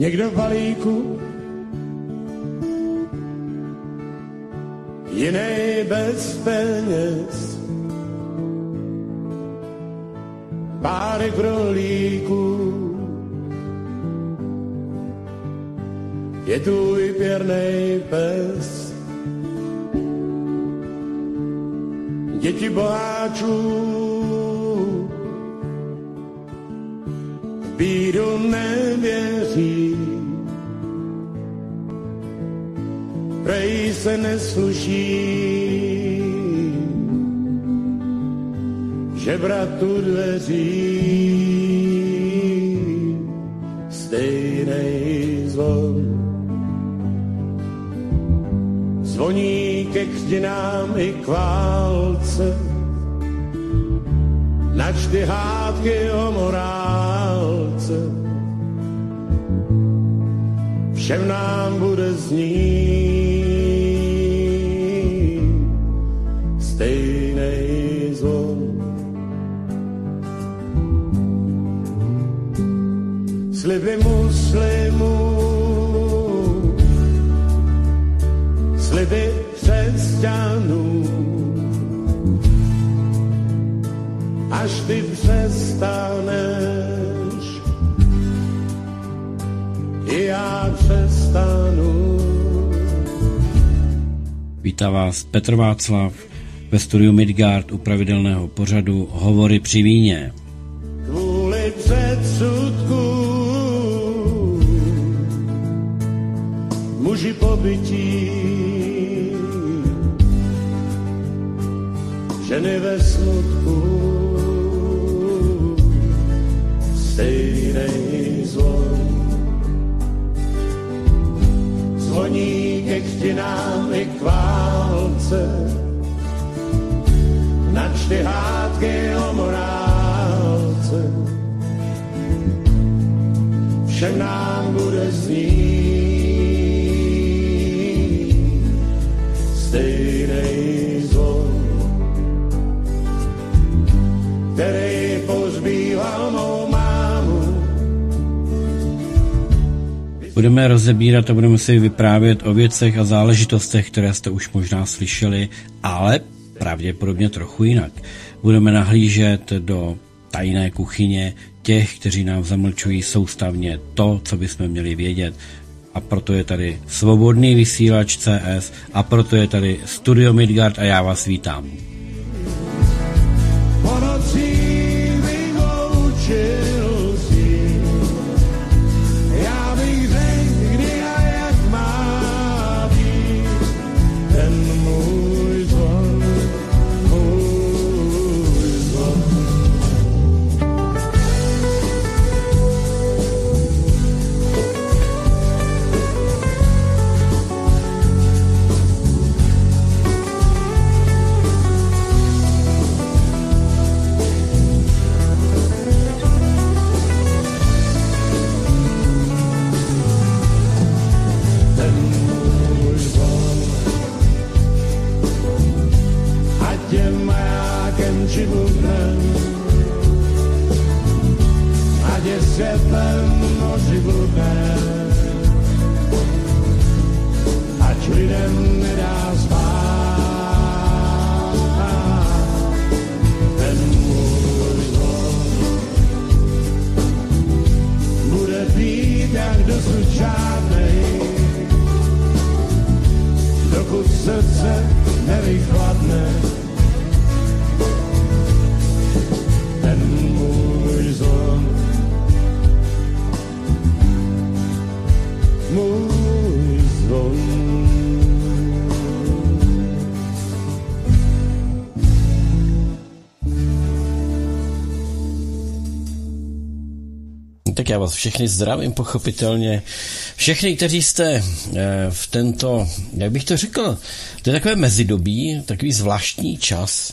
někdo v balíku, jiný bez peněz. Párek rolíků, je tu i pěrnej pes. Děti boháčů se nesluší, že bratu dveří stejnej zvon. Zvoní ke křtinám i k válce, načty hádky o morálce. Všem nám bude znít přestaneš, i já přestanu. Vítá vás Petr Václav ve studiu Midgard u pravidelného pořadu Hovory při víně. Rozebírat a budeme si vyprávět o věcech a záležitostech, které jste už možná slyšeli, ale pravděpodobně trochu jinak. Budeme nahlížet do tajné kuchyně těch, kteří nám zamlčují soustavně to, co bychom měli vědět. A proto je tady svobodný vysílač CS a proto je tady Studio Midgard a já vás vítám. Bubnem, ať je světlem bludnem, ať lidem nedá bude jak dosud dokud srdce nevychladne. Já vás všechny zdravím, pochopitelně. Všechny, kteří jste eh, v tento, jak bych to řekl, to je takové mezidobí, takový zvláštní čas.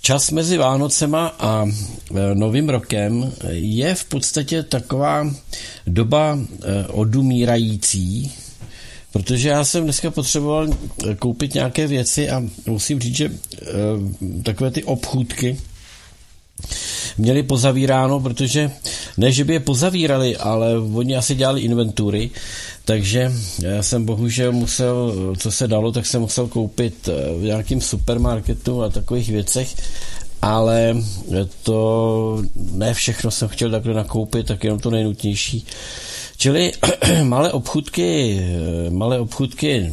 Čas mezi Vánocema a eh, Novým rokem je v podstatě taková doba eh, odumírající, protože já jsem dneska potřeboval koupit nějaké věci a musím říct, že takové ty obchůdky, měli pozavíráno, protože ne, že by je pozavírali, ale oni asi dělali inventury, takže já jsem bohužel musel, co se dalo, tak jsem musel koupit v nějakém supermarketu a takových věcech, ale to ne všechno jsem chtěl takhle nakoupit, tak jenom to nejnutnější. Čili malé obchudky, malé obchudky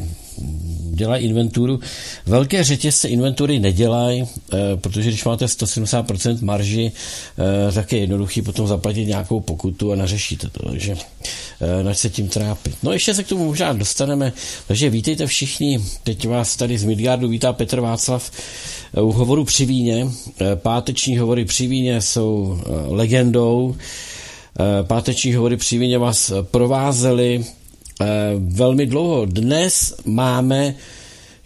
dělají inventuru. Velké řetězce inventury nedělají, eh, protože když máte 170% marži, eh, tak je jednoduchý potom zaplatit nějakou pokutu a nařešíte to. Takže eh, nač se tím trápit. No ještě se k tomu možná dostaneme. Takže vítejte všichni. Teď vás tady z Midgardu vítá Petr Václav u hovoru při víně. Páteční hovory při víně jsou legendou. Páteční hovory při víně vás provázely velmi dlouho. Dnes máme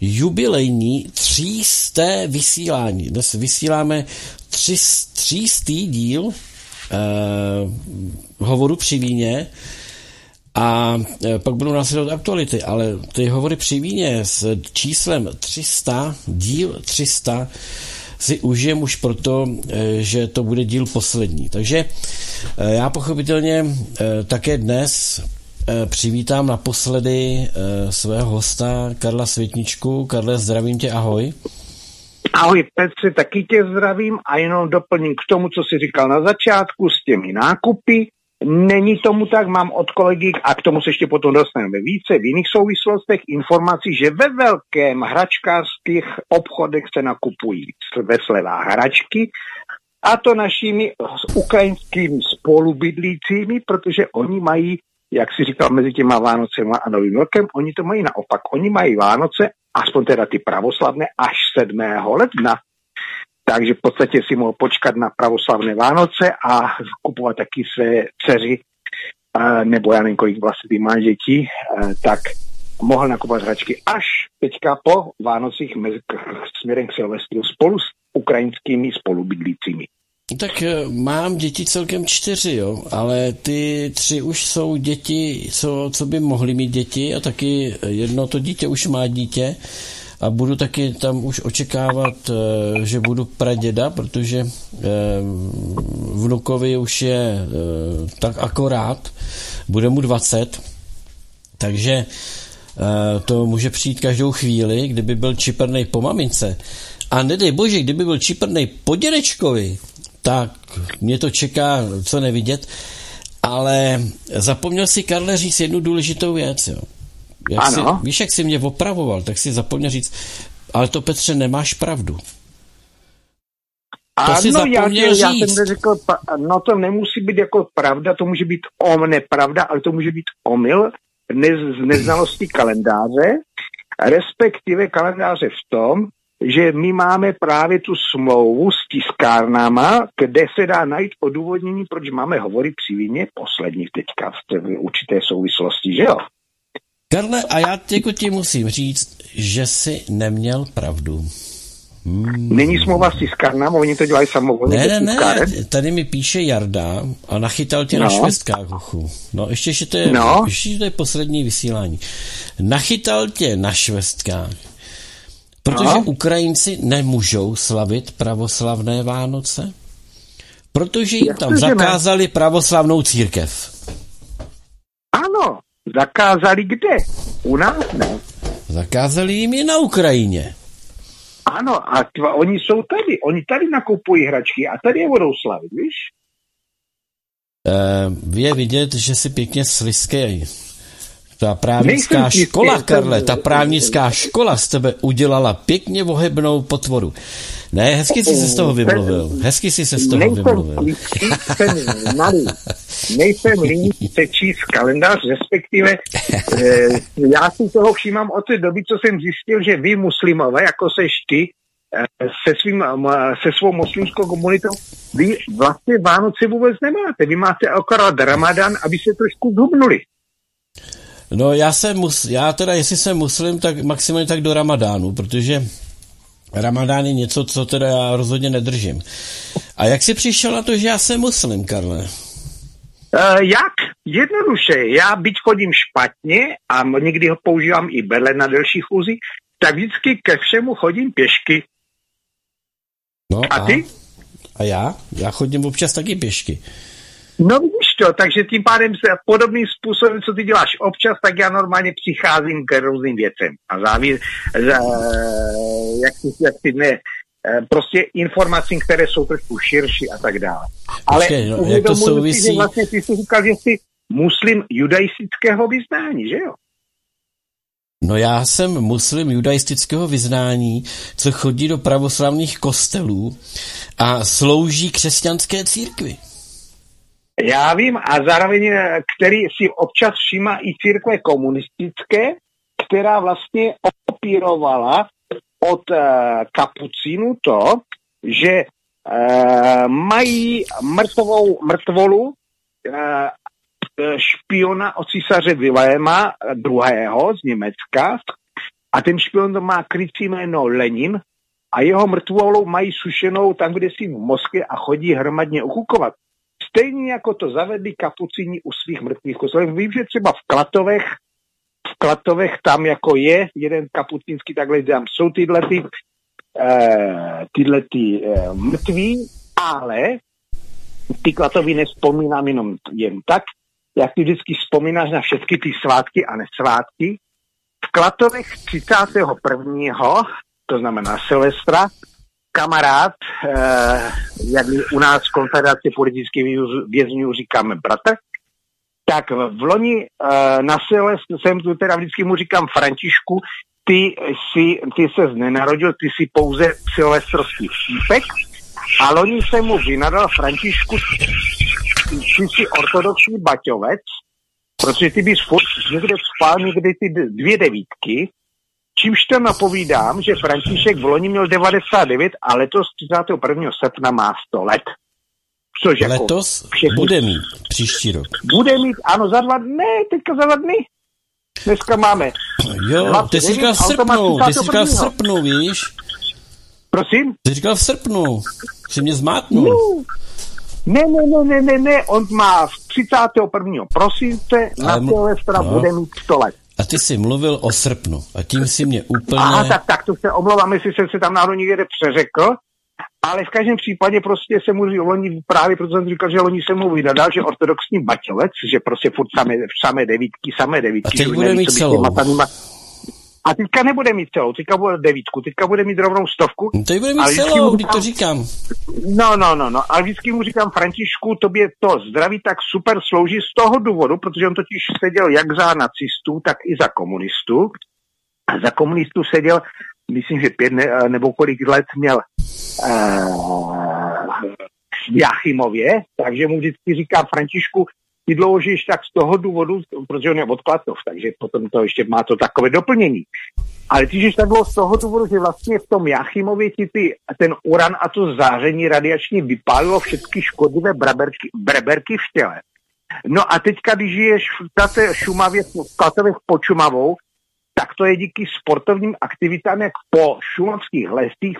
jubilejní třísté vysílání. Dnes vysíláme tři, třístý díl eh, hovoru při víně a eh, pak budou následovat aktuality, ale ty hovory při víně s číslem 300, díl 300, si užijem už proto, eh, že to bude díl poslední. Takže já pochopitelně také dnes Eh, přivítám naposledy eh, svého hosta Karla Světničku. Karle, zdravím tě, ahoj. Ahoj Petře, taky tě zdravím a jenom doplním k tomu, co jsi říkal na začátku s těmi nákupy. Není tomu tak, mám od kolegy, a k tomu se ještě potom dostaneme více, v jiných souvislostech informací, že ve velkém hračkářských obchodech se nakupují ve slevách hračky, a to našimi ukrajinskými spolubydlícími, protože oni mají jak si říkal, mezi těma Vánocem a Novým rokem, oni to mají naopak. Oni mají Vánoce, aspoň teda ty pravoslavné, až 7. ledna. Takže v podstatě si mohl počkat na pravoslavné Vánoce a kupovat taky své dceři, nebo já nevím, kolik vlastně má dětí, tak mohl nakupovat hračky až teďka po Vánocích směrem k Silvestru spolu s ukrajinskými spolubydlícími. Tak eh, mám děti celkem čtyři, jo, ale ty tři už jsou děti, co, co by mohly mít děti a taky jedno to dítě už má dítě a budu taky tam už očekávat, eh, že budu praděda, protože eh, vnukovi už je tak akorát, bude mu 20, takže to může přijít každou chvíli, kdyby byl čipernej po mamince. A nedej bože, kdyby byl čipernej po dědečkovi, tak mě to čeká, co nevidět, ale zapomněl si, Karle, říct jednu důležitou věc. Jo. Jak ano. Si, víš, jak jsi mě opravoval, tak si zapomněl říct, ale to Petře, nemáš pravdu. To ano, si já, říct. já jsem řekl, no to nemusí být jako pravda, to může být om nepravda, ale to může být omyl ne, z neznalosti kalendáře, respektive kalendáře v tom, že my máme právě tu smlouvu s tiskárnama, kde se dá najít odůvodnění, proč máme hovory při víně poslední teďka v určité souvislosti, že jo? Karle, a já jako ti musím říct, že jsi neměl pravdu. Hmm. Není smlouva s tiskárnama, oni to dělají samovolně. Ne, ne, ne, tady mi píše Jarda a nachytal tě no. na švestkách, hochu. No, ještě, že to je, no. ještě, že to je poslední vysílání. Nachytal tě na švestkách Protože no. Ukrajinci nemůžou slavit pravoslavné Vánoce, protože jim tam zakázali pravoslavnou církev. Ano, zakázali kde? U nás ne. Zakázali jim je na Ukrajině. Ano, a tva, oni jsou tady. Oni tady nakupují hračky a tady je budou slavit, víš? Uh, je vidět, že si pěkně sliskej. Ta právnická škola, Karle, ta právnická škola z tebe udělala pěkně vohebnou potvoru. Ne, hezky jsi se z toho vymluvil. Hezky jsi se z toho nejsem vymluvil. Nejsem malý. Nejsem líný se číst kalendář, respektive eh, já si toho všímám od té doby, co jsem zjistil, že vy muslimové, jako seš ty, eh, se, svým, se svou muslimskou komunitou, vy vlastně Vánoce vůbec nemáte. Vy máte akorát Ramadan, aby se trošku zhubnuli. No já jsem, mus, já teda, jestli jsem muslim, tak maximálně tak do Ramadánu, protože Ramadán je něco, co teda já rozhodně nedržím. A jak jsi přišel na to, že já jsem muslim, Karle? Uh, jak? Jednoduše. Já byť chodím špatně a někdy ho používám i bele na delší chůzi, tak vždycky ke všemu chodím pěšky. No a, a ty? A já? Já chodím občas taky pěšky. No vidíš to, takže tím pádem se podobným způsobem, co ty děláš občas, tak já normálně přicházím k různým věcem. A závěr, za, jak, si, jak si ne, eh, prostě informacím, které jsou trošku širší a tak dále. Ale Počkej, no, jak to souvisí? Si, že vlastně ty jsi říkal, že jsi muslim judaistického vyznání, že jo? No já jsem muslim judaistického vyznání, co chodí do pravoslavných kostelů a slouží křesťanské církvi. Já vím a zároveň, eh, který si občas všímá i církve komunistické, která vlastně opírovala od uh, kapucínů to, že uh, mají mrtvou, mrtvolu špiona od císaře Viléma II. z Německa a ten špion má krycí jméno Lenin a jeho mrtvolu mají sušenou tam, kde si v Moskvě a chodí hromadně okukovat. Stejně jako to zavedli kapucíni u svých mrtvých kostelů. Vím, že třeba v Klatovech, v Klatovech tam jako je jeden kapucínský, takhle tam jsou tyhle ty, uh, tyhle ty uh, mrtví, ale ty Klatovy nespomínám jenom jen tak, jak ty vždycky vzpomínáš na všechny ty svátky a nesvátky. V Klatovech 31. to znamená Silvestra, kamarád, eh, jak u nás v Konfederaci politických vězňů říkáme bratr, tak v loni eh, na Silvestr jsem tu teda vždycky mu říkám Františku, ty, si, ty se nenarodil, ty si pouze silvestrovský šípek. A loni jsem mu vynadal Františku, ty jsi ortodoxní baťovec, protože ty bys furt někde spal někde ty dvě devítky, čímž to napovídám, že František v loni měl 99 a letos 31. srpna má 100 let. Což jako Letos všechny- bude mít příští rok. Bude mít, ano, za dva dny, teďka za dva dny. Dneska máme. Jo, ty jsi říkal v srpnu, ty jsi říkal v 31.. srpnu, víš? Prosím? Ty jsi říkal v srpnu, jsi mě zmátnul. Ne, ne, ne, ne, ne, ne, on má v 31. prosince na Silvestra no. bude mít 100 let. A ty jsi mluvil o srpnu a tím si mě úplně... Aha, tak, tak to se omlouvám, jestli jsem se tam náhodou někde přeřekl, ale v každém případě prostě se mu loni právě proto jsem říkal, že loni se mu vydal, že ortodoxní baťovec, že prostě furt samé, samé devítky, samé devítky. A teď bude neví, mít celou. těma A teďka nebude mít celou, teďka bude devítku, teďka bude mít rovnou stovku. No Teď bude mít celou, mu když to říkám. No, no, no, no. Ale vždycky mu říkám, Františku, tobě to zdraví tak super slouží z toho důvodu, protože on totiž seděl jak za nacistů, tak i za komunistů. A za komunistů seděl, myslím, že pět ne, nebo kolik let měl uh, v Jachimově, takže mu vždycky říkám, Františku, ty dloužíš tak z toho důvodu, protože on je od Klatov, takže potom to ještě má to takové doplnění. Ale ty tak dlouho z toho důvodu, že vlastně v tom Jachimově ti ty, ten uran a to záření radiační vypálilo všechny škodlivé breberky, breberky v těle. No a teďka, když žiješ v té Šumavě, v Klatovech pod tak to je díky sportovním aktivitám, jak po šumavských lesích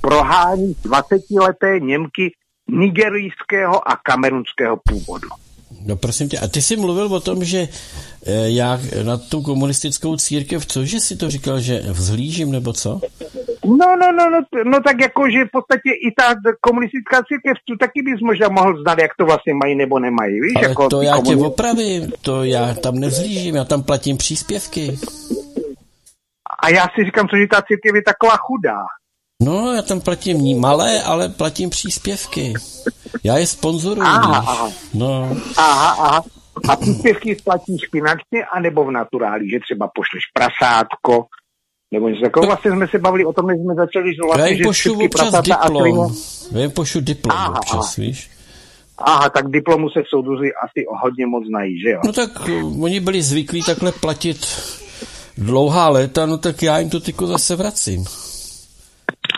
prohání 20-leté Němky nigerijského a kamerunského původu. No prosím tě, a ty jsi mluvil o tom, že eh, já na tu komunistickou církev, cože si to říkal, že vzhlížím nebo co? No, no, no, no, no tak jako, že v podstatě i ta komunistická církev, tu taky bys možná mohl znát, jak to vlastně mají nebo nemají, víš? Ale jako to já tě komunist- opravím, to já tam nevzhlížím, já tam platím příspěvky. A já si říkám, co, že ta církev je taková chudá. No, já tam platím ní malé, ale platím příspěvky. Já je sponzoruji. Aha, aha. No, Aha, aha. A příspěvky platíš finančně, anebo v naturáli, že třeba pošleš prasátko, nebo něco takového. Vlastně jsme se bavili o tom, než jsme začali, že já vlastně, jim že pošlu všechny občas diplom. Já jim pošlu diplom Aha, občas, víš. Aha, tak diplomu se soudruzi asi o hodně moc znají, že jo? No tak uh, oni byli zvyklí takhle platit dlouhá léta, no tak já jim to tyko zase vracím.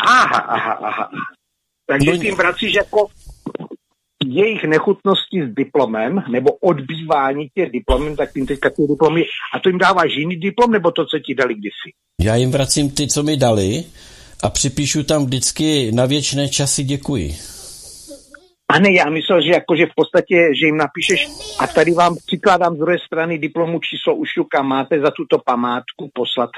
Aha, aha, aha. Takže No, jim vracíš jako jejich nechutnosti s diplomem, nebo odbývání těch diplomem, tak tím teďka ty diplomy, a to jim dáváš jiný diplom, nebo to, co ti dali kdysi? Já jim vracím ty, co mi dali a připíšu tam vždycky na věčné časy děkuji. A ne, já myslel, že jakože v podstatě, že jim napíšeš a tady vám přikládám z druhé strany diplomu číslo ušuka, máte za tuto památku poslat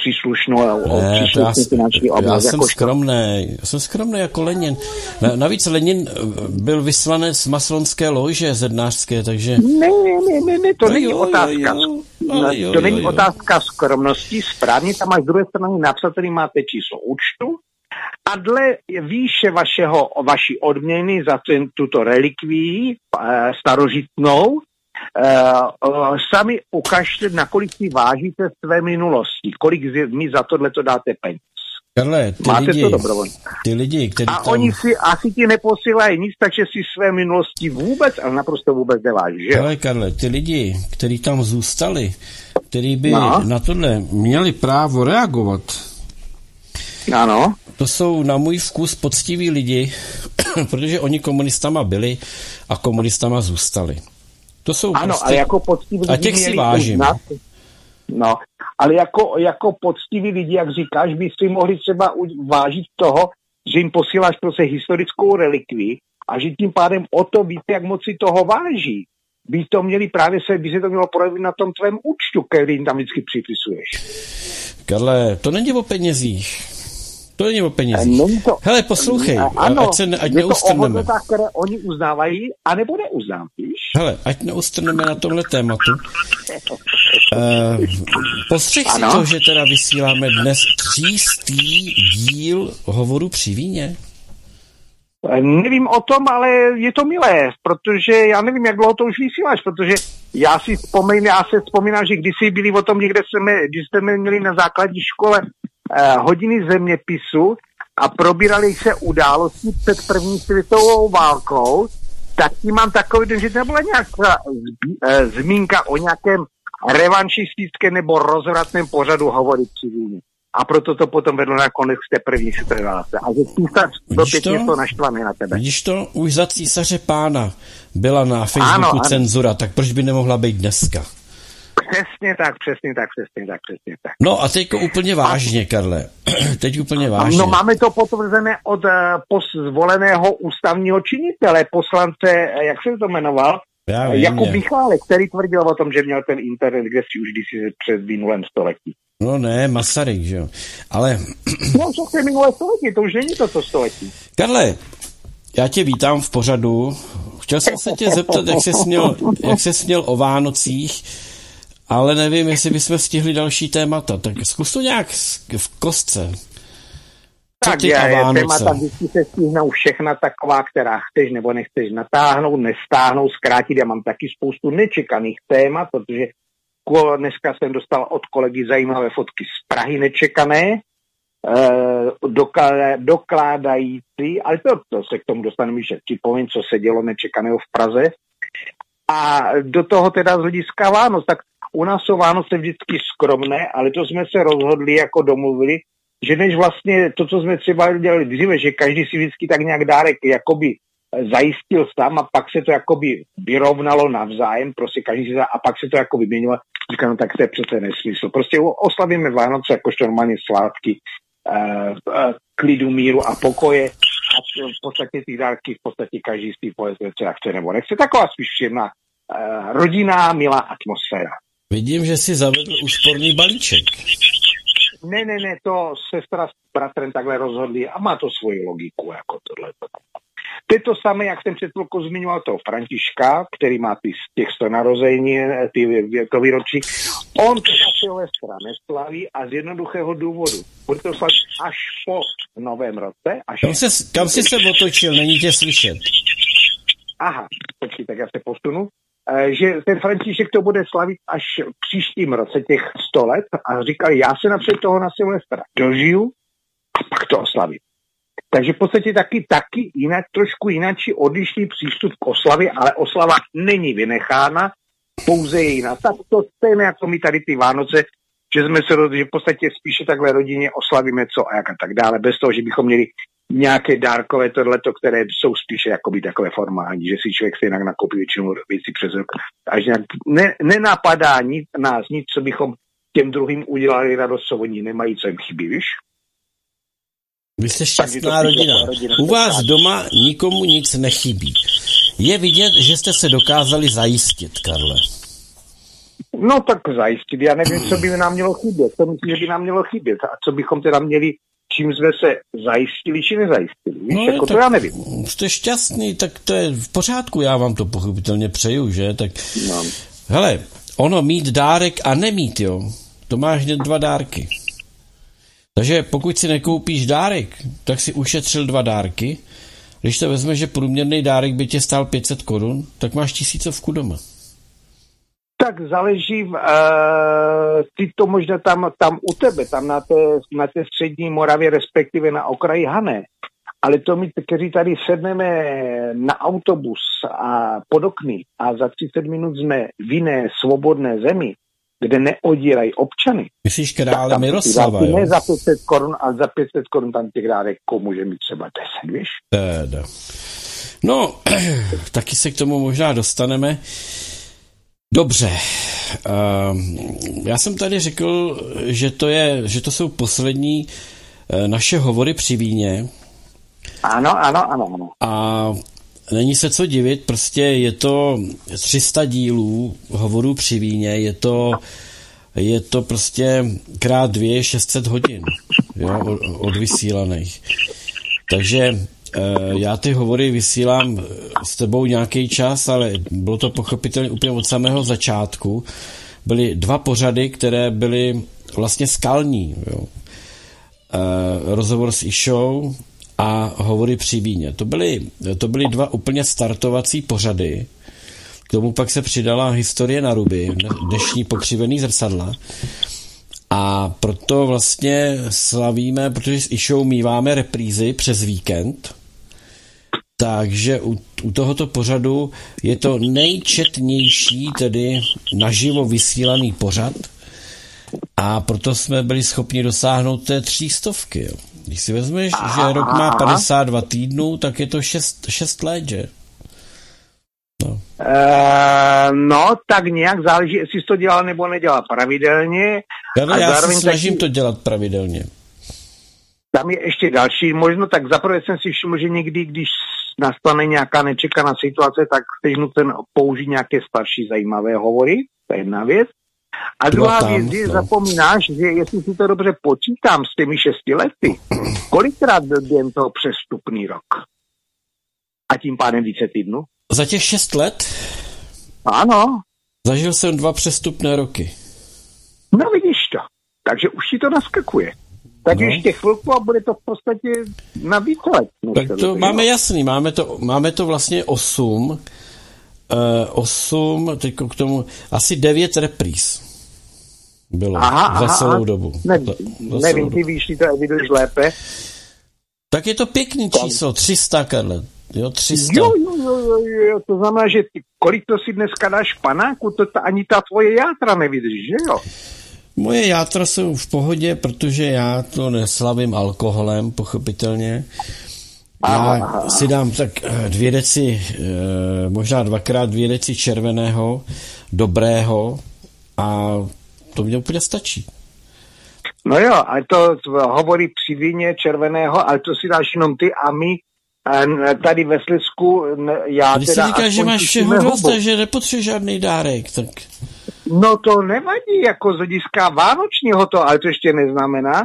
příslušnou, o Ne, to já, příslušnou finanční já oblast. jsem jako skromný, já jsem skromný jako Lenin. Na, navíc Lenin eh, byl vyslanec masonské lože zednářské, takže... Ne, ne, ne, ne, to No není jo, otázka. jo, jo, ale jo, to jo, není jo. otázka skromnosti, správně tam máš z druhé strany napsat, který máte číslo účtu a dle výše vašeho, vaší odměny za ten, tuto relikvii eh, starožitnou eh, sami ukažte, nakolik si vážíte své minulosti, kolik z- mi za tohle to dáte peněz. Karle, ty Máte lidi, to dobrovolně. ty lidi, kteří A tam... oni si asi ti neposílají nic, takže si své minulosti vůbec, ale naprosto vůbec neváží, že? Hele, Karle, ty lidi, kteří tam zůstali, kteří by No. na tohle měli právo reagovat, Ano. to jsou na můj vkus poctiví lidi, protože oni komunistama byli a komunistama zůstali. To jsou Ano, prostě... ale jako poctiví A lidi těch si vážím. uznat, no, ale jako, jako poctiví lidi, jak říkáš, by si mohli třeba vážit toho, že jim posíláš prostě historickou relikvi a že tím pádem o to víte, jak moc si toho váží. By to měli právě se, by se to mělo projevit na tom tvém účtu, který jim tam vždycky připisuješ. Karle, to není o penězích. To není o penězích. Není to, Hele, poslouchej, ano, ať, se, ať je to o které oni uznávají, anebo neuznávají. víš? Hele, ať neustrneme na tomhle tématu. Uh, postřeh si to, že teda vysíláme dnes třístý díl hovoru při víně. Eh, Nevím o tom, ale je to milé, protože já nevím, jak dlouho to už vysíláš, protože já si vzpomínám, já se vzpomínám, že kdysi byli o tom někde jsme, když jsme měli na základní škole eh, hodiny zeměpisu a probírali se události před první světovou válkou, tak tím mám takový den, že to nebyla nějaká zbí, eh, zmínka o nějakém revanšistickém nebo rozvratném pořadu hovorit při víně. A proto to potom vedlo nakonec k té první světové válce. A že do Vidíš pět to? naštvaný na tebe. Vidíš to? Už za císaře pána byla na Facebooku Ano, ano. cenzura, tak proč by nemohla být dneska? Přesně tak, přesně tak, přesně tak, přesně tak. No a teď úplně vážně, Karle. teď úplně vážně. No máme to potvrzené od uh, zvoleného ústavního činitele, poslance, eh, jak se to jmenoval? Já vím, Jakub. Michálek, který tvrdil o tom, že měl ten internet, kde si už kdysi před minulém století. No ne, Masaryk, že jo. Ale No, to je minulé století, to už není toto století. Karle, já tě vítám v pořadu. Chtěl jsem se tě zeptat, jak se směl, jak se směl o Vánocích, ale nevím, jestli bychom stihli další témata. Tak zkus to nějak v kostce. Co Tak Vánoce? témata vždycky se stihnou všechna taková, která chceš nebo nechceš natáhnout, nestáhnout, zkrátit. Já mám taky spoustu nečekaných témat, protože dneska jsem dostal od kolegy zajímavé fotky z Prahy nečekané, eh, dokládající, ale to, to se k tomu dostaneme, že ti povím, co se dělo nečekaného v Praze. A do toho teda z hlediska Vánoc, tak u nás jsou Vánoce vždycky skromné, ale to jsme se rozhodli, jako domluvili, že než vlastně to, co jsme třeba dělali dříve, že každý si vždycky tak nějak dárek jakoby zajistil sám a pak se to jakoby vyrovnalo navzájem, prostě každý si a pak se to jako vyměňovalo. Říkám, no tak to je přece nesmysl. Prostě oslavíme Vánoce jakožto normálně svátky eh, eh, klidu, míru a pokoje a v podstatě ty dárky v podstatě každý si povede, co chce nebo nechce. Taková spíš příjemná eh, rodinná, milá atmosféra. Vidím, že si zavedl úsporný balíček. Ne, ne, ne, to sestra s bratrem takhle rozhodli a má to svoji logiku, jako tohle. To je to samé, jak jsem před chvilkou zmiňoval toho Františka, který má ty, těch 100 narození, ty, to výročí. On teda Silvestra neslaví a z jednoduchého důvodu. Bude to slavit až po novém roce. Až Kam, se, kam jsi se otočil, není tě slyšet. Aha, počkej, tak já se posunu. Eh, Že ten František to bude slavit až v příštím roce, těch 100 let. A říkal, já se napřed toho na Silvestra dožiju a pak to oslavím. Takže v podstatě taky, taky jinak, trošku jináčí odlišný přístup k oslavě, ale oslava není vynechána, pouze je jiná. Tak to stejné jako my tady ty Vánoce, že jsme se rozhodli, že v podstatě spíše takhle rodině oslavíme co a jak a tak dále, bez toho, že bychom měli nějaké dárkové tohleto, které jsou spíše jakoby takové formální, že si člověk se jinak nakoupí většinou věcí přes rok. Až nějak ne, nenapadá nic, nás nic, co bychom těm druhým udělali radost, co oni nemají, co jim chybí, víš? Vy jste šťastná rodina. jako rodina. U vás doma nikomu nic nechybí. Je vidět, že jste se dokázali zajistit, Karle. No tak zajistit, já nevím, co by nám mělo chybět. To myslím, že by nám mělo chybět. A co bychom teda měli, čím jsme se zajistili, či nezajistili. Víš, No, jako tak to já nevím. Jste šťastný, tak to je v pořádku, já vám to pochopitelně přeju, že? Tak, No. hele, ono mít dárek a nemít, jo, to máš hned dva dárky. Takže pokud si nekoupíš dárek, tak si ušetřil dva dárky. Když to vezme, že průměrný dárek by tě stál 500 korun, tak máš tisícovku doma. Tak záleží, uh, ty to možná tam, tam u tebe, tam na té, na té střední Moravě, respektive na okraji Hané. Ale to my, kteří tady sedneme na autobus a pod okny a za 30 minut jsme v jiné svobodné zemi, kde neodírají občany. Myslíš krále ty Miroslava, jo? Ne za 500 korun, ale za 500 korun tam těch dárek může mít třeba 10, víš? Teda. No, taky se k tomu možná dostaneme. Dobře. Um, já jsem tady řekl, že to, je, že to jsou poslední eh, naše hovory při víně Ano, ano, ano, ano. a není se co divit, prostě je to 300 dílů hovorů při víně, je to, je to prostě krát dvě 600 hodin jo, od, od vysílaných. Takže já ty hovory vysílám s tebou nějaký čas, ale bylo to pochopitelně úplně od samého začátku. Byly dva pořady, které byly vlastně skalní. Jo. Eh, rozhovor s Išou a hovory při víně. To byly, to byly dva úplně startovací pořady. K tomu pak se přidala historie na ruby, dnešní pokřivený zrcadla. A proto vlastně slavíme, protože s Išou míváme reprízy přes víkend, takže u, u tohoto pořadu je to nejčetnější, tedy naživo vysílaný pořad a proto jsme byli schopni dosáhnout té třístovky. Jo. Když si vezmeš, že rok má 52 týdnů, tak je to 6, 6 let, že? No. Uh, no, tak nějak záleží, jestli jsi to dělal nebo nedělal pravidelně. Já, A já se snažím taky- to dělat pravidelně. Tam je ještě další možno, tak zaprvé jsem si všiml, že někdy, když nastane nějaká nečekaná situace, tak jsi nucen použít nějaké starší zajímavé hovory, to je jedna věc. A druhá věc je, no. zapomínáš, že jestli si to dobře počítám s těmi šesti lety, kolikrát byl během toho přestupný rok? A tím pádem více týdnů? Za těch 6 let Ano, zažil jsem dva přestupné roky. no vidíš to. Takže už ti to naskakuje. Tak No. ještě chvilku a bude to v podstatě na více let. Tak to bylo. máme jasný, máme to, máme to vlastně 8, uh, 8, teď k tomu, asi 9 repríz bylo Aha, za celou aha. dobu. Nevím, Za, za nevím celou ty dobu. víš, ty to eviduješ lépe. Tak je to pěkný číslo, 300, Karle. Jo, 300. Jo, jo, jo, jo, jo, to znamená, že ty, kolik to si dneska dáš panáku, to ta, ani ta tvoje játra nevydrží, že jo? Moje játra jsou v pohodě, protože já to neslavím alkoholem, pochopitelně. Já si dám tak eh, dvě deci, eh, možná dvakrát dvě deci červeného, dobrého a to mě úplně stačí. No jo, ale to hovorí při víně červeného, ale to si dáš jenom ty a my eh, tady ve Slezsku, n- já A když teda říkáš, že aspoň máš všeho dost, takže nepotřebuješ žádný dárek, tak No to nevadí, jako z hlediska vánočního to, ale to ještě neznamená,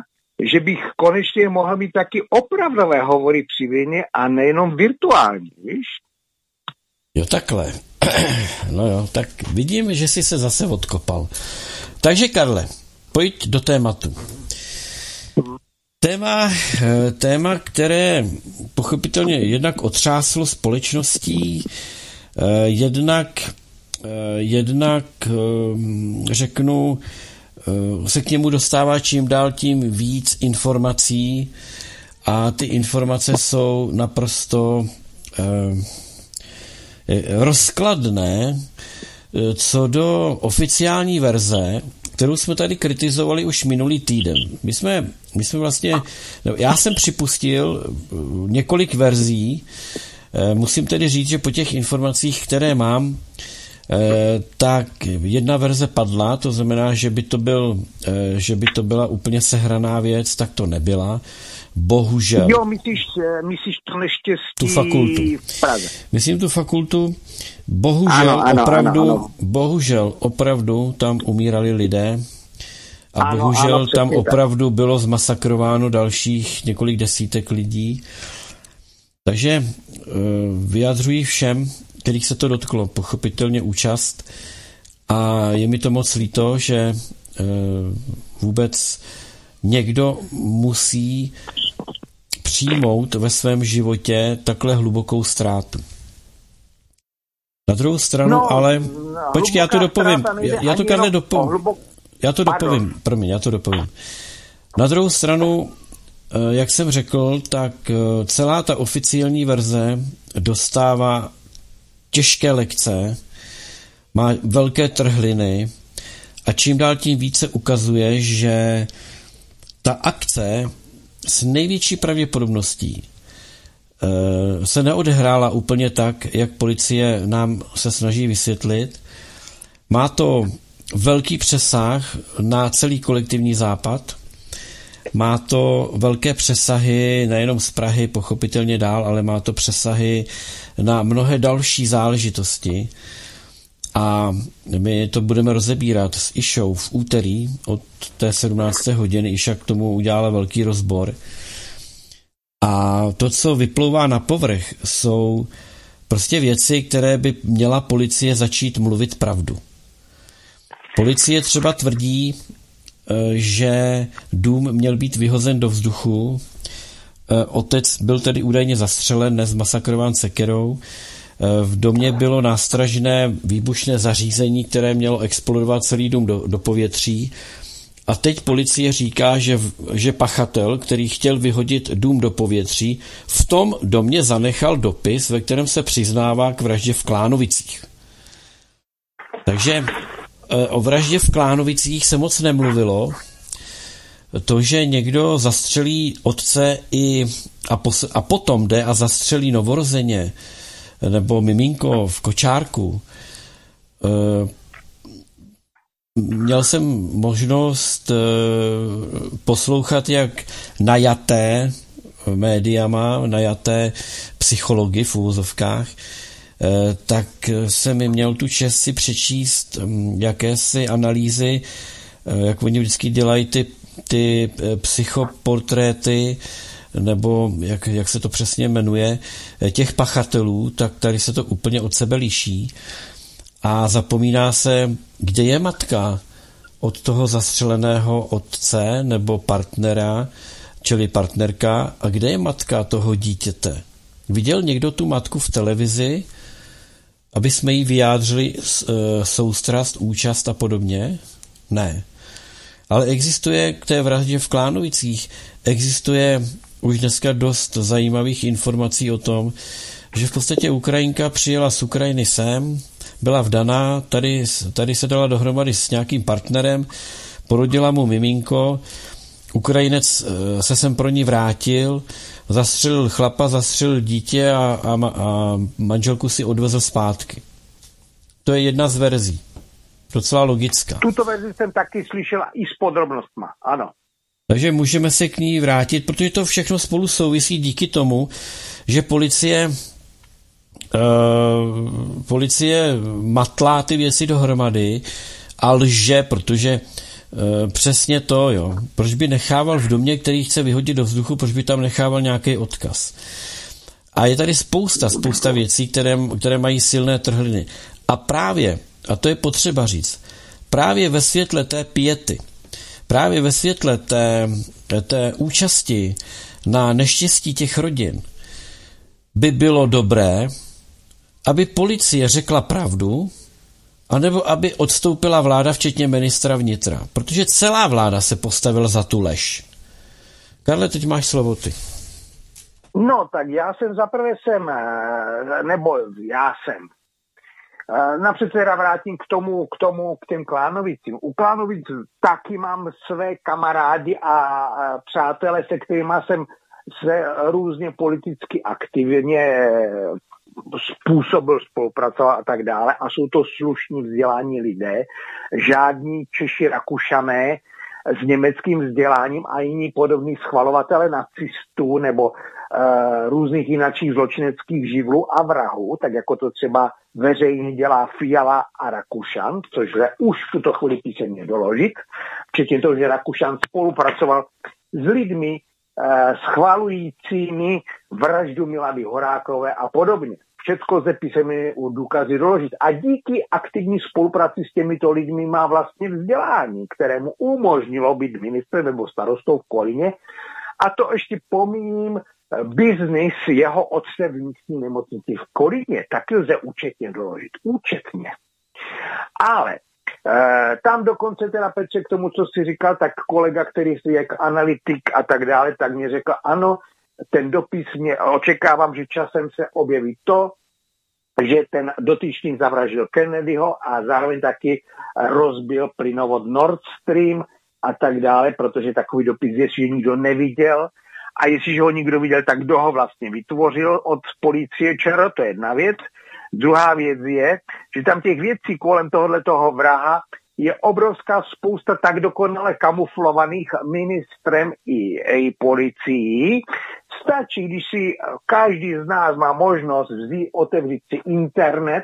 že bych konečně mohl mít taky opravdové hovory při a nejenom virtuální, víš? jo takhle. no jo, tak vidím, že jsi se zase odkopal. Takže Karle, pojď do tématu. Téma, eh, téma, které pochopitelně jednak otřáslo společností, eh, jednak, jednak eh, řeknu, eh, se k němu dostává čím dál tím víc informací a ty informace jsou naprosto eh, eh, rozkladné eh, co do oficiální verze, kterou jsme tady kritizovali už minulý týden. My jsme, my jsme vlastně, no, já jsem připustil eh, několik verzí, Eh, musím tedy říct, že po těch informacích, které mám, tak jedna verze padla, to znamená, že by to, byl, že by to byla úplně sehraná věc, tak to nebyla. Bohužel. Jo, myslíš, myslíš to neštěstí tu fakultu. v Praze. Myslím tu fakultu. Bohužel, Ano, ano, opravdu, ano, ano. bohužel, opravdu tam umírali lidé a Ano, bohužel ano, tam opravdu bylo zmasakrováno dalších několik desítek lidí. Takže eh, vyjadřuji všem, kterých se to dotklo, pochopitelně účast a je mi to moc líto, že eh, vůbec někdo musí přijmout ve svém životě takhle hlubokou ztrátu. Na druhou stranu, No, ale no, počkej, já to dopovím. Já, já to Karle dopovím. hlubok- Já to Pardon. dopovím, promiň, já to dopovím. Na druhou stranu, eh, jak jsem řekl, tak eh, celá ta oficiální verze dostává těžké lekce, má velké trhliny a čím dál tím více ukazuje, že ta akce s největší pravděpodobností eh, se neodehrála úplně tak, jak policie nám se snaží vysvětlit. Má to velký přesah na celý kolektivní západ. Má to velké přesahy nejenom z Prahy, pochopitelně dál, ale má to přesahy na mnohé další záležitosti. A my to budeme rozebírat s Išou v úterý od té 17. hodiny. Iša k tomu udělala velký rozbor. A to, co vyplouvá na povrch, jsou prostě věci, které by měla policie začít mluvit pravdu. Policie třeba tvrdí, že dům měl být vyhozen do vzduchu. Eh, Otec byl tedy údajně zastřelen, dnes masakrován sekerou. Eh, V domě bylo nástražné výbušné zařízení, které mělo explodovat celý dům do, do povětří. A teď policie říká, že, že pachatel, který chtěl vyhodit dům do povětří, v tom domě zanechal dopis, ve kterém se přiznává k vraždě v Klánovicích. Takže eh, o vraždě v Klánovicích se moc nemluvilo. To, že někdo zastřelí otce i, a, pos, a potom jde a zastřelí novorozeně nebo miminko v kočárku, eh, Měl jsem možnost eh, poslouchat, jak najaté médiama, najaté psychologi v úvozovkách, eh, tak jsem měl tu čest si přečíst hm, jakési analýzy, eh, jak oni vždycky dělají ty, ty eh, psychoportréty, nebo jak, jak se to přesně jmenuje, eh, těch pachatelů, tak tady se to úplně od sebe liší a zapomíná se, kde je matka od toho zastřeleného otce nebo partnera, čili partnerka, a kde je matka toho dítěte. Viděl někdo tu matku v televizi, aby jsme jí vyjádřili s- e, soustrast, účast a podobně? Ne. Ale existuje k té vraždě v Klánovicích, existuje už dneska dost zajímavých informací o tom, že v podstatě Ukrajinka přijela z Ukrajiny sem, byla vdaná, tady, tady se dala dohromady s nějakým partnerem, porodila mu miminko, Ukrajinec eh, se sem pro ní vrátil, zastřelil chlapa, zastřelil dítě a, a, a manželku si odvezl zpátky. To je jedna z verzí. Docela logická. Tuto verzi jsem taky slyšela i s podrobnostma, ano. Takže můžeme se k ní vrátit, protože to všechno spolu souvisí díky tomu, že policie uh, policie matlá ty věci dohromady a lže, protože uh, přesně to, jo. Proč by nechával v domě, který chce vyhodit do vzduchu, proč by tam nechával nějaký odkaz? A je tady spousta, spousta věcí, které, které mají silné trhliny. A právě, a to je potřeba říct, právě ve světle té piety, právě ve světle té, té účasti na neštěstí těch rodin by bylo dobré, aby policie řekla pravdu, anebo aby odstoupila vláda, včetně ministra vnitra. Protože celá vláda se postavila za tu lež. Karle, teď máš slovo ty. No, tak já jsem zaprvé jsem, eh, nebo já jsem. Eh, Napřed se vrátím k tomu, k tomu, k těm Klánovicím. U Klánovic taky mám své kamarády a přátelé, se kterými jsem se různě politicky aktivně způsobil spolupracovat a tak dále. A jsou to slušní vzdělání lidé, žádní Češi, Rakušané s německým vzděláním a jiní podobní schvalovatele nacistů nebo uh, různých jinačích zločineckých živlů a vrahů, tak jako to třeba veřejně dělá Fiala a Rakušan, což lze už v tuto chvíli písemně doložit, včetně toho, že Rakušan spolupracoval s lidmi, schvalujícími vraždu Milady Horákové a podobně. Všecko zde písemně u důkazy doložit. A díky aktivní spolupráci s těmito lidmi má vlastně vzdělání, kterému umožnilo být ministrem nebo starostou v Kolíně. A to ještě pomíním eh, biznis jeho otce v místní nemocnici v Kolíně. Taky lze účetně doložit. Účetně. Ale tam dokonce teda Petře k tomu, co jsi říkal, tak kolega, který je jak analytik a tak dále, tak mě řekl, ano, ten dopis mě, očekávám, že časem se objeví to, že ten dotyčný zavraždil Kennedyho a zároveň taky rozbil plynovod Nord Stream a tak dále, protože takový dopis, jestli nikdo neviděl, a jestliže ho nikdo viděl, tak kdo ho vlastně vytvořil od policie ČR, to je jedna věc. Druhá věc je, že tam těch věcí kolem tohohle toho vraha je obrovská spousta tak dokonale kamuflovaných ministrem i, i policií. Stačí, když si každý z nás má možnost vzít, otevřít si internet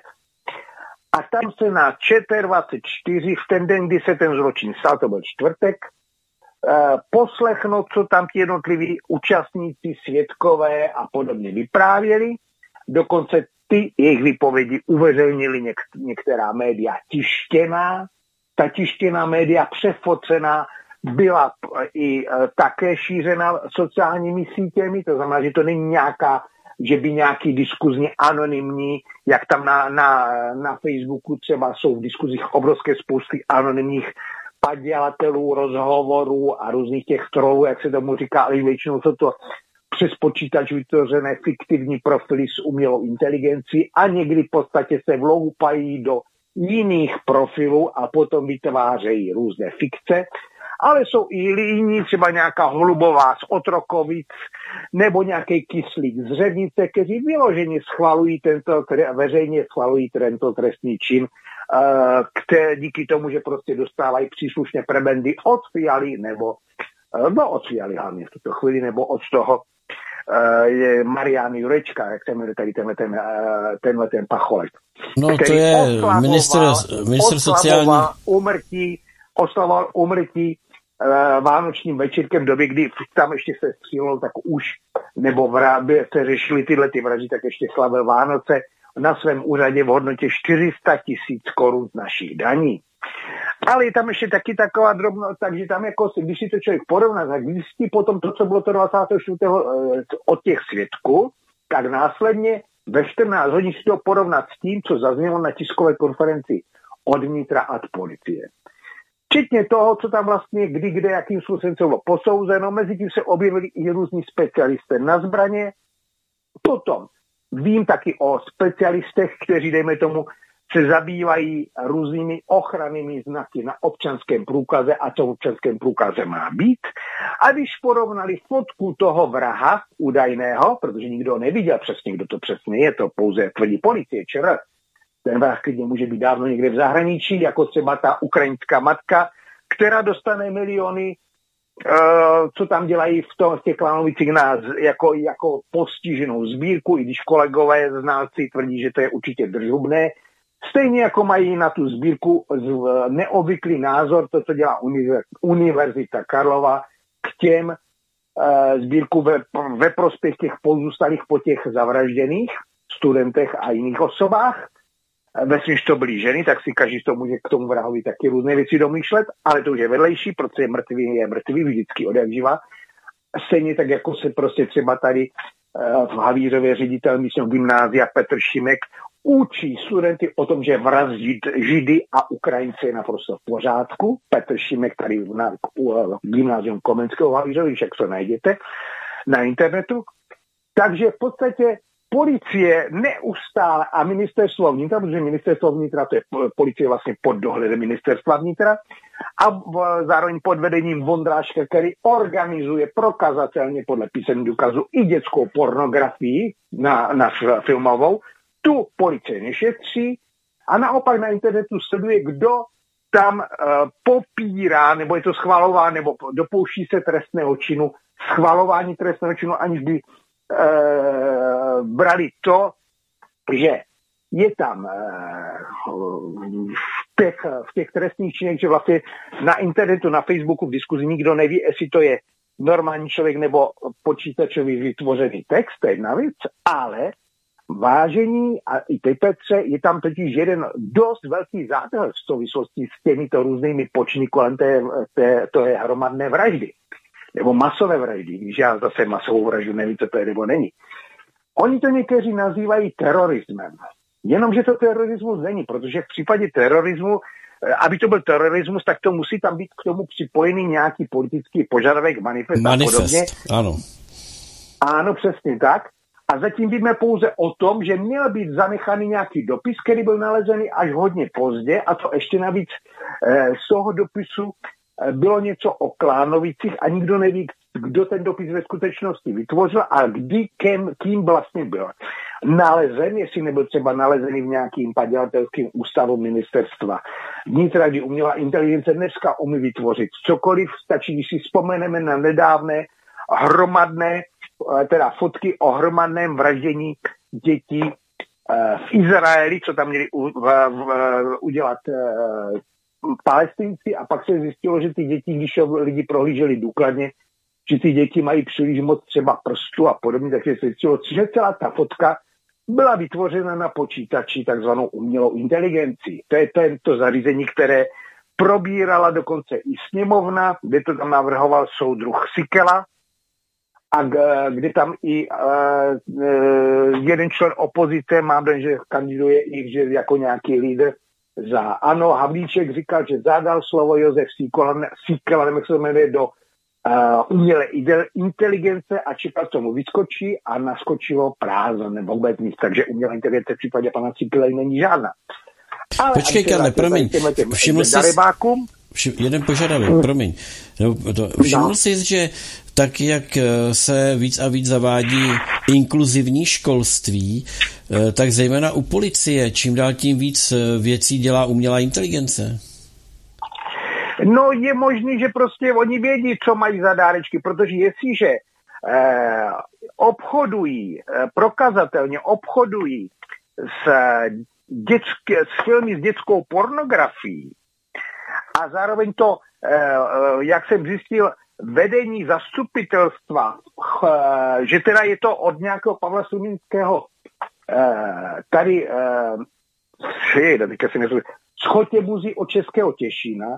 a tam se na ČT24 v ten den, kdy se ten zločin stal, to byl čtvrtek, eh, poslechnout, co tam ti jednotliví účastníci, světkové a podobně vyprávěli. Dokonce ty jejich vypovědi uveřejnili něk- některá média. Tištěná, ta tištěná média přefocená byla i e, také šířena sociálními sítěmi, to znamená, že to není nějaká, že by nějaký diskuzně anonymní, jak tam na, na, na Facebooku třeba jsou v diskuzích obrovské spousty anonymních padělatelů, rozhovorů a různých těch trolů, jak se tomu říká, ale většinou jsou to přes počítač vytvořené fiktivní profily s umělou inteligencí a někdy v podstatě se vloupají do jiných profilů a potom vytvářejí různé fikce, ale jsou i jiní, třeba nějaká hlubová z Otrokovic nebo nějaký kyslík z Řevnice, kteří vyloženě schvalují tento, veřejně schvalují tento trestný čin, eh, které díky tomu, že prostě dostávají příslušné prebendy od Fialy nebo eh, no od Fialy hlavně v tuto chvíli, nebo od toho je Marian Jurečka, jak se jmenuje tady tenhle ten, eh, tenhle ten pacholek. No to je minister, minister sociální... Umrtí, oslavoval umrtí uh, vánočním večírkem době, kdy tam ještě se střílelo, tak už, nebo v Rábě se řešili tyhle ty vraždy, tak ještě slavil Vánoce na svém úřadě v hodnotě 400 tisíc korun z našich daní. Ale je tam ještě taky taková drobnost, takže tam jako, když si to člověk porovná, tak zjistí potom to, co bylo to 24. Eh, od těch svědků, tak následně ve 14 hodin si to porovnat s tím, co zaznělo na tiskové konferenci od vnitra a od policie. Včetně toho, co tam vlastně kdy, kde, jakým způsobem se bylo posouzeno. Mezi tím se objevili i různí specialisté na zbraně. Potom vím taky o specialistech, kteří, dejme tomu, se zabývají různými ochrannými znaky na občanském průkaze a co v občanském průkaze má být. A když porovnali fotku toho vraha údajného, protože nikdo neviděl přesně, kdo to přesně je, to pouze tvrdí policie čer, ten vrah klidně může být dávno někde v zahraničí, jako třeba ta ukrajinská matka, která dostane miliony Uh, co tam dělají v, tom, v těch klanovicích nás jako, jako postiženou sbírku, i když kolegové znalci tvrdí, že to je určitě držubné, Stejně jako mají na tu sbírku neobvyklý názor, to, co dělá Univerzita Karlova, k těm uh, sbírku ve, ve prospěch těch pozůstalých po těch zavražděných studentech a jiných osobách. Ve to byly ženy, tak si každý to může k tomu vrahovi taky různé věci domýšlet, ale to už je vedlejší, protože mrtvý je mrtvý vždycky od jak živa. Stejně tak, jako se prostě třeba tady v Havířově ředitel místního gymnázia Petr Šimek učí studenty o tom, že vraždit Židy a Ukrajince je naprosto v pořádku. Petr Šimek tady na gymnázium Komenského Havířovi, však to najdete na internetu. Takže v podstatě policie neustále a ministerstvo vnitra, protože ministerstvo vnitra to je policie vlastně pod dohledem ministerstva vnitra a zároveň pod vedením Vondráška, který organizuje prokazatelně podle písemných důkazů i dětskou pornografii na, na filmovou, Tu policie nešetří a naopak na internetu sleduje, kdo tam uh, popírá, nebo je to schvalová, nebo dopouští se trestného činu, schvalování trestného činu, aniž by uh, brali to, že je tam uh, v, těch, v těch trestných činech, že vlastně na internetu, na Facebooku, v diskuzi nikdo neví, jestli to je normální člověk nebo počítačový vytvořený text, to je jedna věc, ale vážení a i ty Petře, je tam totiž jeden dost velký zátel v souvislosti s těmito různými počiny kolem té, té, to je hromadné vraždy. Nebo masové vraždy, když já zase masovou vraždu nevím, co to je nebo není. Oni to někteří nazývají terorismem. Jenomže to terorismus není, protože v případě terorismu aby to byl terorismus, tak to musí tam být k tomu připojený nějaký politický požadavek, manifest, manifest a podobně. ano. Ano, přesně tak. A zatím víme pouze o tom, že měl být zanechaný nějaký dopis, který byl nalezený až hodně pozdě a to ještě navíc eh, z toho dopisu eh, bylo něco o Klánovicích a nikdo neví, kdo ten dopis ve skutečnosti vytvořil a kdy, kým, kým vlastně byl nalezen, jestli nebyl třeba nalezený v nějakým padělatelským ústavu ministerstva. Vnitra, kdy uměla inteligence dneska umí vytvořit cokoliv, stačí, když si vzpomeneme na nedávné hromadné, teda fotky o hromadném vraždění dětí eh, v Izraeli, co tam měli v, udělat eh, palestinci a pak se zjistilo, že ty děti, když lidi prohlíželi důkladně, že ty děti mají příliš moc třeba prstu a podobně, takže se zjistilo, že celá ta fotka byla vytvořena na počítači takzvanou umělou inteligenci. To je to, je to zařízení, které probírala dokonce i sněmovna, kde to tam navrhoval soudruh Sikela, a kde tam i uh, jeden člen opozice, mám den, že kandiduje i že jako nějaký lídr za ANO, Havlíček říkal, že zadal slovo Josef Sikela, nevím, jak se jmenuje, do uh, umělé inteligence a čekal, co mu vyskočí a naskočilo prázdno nebo vůbec nic. Takže umělá inteligence v případě pana Cikilej není žádná. Ale Počkej, Karle, promiň, všiml jsi, všim, jeden požadavek, hmm. promiň. No, to, všiml no. jsi, že tak, jak eh, se víc a víc zavádí inkluzivní školství, eh, tak zejména u policie čím dál tím víc eh, věcí dělá umělá inteligence. No je možný, že prostě oni vědí, co mají za dárečky, protože jestliže eh, obchodují, eh, prokazatelně obchodují s, dětské, s filmy s dětskou pornografií a zároveň to, eh, jak jsem zjistil, vedení zastupitelstva, eh, že teda je to od nějakého Pavla Sumínského eh, tady eh, teďka si nezvu, schotě buzí od Českého Těšína,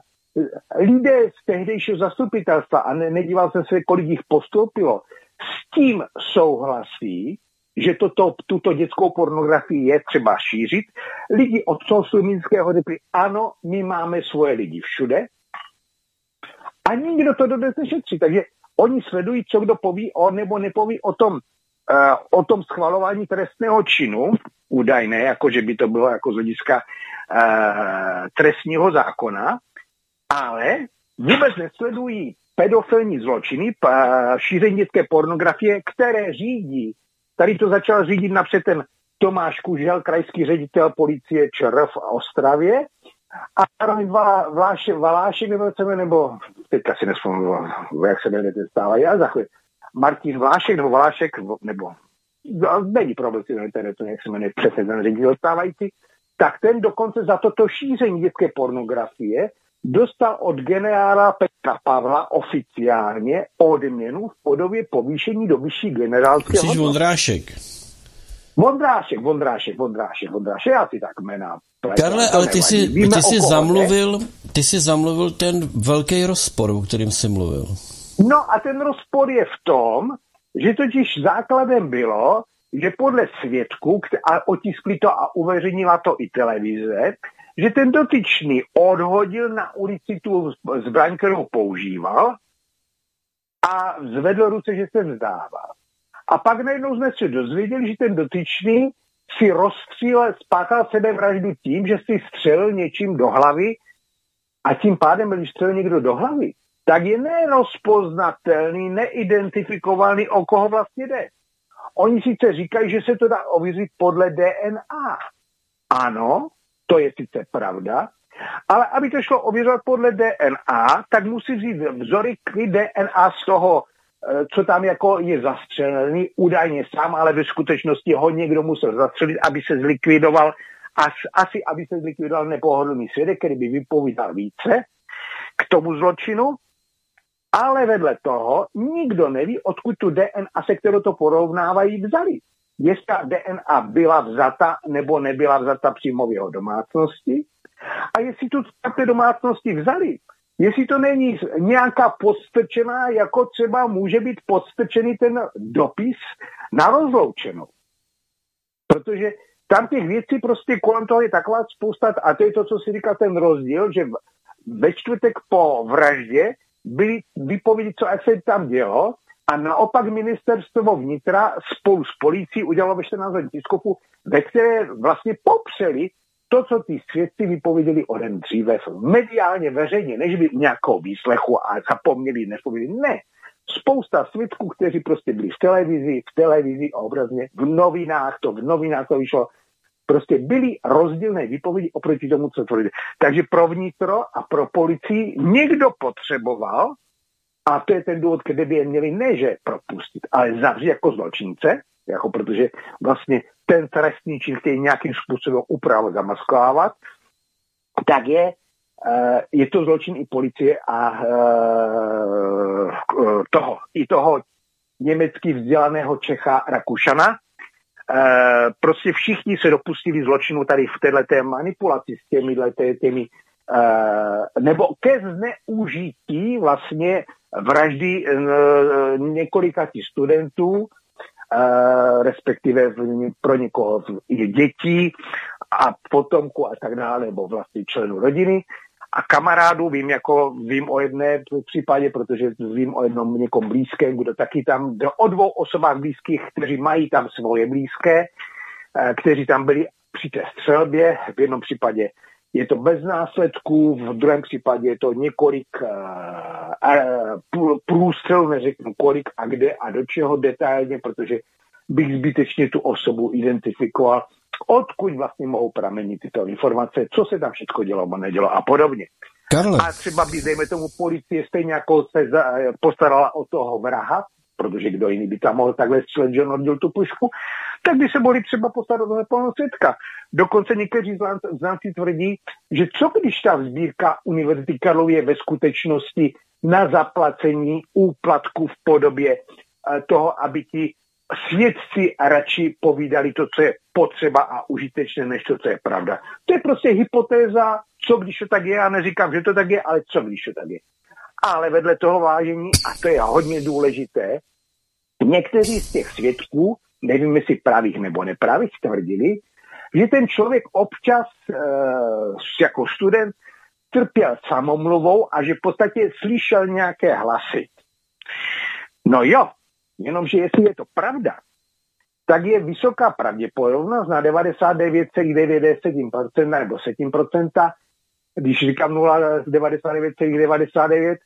lidé z tehdejšího zastupitelstva, a ne, nedíval jsem se, kolik jich postoupilo, s tím souhlasí, že toto, tuto dětskou pornografii je třeba šířit. Lidi od toho Slumínského řekli, ano, my máme svoje lidi všude a nikdo to dodnes nešetří. Takže oni sledují, co kdo poví o nebo nepoví o tom, uh, o tom schvalování trestného činu, údajné, jako že by to bylo jako z hlediska uh, trestního zákona, ale vůbec nesledují pedofilní zločiny, šíření dětské pornografie, které řídí, tady to začal řídit napřed ten Tomáš Kužel, krajský ředitel policie ČR v Ostravě, a zároveň Vlášek, Valášek nebo co nebo teďka si nespomínám, jak se jmenuje ten stále, já za chvíli. Martin Vlášek nebo Valášek, nebo no, není problém si na internetu, jak se jmenuje přesně ten ředitel stávající, tak ten dokonce za toto šíření dětské pornografie dostal od generála Petra Pavla oficiálně odměnu v podobě povýšení do vyšší generálské Jsi Vondrášek. Vondrášek, Vondrášek, Vondrášek, Vondrášek, já si tak jména. Karle, ale ty jsi, ty jsi zamluvil, ty jsi zamluvil ten velký rozpor, o kterým jsi mluvil. No a ten rozpor je v tom, že totiž základem bylo, že podle svědků, a otiskli to a uveřejnila to i televize, že ten dotyčný odhodil na ulici tu zbraň, kterou používal a zvedl ruce, že se vzdává. A pak najednou jsme se dozvěděli, že ten dotyčný si rozstřílel, spáchal sebevraždu tím, že si střelil něčím do hlavy a tím pádem, když střelil někdo do hlavy, tak je nerozpoznatelný, neidentifikovaný, o koho vlastně jde. Oni sice říkají, že se to dá ověřit podle DNA. Ano, to je sice pravda, ale aby to šlo ověřovat podle DNA, tak musí vzít vzory DNA z toho, eh, co tam jako je zastřelený, údajně sám, ale ve skutečnosti ho někdo musel zastřelit, aby se zlikvidoval, asi aby se zlikvidoval nepohodlný svědek, který by vypovídal více k tomu zločinu, ale vedle toho nikdo neví, odkud tu DNA, se kterou to porovnávají, vzali. Jestli ta DNA byla vzata nebo nebyla vzata přímo v jeho domácnosti a jestli tu té domácnosti vzali, jestli to není nějaká podstrčená, jako třeba může být podstrčený ten dopis na rozloučenou. Protože tam těch věcí prostě kolem toho je taková spousta, a to je to, co si říká ten rozdíl, že ve čtvrtek po vraždě byly vypovědi, co se tam dělo, a naopak ministerstvo vnitra spolu s policií udělalo ve 14 tiskovku, ve které vlastně popřeli to, co ty svědci vypověděli o den dříve mediálně veřejně, než by nějakou výslechu a zapomněli, nespověděli. Ne. Spousta svědků, kteří prostě byli v televizi, v televizi obrazně, v novinách, to v novinách to vyšlo, prostě byly rozdílné výpovědi oproti tomu, co tvrdili. Takže pro vnitro a pro policii někdo potřeboval, a to je ten důvod, kde by je měli ne, že propustit, ale zavřít jako zločince, jako protože vlastně ten trestný čin chtějí nějakým způsobem upravovat, zamasklávat, tak je, eh, je to zločin i policie a eh, toho, i toho německy vzdělaného Čecha Rakušana. Eh, prostě všichni se dopustili zločinu tady v této manipulaci s těmi, těmi nebo ke zneužití vlastně vraždy několika studentů Eh, respektive pro někoho i dětí a potomku a tak dále, nebo vlastně členů rodiny. A kamarádů vím, jako vím o jedné případě, protože vím o jednom někom blízkém, kdo taky tam, o dvou osobách blízkých, kteří mají tam svoje blízké, eh, kteří tam byli při té střelbě, v jednom případě je to bez následků, v druhém případě je to několik uh, průstřelů, neřeknu kolik a kde a do čeho detailně, protože bych zbytečně tu osobu identifikoval, odkud vlastně mohou pramenit tyto informace, co se tam všechno dělo nebo nedělo a podobně. Karle. A třeba by, dejme tomu, policie stejně jako se za, postarala o toho vraha, protože kdo jiný by tam mohl takhle střelit, že on tu pušku, tak by se mohli třeba postarat o neplnou svědka. Dokonce někteří znalci tvrdí, že co když ta sbírka Univerzity Karlovy je ve skutečnosti na zaplacení úplatku v podobě eh, toho, aby ti svědci radši povídali to, co je potřeba a užitečné, než to, co je pravda. To je prostě hypotéza, co když to tak je, já neříkám, že to tak je, ale co když to tak je. Ale vedle toho vážení, a to je hodně důležité, někteří z těch svědků nevím jestli pravých nebo nepravých, tvrdili, že ten člověk občas e, jako student trpěl samomluvou a že v podstatě slyšel nějaké hlasy. No jo, jenomže jestli je to pravda, tak je vysoká pravděpodobnost na 99,9% nebo 7%, když říkám 99,99,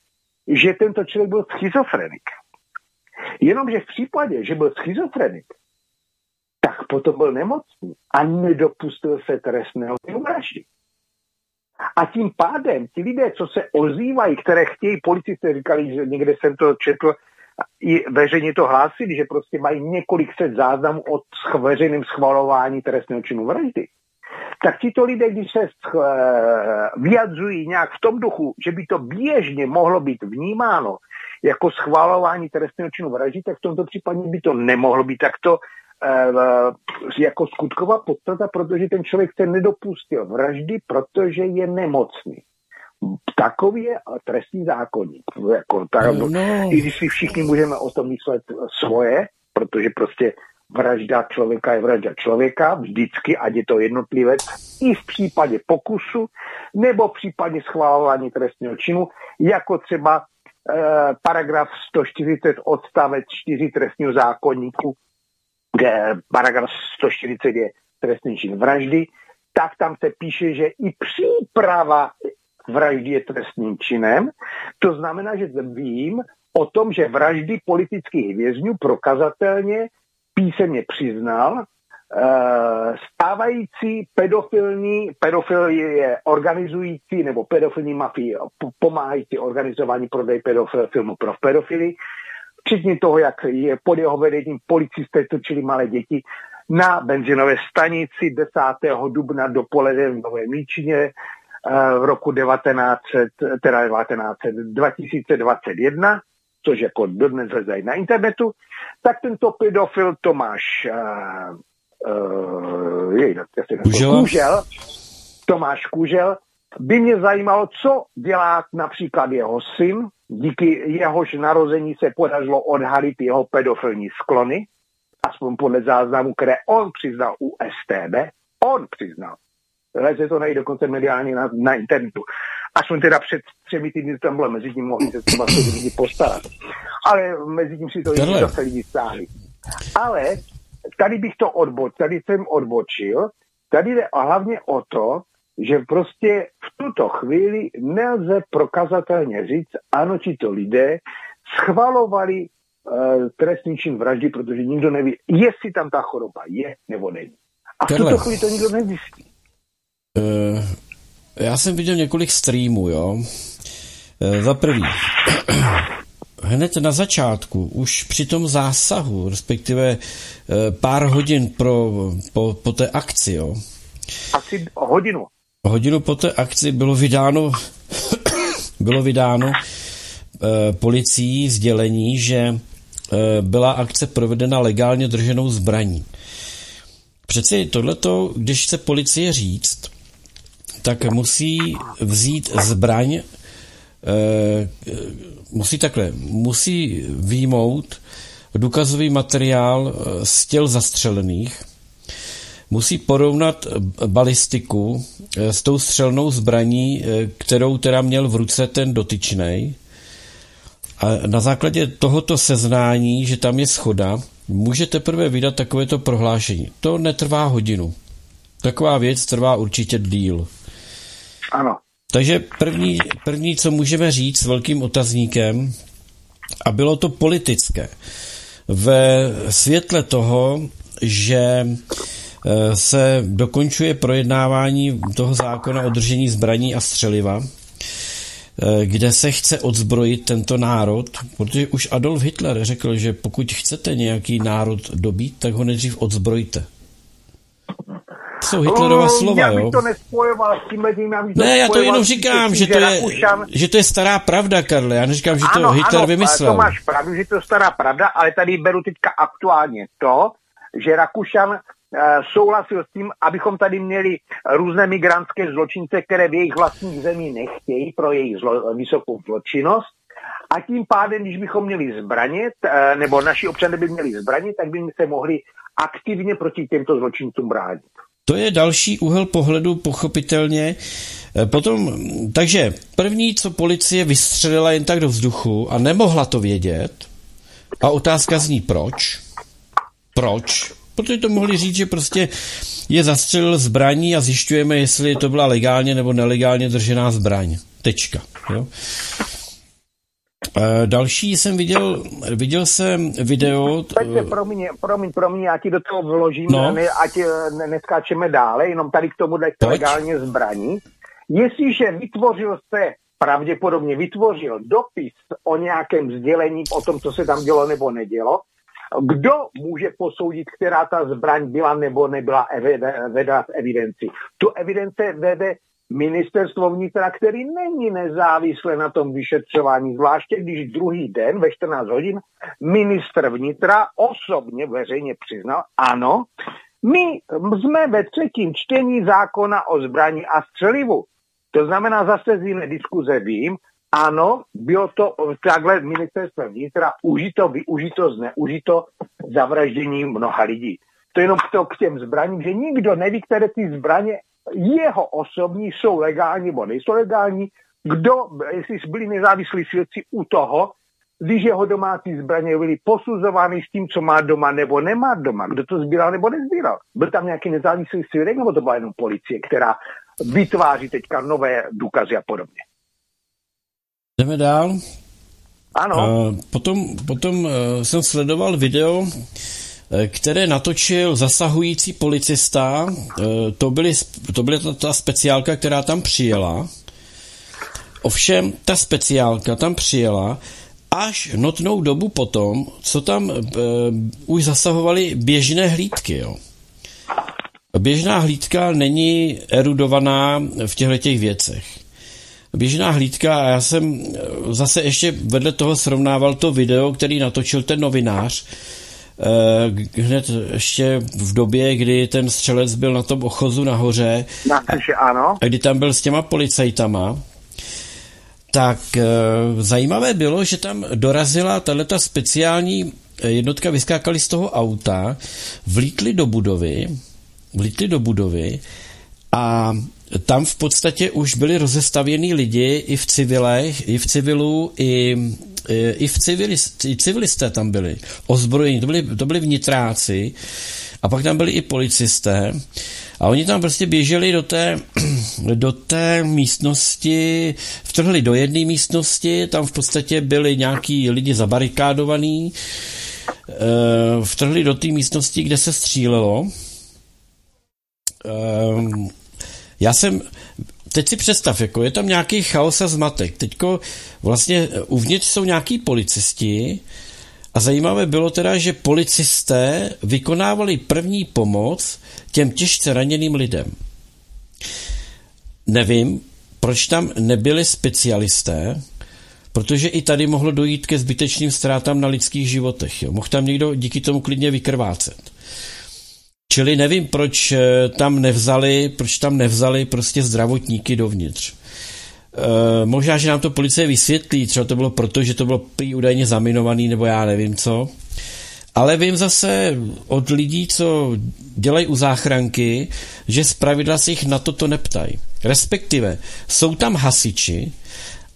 že tento člověk byl schizofrenik. Jenomže v případě, že byl schizofrenik, tak potom byl nemocný a nedopustil se trestného vraždy. A tím pádem ti lidé, co se ozývají, které chtějí, policisté říkali, že někde jsem to četl, i veřejně to hlásili, že prostě mají několik set záznamů o veřejném schvalování trestného činu vraždy. Tak tito lidé, když se vyjadřují nějak v tom duchu, že by to běžně mohlo být vnímáno jako schvalování trestného činu vraždy, tak v tomto případě by to nemohlo být takto Eh, jako skutková podstata, protože ten člověk se nedopustil vraždy, protože je nemocný. Takový je trestní zákonník. Jako, tak, no. I když si všichni můžeme o tom myslet svoje, protože prostě vražda člověka je vražda člověka, vždycky, ať je to jednotlivec, i v případě pokusu, nebo v případě schválování trestního činu, jako třeba eh, paragraf 140 odstavec 4 trestního zákonníku, kde paragraf 140 je trestný čin vraždy, tak tam se píše, že i příprava vraždy je trestným činem. To znamená, že vím o tom, že vraždy politických vězňů prokazatelně písemně přiznal, Eh, stávající pedofilní, pedofil je organizující nebo pedofilní mafii pomáhající organizování prodej pedofil, filmu pro pedofily, včetně toho, jak je pod jeho vedením policisté točili malé děti na benzinové stanici 10. dubna dopoledne v Nové Míčině eh, v roku 1900, teda 19, 2021, což jako dodnes hledají na internetu, tak tento pedofil Tomáš uh, uh, jej, Kůžel. Kůžel, Tomáš Kůžel, by mě zajímalo, co dělá například jeho syn, díky jehož narození se podařilo odhalit jeho pedofilní sklony, aspoň podle záznamu, které on přiznal u STB, on přiznal. se to najde dokonce mediálně na, na internetu. Aspoň teda před třemi týdny tam bylo, mezi tím mohli se třeba se lidi postarat. Ale mezi tím si to zase lidi stáhli. Ale tady bych to odbočil, tady jsem odbočil, tady jde hlavně o to, že prostě v tuto chvíli nelze prokazatelně říct, ano, to lidé schvalovali uh, trestný čin vraždy, protože nikdo neví, jestli tam ta choroba je nebo není. A v tuto chvíli to nikdo nezjistí. Uh, já jsem viděl několik streamů, jo. Uh, za prvý, hned na začátku, už při tom zásahu, respektive pár hodin pro, po, po té akci, jo. Asi hodinu. Hodinu po té akci bylo vydáno, bylo vydáno eh, policií sdělení, že eh, byla akce provedena legálně drženou zbraní. Přeci tohleto, když chce policie říct, tak musí vzít zbraň Eh, musí takhle, musí výjmout důkazový materiál eh, z těl zastřelených, musí porovnat balistiku s tou střelnou zbraní, kterou teda měl v ruce ten dotyčný. A na základě tohoto seznání, že tam je schoda, může teprve vydat takovéto prohlášení. To netrvá hodinu. Taková věc trvá určitě díl. Ano. Takže první, první, co můžeme říct s velkým otazníkem, a bylo to politické, ve světle toho, že se dokončuje projednávání toho zákona o držení zbraní a střeliva, e, kde se chce odzbrojit tento národ, protože už Adolf Hitler řekl, že pokud chcete nějaký národ dobít, tak ho nejdřív odzbrojte jsou Hitlerova slova, já bych to nespojoval s tím já bych Ne, já to jenom říkám, že to, je, Rakušan... že to je stará pravda, Karle. Já neříkám, že ano, to Hitler ano, vymyslel. to máš pravdu, že to je stará pravda, ale tady beru teďka aktuálně to, že Rakušan souhlasil s tím, abychom tady měli různé migrantské zločince, které v jejich vlastních zemí nechtějí pro jejich zlo, vysokou zločinnost. A tím pádem, když bychom měli zbraně, uh, nebo naši občané by měli zbraně, tak by se mohli aktivně proti těmto zločincům bránit. To je další úhel pohledu, pochopitelně. E, potom, takže první, co policie vystřelila jen tak do vzduchu a nemohla to vědět, a otázka zní proč? Proč? Protože to mohli říct, že prostě je zastřelil zbraní a zjišťujeme, jestli to byla legálně nebo nelegálně držená zbraň. Tečka. Jo? Uh, další jsem viděl, viděl jsem video... Pojďte, promiň, promiň, promiň, já ti do toho vložím, no. ne, ať ne, neskáčeme dále, jenom tady k tomu dejte legálně zbraní. Jestliže vytvořil se, pravděpodobně vytvořil dopis o nějakém sdělení, o tom, co se tam dělo nebo nedělo, kdo může posoudit, která ta zbraň byla nebo nebyla vedena v evidenci? Tu evidence vede ministerstvo vnitra, který není nezávislé na tom vyšetřování, zvláště když druhý den ve 14 hodin ministr vnitra osobně veřejně přiznal, ano, my jsme ve třetím čtení zákona o zbraní a střelivu. To znamená, zase z jiné diskuze vím, ano, bylo to takhle ministerstvo vnitra užito, využito, zneužito zavraždění mnoha lidí. To jenom to k těm zbraním, že nikdo neví, které ty zbraně jeho osobní jsou legální nebo nejsou legální, kdo, jestli byli nezávislí svědci u toho, když jeho domácí zbraně byly posuzovány s tím, co má doma nebo nemá doma, kdo to sbíral nebo nezbíral. Byl tam nějaký nezávislý svědek nebo to byla jenom policie, která vytváří teďka nové důkazy a podobně. Jdeme dál. Ano. Uh, potom potom uh, jsem sledoval video eh, které natočil zasahující policista. To, byly, to byla ta, ta speciálka, která tam přijela. Ovšem, ta speciálka tam přijela až notnou dobu potom, co tam uh, už zasahovaly běžné hlídky. Jo. Běžná hlídka není erudovaná v těchto těch věcech. Běžná hlídka, a já jsem zase ještě vedle toho srovnával to video, který natočil ten novinář, eh, hned ještě v době, kdy ten střelec byl na tom ochozu nahoře. Na ano. A kdy tam byl s těma policajtama tak e, zajímavé bylo, že tam dorazila tato speciální jednotka, vyskákali z toho auta, vlítli do budovy, vlítli do budovy a tam v podstatě už byli rozestavěni lidi i v civilech, i v civilu, i, i v civilist, i civilisté tam byli, ozbrojení, to byli, to byli vnitráci a pak tam byli i policisté a oni tam prostě běželi do té, do té místnosti, vtrhli do jedné místnosti, tam v podstatě byli nějaký lidi zabarikádovaní, eh, vtrhli do té místnosti, kde se střílelo. Eh, já jsem, teď si představ, jako je tam nějaký chaos a zmatek. Teďko vlastně uvnitř jsou nějaký policisti, a zajímavé bylo teda, že policisté vykonávali první pomoc těm těžce raněným lidem. Nevím, proč tam nebyli specialisté, protože i tady mohlo dojít ke zbytečným ztrátám na lidských životech. Jo. Mohl tam někdo díky tomu klidně vykrvácet. Čili nevím, proč eh, tam nevzali, proč tam nevzali prostě zdravotníky dovnitř. Uh, možná, že nám to policie vysvětlí, třeba to bylo proto, že to bylo prý údajně zaminovaný, nebo já nevím co. Ale vím zase od lidí, co dělají u záchranky, že zpravidla se jich na toto neptají. Respektive jsou tam hasiči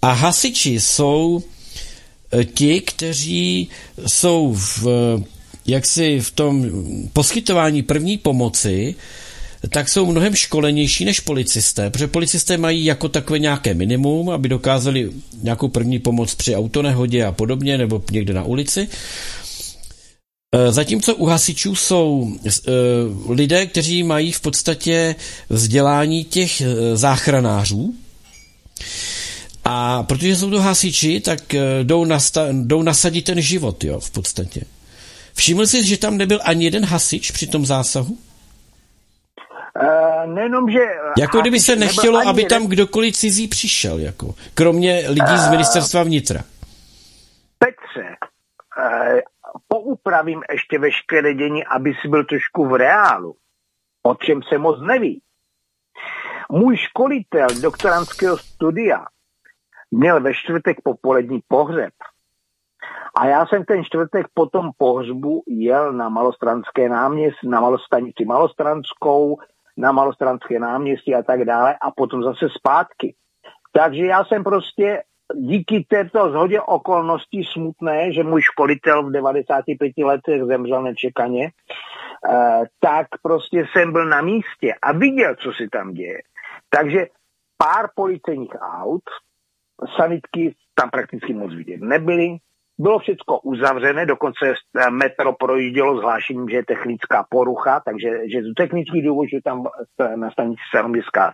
a hasiči jsou eh, ti, kteří jsou v, jaksi v tom poskytování první pomoci, tak jsou mnohem školenější než policisté, protože policisté mají jako takové nějaké minimum, aby dokázali nějakou první pomoc při autonehodě a podobně, nebo někde na ulici. E, zatímco u hasičů jsou e, lidé, kteří mají v podstatě vzdělání těch e, záchranářů, a protože jsou to hasiči, tak jdou, nasta- jdou nasadit ten život, jo, v podstatě. Všiml jsi, že tam nebyl ani jeden hasič při tom zásahu? Uh, nejenom, že... Jako kdyby se nechtělo, aby tam kdokoliv cizí přišel, jako. Kromě lidí z ministerstva vnitra. Petře, uh, poupravím ještě veškeré dění, aby si byl trošku v reálu. O čem se moc neví. Můj školitel doktorantského studia měl ve čtvrtek popolední pohřeb. A já jsem ten čtvrtek po tom pohřbu jel na Malostranské náměstí, na Malostanici Malostranskou, na Malostranské náměstí a tak dále a potom zase zpátky. Takže já jsem prostě díky této zhodě okolností smutné, že můj školitel v 95 letech zemřel nečekaně, eh, tak prostě jsem byl na místě a viděl, co se tam děje. Takže pár policejních aut, sanitky tam prakticky moc vidět nebyly, bylo všechno uzavřené, dokonce metro projíždělo zhlášením, že je technická porucha, takže že z technických důvodů, že tam na stanici Staroměstská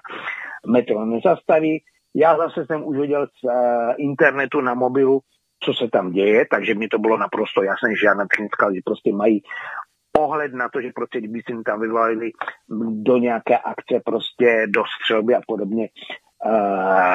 metro nezastaví. Já zase jsem už viděl z uh, internetu na mobilu, co se tam děje, takže mi to bylo naprosto jasné, že žádná technická lidi prostě mají pohled na to, že prostě kdyby si tam vyvolali do nějaké akce prostě do střelby a podobně, uh,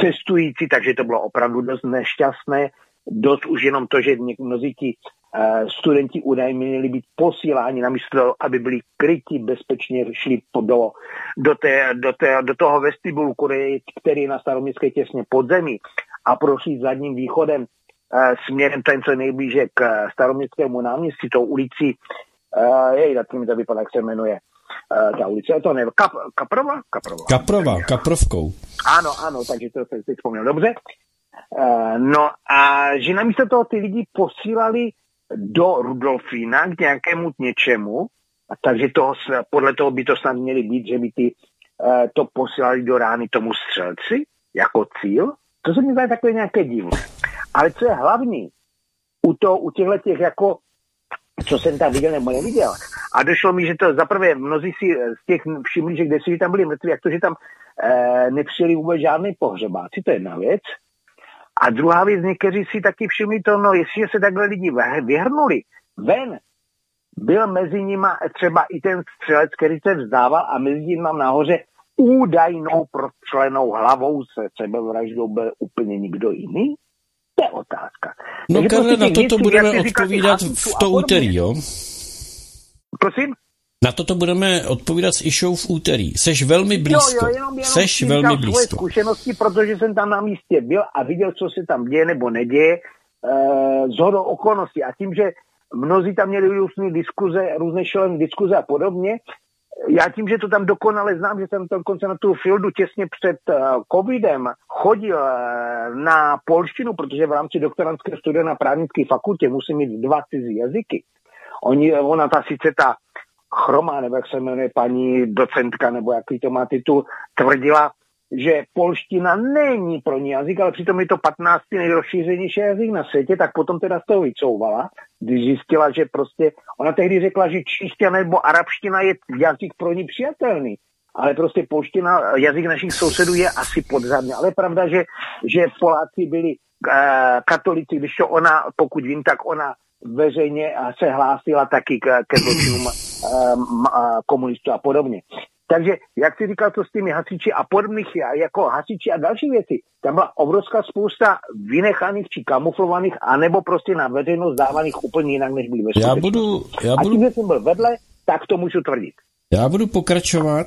cestující, takže to bylo opravdu dost nešťastné. Dost už jenom to, že mnozí ti uh, studenti údajně měli být posíláni na místo, aby byli kryti, bezpečně šli do, do, té, do, té, do toho vestibulu, který, který je na staroměstské těsně podzemí a prošli zadním východem uh, směrem ten, co nejblíže k staroměstskému náměstí, tou ulicí, uh, jej, na mi to vypadá, jak se jmenuje, ta ulice, to ne, Kap, Kaprova? Kaprova. Kaprova, Kaprovkou. Ano, ano, takže to jsem si vzpomněl dobře. Uh, no a že namísto toho ty lidi posílali do Rudolfína k nějakému něčemu, a takže toho, podle toho by to snad měli být, že by ty, uh, to posílali do rány tomu střelci jako cíl. To se mi zdá takové nějaké divné. Ale co je hlavní, u, to, u těchto těch jako co jsem tam viděl nebo neviděl. A došlo mi, že to zaprvé mnozí si z těch všimli, že kde si tam byli mrtví, jak to, že tam e, nepřijeli vůbec žádný pohřebáci, to je jedna věc. A druhá věc, někteří si taky všimli to, no jestliže se takhle lidi vyhrnuli ven, byl mezi nimi třeba i ten střelec, který se vzdával a mezi ním mám nahoře údajnou prostřelenou hlavou se sebevraždou byl úplně nikdo jiný? To je otázka. No Takže Karle, prostě na toto věcí, budeme odpovídat v to úterý, jo? Prosím? Na toto budeme odpovídat s Išou v úterý. Seš velmi blízko. Jo, jo, jenom, jenom Seš velmi blízko. svoje zkušenosti, protože jsem tam na místě byl a viděl, co se tam děje nebo neděje e, z hodou okolností. A tím, že mnozí tam měli různé diskuze, různé šelené diskuze a podobně, já tím, že to tam dokonale znám, že jsem dokonce na tu fieldu těsně před uh, covidem chodil uh, na polštinu, protože v rámci doktorantské studia na právnické fakultě musím mít dva cizí jazyky. Oni, ona ta sice ta Chroma, nebo jak se jmenuje paní docentka, nebo jaký to má titul, tvrdila, že polština není pro ní jazyk, ale přitom je to 15. nejrozšířenější jazyk na světě, tak potom teda z toho vycouvala, když zjistila, že prostě, ona tehdy řekla, že číština nebo arabština je jazyk pro ní přijatelný. Ale prostě polština, jazyk našich sousedů je asi podzadný. Ale je pravda, že, že Poláci byli uh, katolici, když to ona, pokud vím, tak ona veřejně se hlásila taky ke, ke zločinům um, komunistů a podobně. Takže, jak si říkal, to s těmi hasiči a podobných, jako hasiči a další věci, tam byla obrovská spousta vynechaných či kamuflovaných, anebo prostě na veřejnost dávaných úplně jinak, než byly ve já budu, já budu... A tím, že jsem byl vedle, tak to můžu tvrdit. Já budu pokračovat.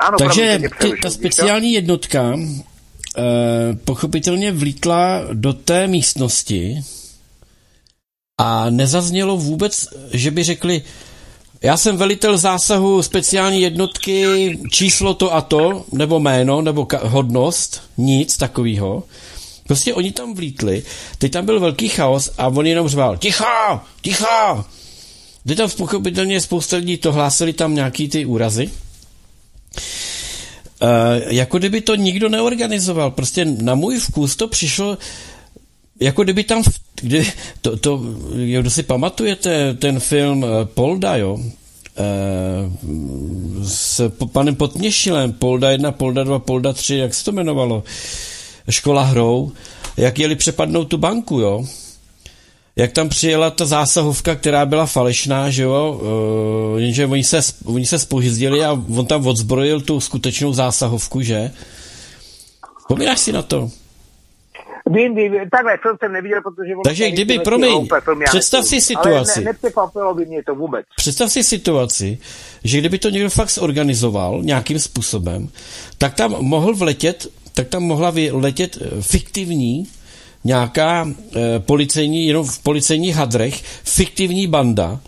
Ano, Takže ty, ta speciální jednotka eh, pochopitelně vlítla do té místnosti a nezaznělo vůbec, že by řekli, já jsem velitel zásahu speciální jednotky, číslo to a to, nebo jméno, nebo ka- hodnost, nic takového. Prostě oni tam vlítli, teď tam byl velký chaos a on jenom řval, ticho, ticho. Teď tam pochopitelně spousta lidí to hlásili tam nějaký ty úrazy. E, jako kdyby to nikdo neorganizoval. Prostě na můj vkus to přišlo, jako kdyby tam, kdy, to, to, kdo si pamatujete ten film eh, Polda, jo, e, s panem Potměšilem, Polda 1, Polda 2, Polda 3, jak se to jmenovalo, škola hrou, jak jeli přepadnout tu banku, jo, jak tam přijela ta zásahovka, která byla falešná, že jo, uh, jenže oni se, oni se spohyzdili a on tam odzbrojil tu skutečnou zásahovku, že? Vzpomínáš si na to? Vím, vím, takhle, film jsem neviděl, protože... Takže kdyby, promiň, představ si situaci. Ale ne, by mě to vůbec. Představ si situaci, že kdyby to někdo fakt zorganizoval nějakým způsobem, tak tam mohl vletět, tak tam mohla letět eh, fiktivní nějaká e, policejní, jenom v policejních hadrech, fiktivní banda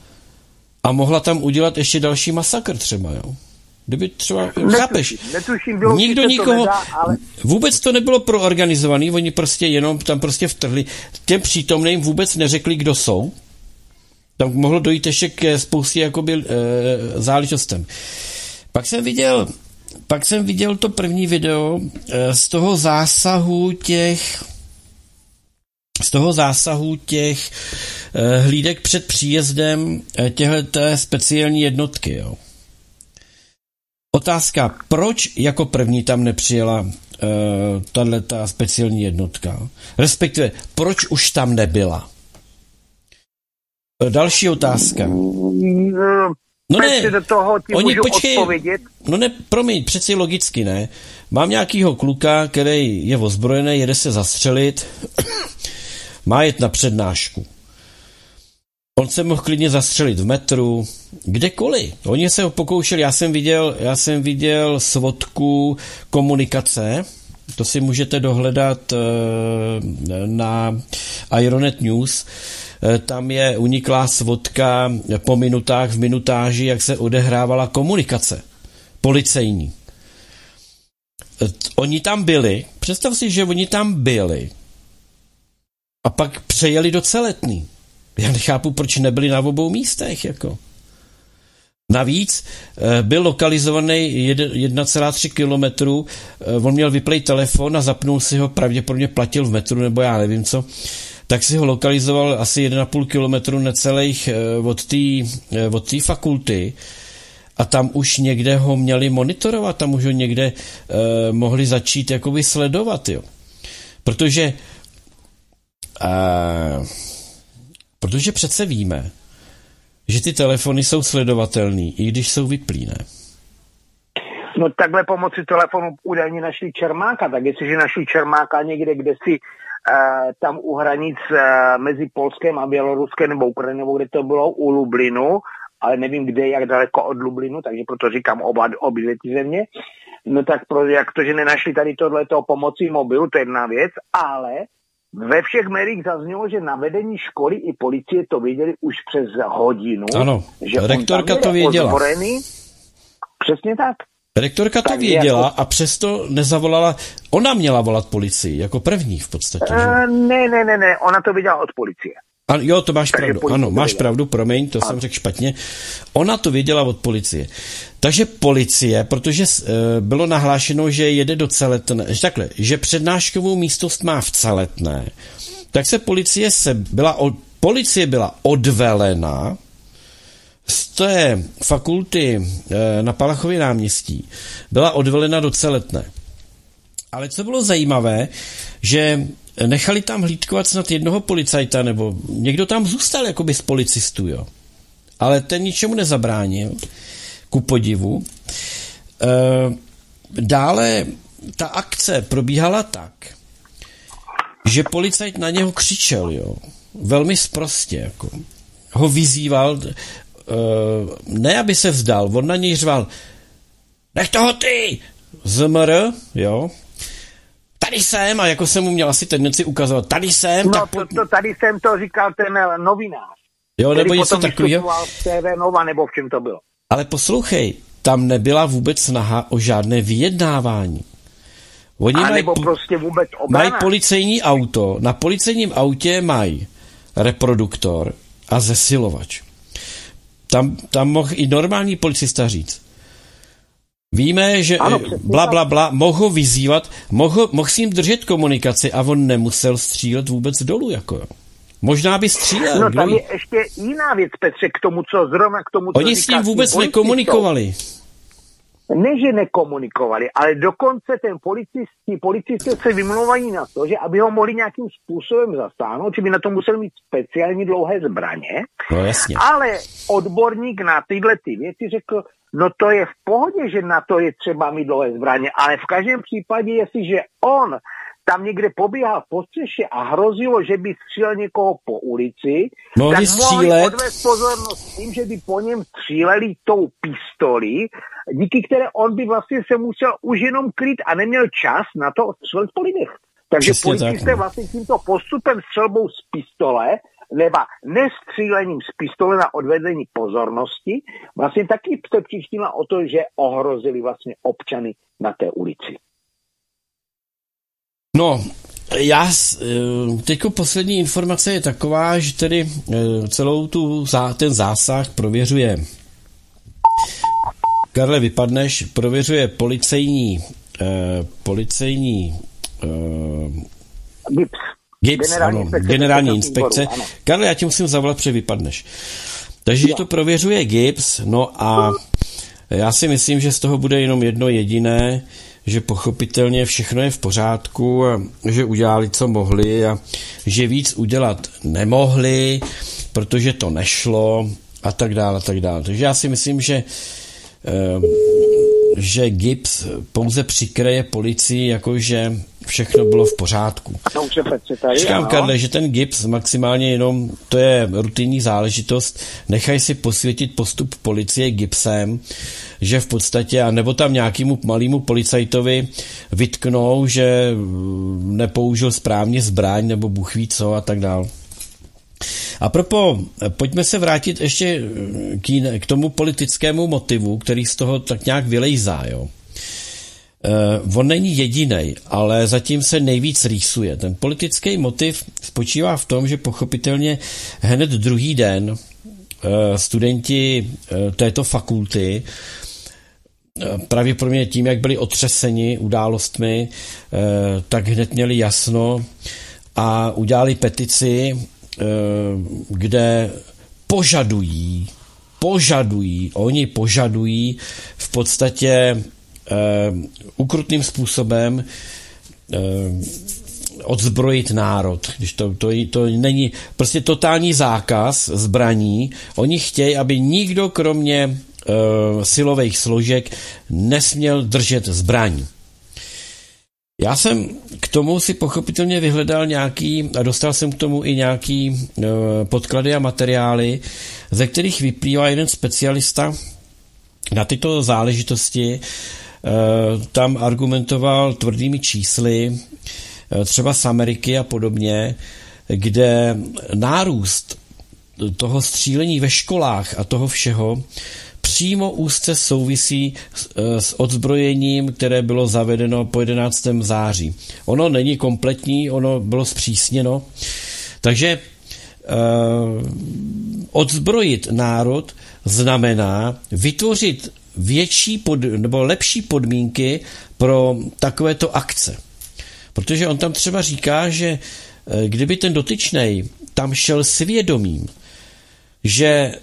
a mohla tam udělat ještě další masakr třeba, jo. Kdyby třeba, netuším, chápeš, netuším, bylo nikdo nikoho, to nedá, ale... vůbec to nebylo proorganizovaný, oni prostě jenom tam prostě vtrhli, těm přítomným vůbec neřekli, kdo jsou, tam mohlo dojít ještě k spoustě jakoby e, záležitostem. Pak jsem viděl, pak jsem viděl to první video e, z toho zásahu těch z toho zásahu těch e, hlídek před příjezdem e, těchto speciální jednotky, jo. Otázka, proč jako první tam nepřijela uh, tahle ta speciální jednotka? Respektive, proč už tam nebyla? Další otázka. No ne, do toho ti oni, počkej, odpovědět. No ne, promiň, přeci logicky ne. Mám nějakýho kluka, který je ozbrojený, jede se zastřelit, má jet na přednášku. On se mohl klidně zastřelit v metru, kdekoliv. Oni se ho pokoušeli, já jsem viděl, já jsem viděl svodku komunikace, to si můžete dohledat eh, na Ironet News. Eh, tam je uniklá svodka po minutách v minutáži, jak se odehrávala komunikace policejní. Eh, oni tam byli, představ si, že oni tam byli a pak přejeli do celetný. Já nechápu, proč nebyli na obou místech, jako. Navíc eh, byl lokalizovaný 1,3 kilometru, eh, on měl vyplej telefon a zapnul si ho, pravděpodobně platil v metru, nebo já nevím co. tak si ho lokalizoval asi 1,5 kilometru necelých eh, od té od fakulty a tam už někde ho měli monitorovat, tam už ho někde eh, mohli začít jakoby sledovat, jo. Protože eh, protože přece víme, že ty telefony jsou sledovatelné, i když jsou vyplý, ne? No takhle pomocí telefonu údajně našli Čermáka, tak jestliže našli Čermáka někde, kde si uh, tam u hranic uh, mezi Polskem a Běloruskem nebo Ukrajinou, kde to bylo, u Lublinu, ale nevím kde, jak daleko od Lublinu, takže proto říkám oba, obě ty země, no tak pro, jak to, že nenašli tady tohleto pomocí mobilu, to je jedna věc, ale ve všech médiích zaznělo, že na vedení školy i policie to věděli už přes hodinu. Ano, že rektorka to věděla. Ozbrojený. Přesně tak. Rektorka to Tak věděla jako- a přesto nezavolala, ona měla volat policii, jako první v podstatě. Že? Uh, ne, ne, ne, ne, ona to věděla od policie. A, jo, to máš Takže pravdu. Ano, máš pravdu, promiň, to jsem řekl špatně. Ona to věděla od policie. Takže policie, protože uh, bylo nahlášeno, že jede do Celetné, že takhle, že přednáškovou místost má v Celetné, tak se policie se byla, od, policie byla odvelena z té fakulty eh, na Palachově náměstí, byla odvelena do Celetné. Ale co bylo zajímavé, že nechali tam hlídkovat snad jednoho policajta, nebo někdo tam zůstal jakoby z policistů, jo. Ale ten ničemu nezabránil, ku podivu. E, dále ta akce probíhala tak, že policajt na něho křičel, jo. Velmi sprostě, jako. Ho vyzýval, e, ne aby se vzdal, on na něj řval, nech toho ty, ZMR, jo, tady jsem, a jako jsem mu měl asi tendenci ukazovat, tady jsem, No tak to, pojď, to, tady jsem to říkal ten eh, novinář. jo, nebo něco takového. v TV Nova, nebo v čem to bylo. Ale poslouchej, tam nebyla vůbec snaha o žádné vyjednávání. Oni A mají, nebo po- prostě vůbec mají obrana. policejní auto, na policejním autě mají reproduktor a zesilovač. Tam, tam mohl i normální policista říct. Víme, že Ano, přesně bla, bla, bla, mohl vyzývat, mohl, mohl s ním držet komunikaci a on nemusel střílet vůbec dolů. Jako. jo. Možná by střílel. No tam je ještě jiná věc, Petře, k tomu, co zrovna k tomu, co Oni s ním vůbec nekomunikovali. Ne, že nekomunikovali, ale dokonce ten policisti, policisté se vymlouvají na to, že aby ho mohli nějakým způsobem zasáhnout, že by na to museli mít speciální dlouhé zbraně, No jasně. ale odborník na tyhle ty věci řekl, no to je v pohodě, že na to je třeba mít dlouhé zbraně, ale v každém případě, jestliže on tam někde pobíhal po střeše a hrozilo, že by střílel někoho po ulici, Mohli tak mohli střílet. odvést pozornost tím, že by po něm stříleli tou pistolí, díky které on by vlastně se musel už jenom kryt a neměl čas na to střelit po lidech. Takže Přesně tak, policisté no. vlastně tímto postupem střelbou z pistole nebo nestřílením z pistole na odvedení pozornosti, vlastně taky se přičtila o to, že ohrozili vlastně občany na té ulici. No, já, eh, teďko poslední informace je taková, že tedy eh, celou tu, ten zásah prověřuje Karle, vypadneš, prověřuje policejní eh, policejní eh, Gips. GIPS, Generální ano, inspekce generální inspekce. ano. Karle, já ti musím zavolat, protože vypadneš. Takže že to prověřuje GIPS, no a já si myslím, že z toho bude jenom jedno jediné, že pochopitelně všechno je v pořádku a že udělali, co mohli a že víc udělat nemohli, protože to nešlo a tak dále, a tak dále. Takže já si myslím, že eh, že GIPS pouze přikreje policii, jakože všechno bylo v pořádku. Tady. Říkám, ano. Karle, že ten GIPS maximálně jenom, to je rutinní záležitost, nechaj si posvětit postup policie GIPSem, že v podstatě, a nebo tam nějakému malému policajtovi vytknou, že mm, nepoužil správně zbraň, nebo Bůh ví co a tak dál. A propo, pojďme se vrátit ještě eh, k, k tomu politickému motivu, který z toho tak nějak vylejzá, jo. Uh, on není jediný, ale zatím se nejvíc rýsuje. Ten politický motiv spočívá v tom, že pochopitelně hned druhý den uh, studenti uh, této fakulty pravděpodobně tím, jak byli otřeseni událostmi, tak hned měli jasno, a udělali petici, kde požadují, požadují, oni požadují v podstatě ukrutným způsobem odzbrojit národ, když to, to, to není prostě totální zákaz zbraní. Oni chtějí, aby nikdo kromě uh, silových složek nesměl držet zbraní. Já jsem k tomu si pochopitelně vyhledal nějaký, a dostal jsem k tomu i nějaký uh, podklady a materiály, ze kterých vyplývá jeden specialista na tyto záležitosti, uh, tam argumentoval tvrdými čísly, Eh, třeba z Ameriky a podobně, kde nárůst toho střílení ve školách a toho všeho přímo úzce souvisí s, eh, odzbrojením, které bylo zavedeno po 11. září. Ono není kompletní, ono bylo zpřísněno. Takže odzbrojit národ znamená vytvořit větší pod, nebo lepší podmínky pro takovéto akce. Protože on tam třeba říká, že eh, kdyby ten dotyčný tam šel svědomím, že eh,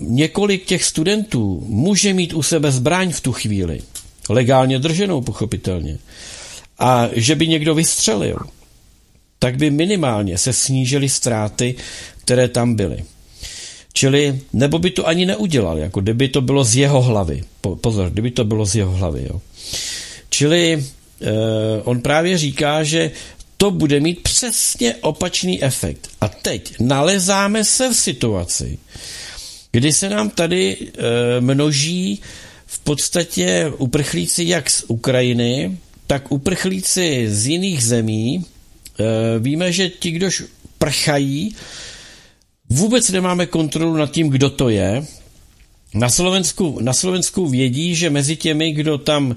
několik těch studentů může mít u sebe zbraň v tu chvíli, legálně drženou pochopitelně, a že by někdo vystřelil, tak by minimálně se snížily ztráty, které tam byly. Čili, nebo by to ani neudělal, jako kdyby to bylo z jeho hlavy. Pozor, kdyby to bylo z jeho hlavy, jo. Čili eh, on právě říká, že to bude mít přesně opačný efekt. A teď nalezáme se v situaci, kdy se nám tady eh, množí v podstatě uprchlíci jak z Ukrajiny, tak uprchlíci z jiných zemí. Eh, víme, že ti, kdož prchají, vůbec nemáme kontrolu nad tím, kdo to je. Na Slovensku, na Slovensku vědí, že mezi těmi, kdo tam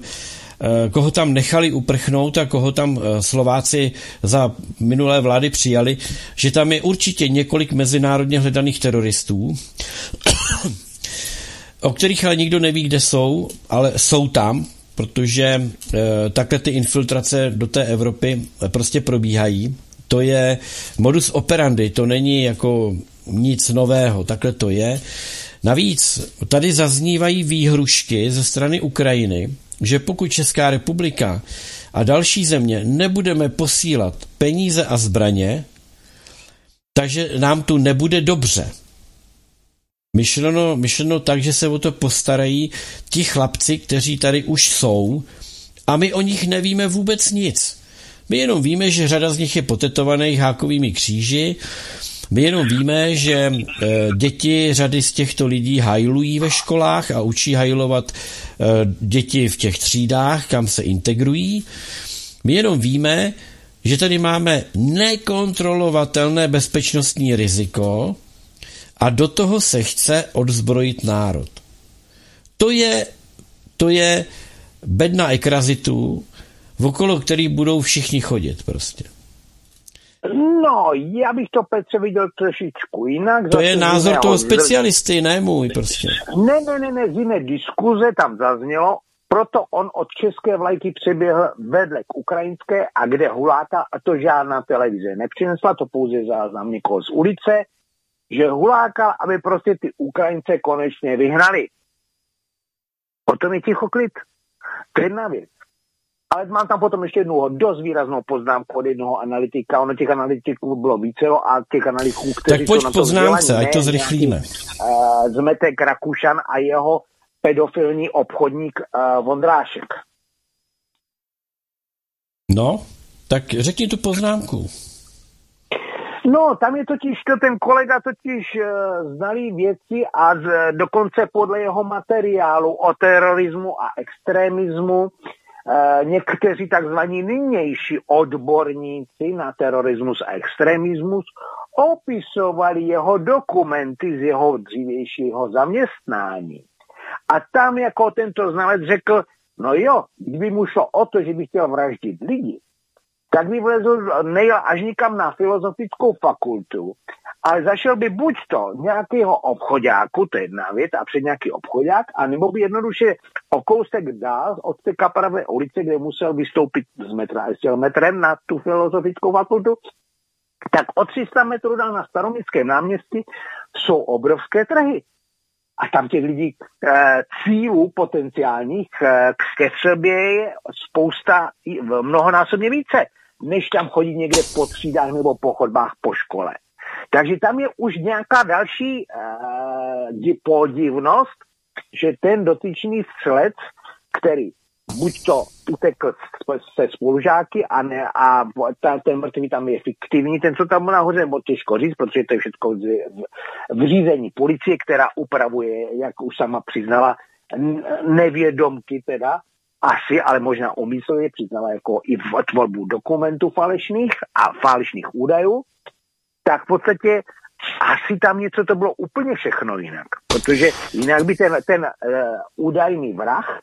Eh, koho tam nechali uprchnout a koho tam eh, Slováci za minulé vlády přijali, že tam je určitě několik mezinárodně hledaných teroristů, o kterých ale nikdo neví, kde jsou, ale jsou tam, protože e, takhle ty infiltrace do té Evropy prostě probíhají. To je modus operandi, to není jako nic nového, takhle to je. Navíc tady zaznívají výhrušky ze strany Ukrajiny, že pokud Česká republika a další země nebudeme posílat peníze a zbraně, takže nám tu nebude dobře. Myšleno, myšleno tak, že se o to postarají ti chlapci, kteří tady už jsou a my o nich nevíme vůbec nic. My jenom víme, že řada z nich je potetovaných hákovými kříži, my jenom víme, že eh, děti řady z těchto lidí hajlují ve školách a učí hajlovat eh, děti v těch třídách, kam se integrují. My jenom víme, že tady máme nekontrolovatelné bezpečnostní riziko a do toho se chce odzbrojit národ. To je, to je bedna ekrazitů, okolo který budou všichni chodit prostě. No, já bych to Petře viděl trošičku jinak. To je názor toho specialisty, ne můj prostě. Ne, ne, ne, ne, z jiné diskuze tam zaznělo, proto on od české vlajky přeběhl vedle k ukrajinské a kde huláta, a to žádná televize nepřinesla, to pouze záznam někoho z ulice, že hulákal, aby prostě ty Ukrajince konečně vyhnali. O tom je ticho klid. To je jedna věc. Ale mám tam potom ještě jednu dost výraznou poznámku od jednoho analytika. Ono těch analytiků bylo více a těch analytiků, kteří tak pojď jsou na poznámce, ať to zrychlíme. Uh, Zmetek Rakušan a jeho pedofilní obchodník uh, Vondrášek. No, tak řekni tu poznámku. No, tam je totiž to, ten kolega totiž uh, znalý věci a z, dokonce podle jeho materiálu o terorismu a extremismu někteří takzvaní nynější odborníci na terorismus a extremismus opisovali jeho dokumenty z jeho dřívějšího zaměstnání. A tam jako tento znalec řekl, no jo, kdyby mu šlo o to, že by chtěl vraždit lidi, tak by vlezl, nejel až nikam na filozofickou fakultu, ale zašel by buď to nějakého obchodáku, to je jedna věc, a před nějaký obchodák, anebo by jednoduše o kousek dál od té kapravé ulice, kde musel vystoupit z metra, jestli metrem na tu filozofickou fakultu, tak o 300 metrů dál na staroměstském náměstí jsou obrovské trhy. A tam těch lidí e, cílů potenciálních e, ke střelbě je spousta, mnohonásobně více, než tam chodit někde po třídách nebo po chodbách po škole. Takže tam je už nějaká další e, podivnost, že ten dotyčný střelec, který buď to utekl se spolužáky a, ne, a ta, ten mrtvý tam je fiktivní, ten, co tam nahoře, nebo těžko říct, protože to je všechno v řízení policie, která upravuje, jak už sama přiznala, nevědomky teda, asi, ale možná umyslně přiznala jako i v tvorbu dokumentů falešných a falešných údajů, tak v podstatě asi tam něco to bylo úplně všechno jinak. Protože jinak by ten, ten uh, údajný vrah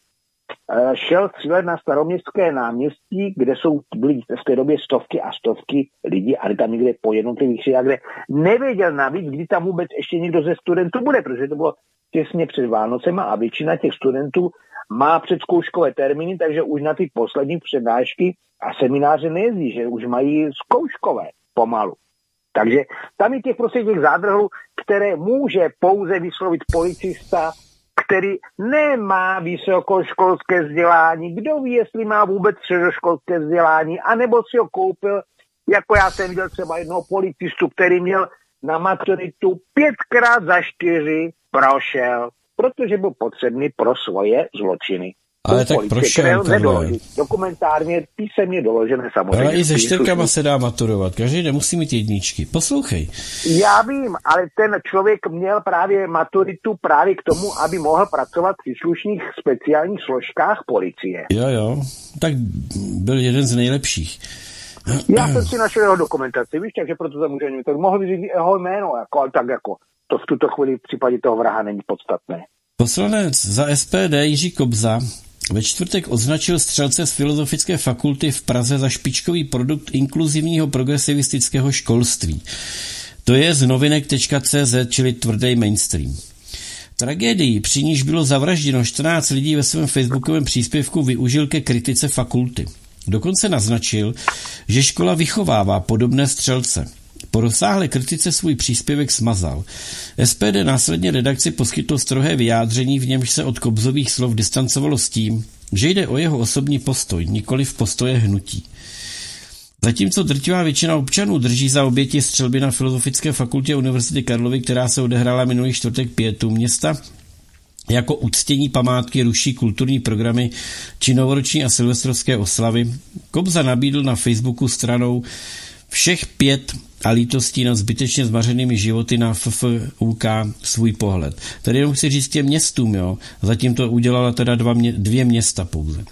šel střílet na staroměstské náměstí, kde jsou byly v té době stovky a stovky lidí, ale tam někde po jednotlivých třídách, kde nevěděl navíc, kdy tam vůbec ještě někdo ze studentů bude, protože to bylo těsně před Vánocema a většina těch studentů má předzkouškové termíny, takže už na ty poslední přednášky a semináře nejezdí, že už mají zkouškové pomalu. Takže tam je těch prostě těch zádrhlů, které může pouze vyslovit policista který nemá vysokoškolské vzdělání. Kdo ví, jestli má vůbec středoškolské vzdělání, anebo si ho koupil, jako já jsem viděl třeba jednoho policistu, který měl na maturitu pětkrát za čtyři prošel, protože byl potřebný pro svoje zločiny. Ale tak prošel, Dokumentárně, písemně doložené samozřejmě. Ale i se čtyřkama se dá maturovat, každý nemusí mít jedničky. Poslouchej. Já vím, ale ten člověk měl právě maturitu právě k tomu, aby mohl pracovat v příslušných speciálních složkách policie. Jo, jo, tak byl jeden z nejlepších. Já jsem si našel jeho dokumentaci, víš, takže proto to můžeme, tak mohl říct jeho jméno, jako, ale tak jako to v tuto chvíli v případě toho vraha není podstatné. Poslanec za SPD Jiří Kobza ve čtvrtek označil střelce z Filozofické fakulty v Praze za špičkový produkt inkluzivního progresivistického školství. To je z novinek.cz, čili tvrdý mainstream. Tragédii, při níž bylo zavražděno 14 lidí ve svém facebookovém příspěvku, využil ke kritice fakulty. Dokonce naznačil, že škola vychovává podobné střelce. Po rozsáhlé kritice svůj příspěvek smazal. SPD následně redakci poskytlo strohé vyjádření, v němž se od Kobzových slov distancovalo s tím, že jde o jeho osobní postoj, nikoli v postoje hnutí. Zatímco drtivá většina občanů drží za oběti střelby na Filozofické fakultě Univerzity Karlovy, která se odehrála minulý čtvrtek pětu města, jako uctění památky ruší kulturní programy či novoroční a silvestrovské oslavy, Kobza nabídl na Facebooku stranou všech pět a lítostí nad zbytečně zmařenými životy na FFUK svůj pohled. Tady jenom chci říct těm městům, jo. Zatím to udělala teda dva mě, dvě města pouze.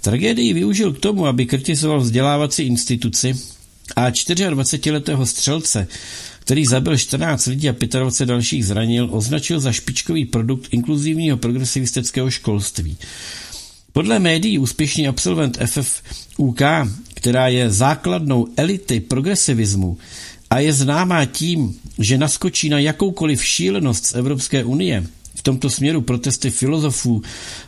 Tragédii využil k tomu, aby kritizoval vzdělávací instituci a 24-letého střelce, který zabil 14 lidí a 25 dalších zranil, označil za špičkový produkt inkluzivního progresivistického školství. Podle médií úspěšný absolvent FFUK, která je základnou elity progresivismu a je známá tím, že naskočí na jakoukoliv šílenost z Evropské unie, v tomto směru protesty filozofů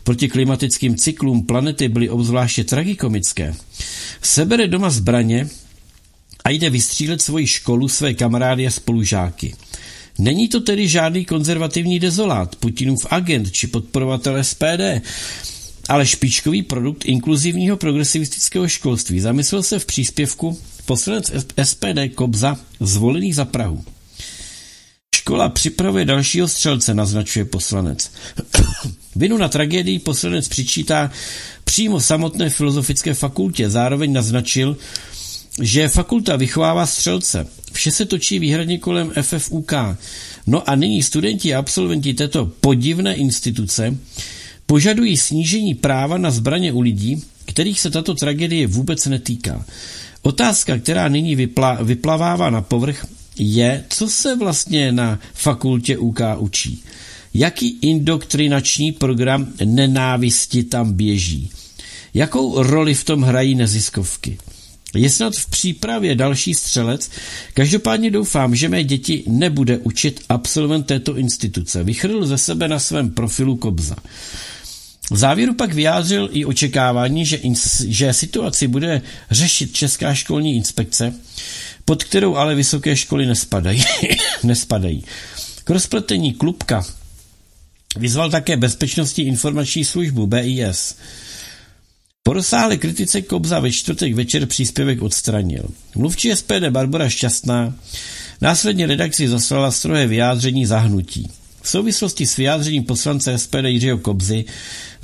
proti klimatickým cyklům planety byly obzvláště tragikomické. Sebere doma zbraně a jde vystřílet svoji školu, své kamarády a spolužáky. Není to tedy žádný konzervativní dezolát, Putinův agent či podporovatel SPD, ale špičkový produkt inkluzivního progresivistického školství. Zamyslel se v příspěvku poslanec SPD Kobza, zvolený za Prahu. Škola připravuje dalšího střelce, naznačuje poslanec. Vinu na tragédii poslanec přičítá přímo samotné filozofické fakultě. Zároveň naznačil, že fakulta vychovává střelce. Vše se točí výhradně kolem FFUK. No a nyní studenti a absolventi této podivné instituce požadují snížení práva na zbraně u lidí, kterých se tato tragédie vůbec netýká. Otázka, která nyní vypla, vyplavává na povrch, je, co se vlastně na fakultě UK učí. Jaký indoktrinační program nenávisti tam běží? Jakou roli v tom hrají neziskovky? Je snad v přípravě další střelec. Každopádně doufám, že mé děti nebude učit absolvent této instituce. Vychrl ze sebe na svém profilu Kobza. V závěru pak vyjádřil i očekávání, že, ins, že situaci bude řešit Česká školní inspekce, pod kterou ale vysoké školy nespadají. nespadají. K rozpletení klubka vyzval také Bezpečnostní informační službu BIS. Po rozsáhlé kritice Kobza ve čtvrtek večer příspěvek odstranil. Mluvčí SPD Barbara Šťastná následně redakci zaslala strohé vyjádření zahnutí. V souvislosti s vyjádřením poslance SPD Jiřího Kobzy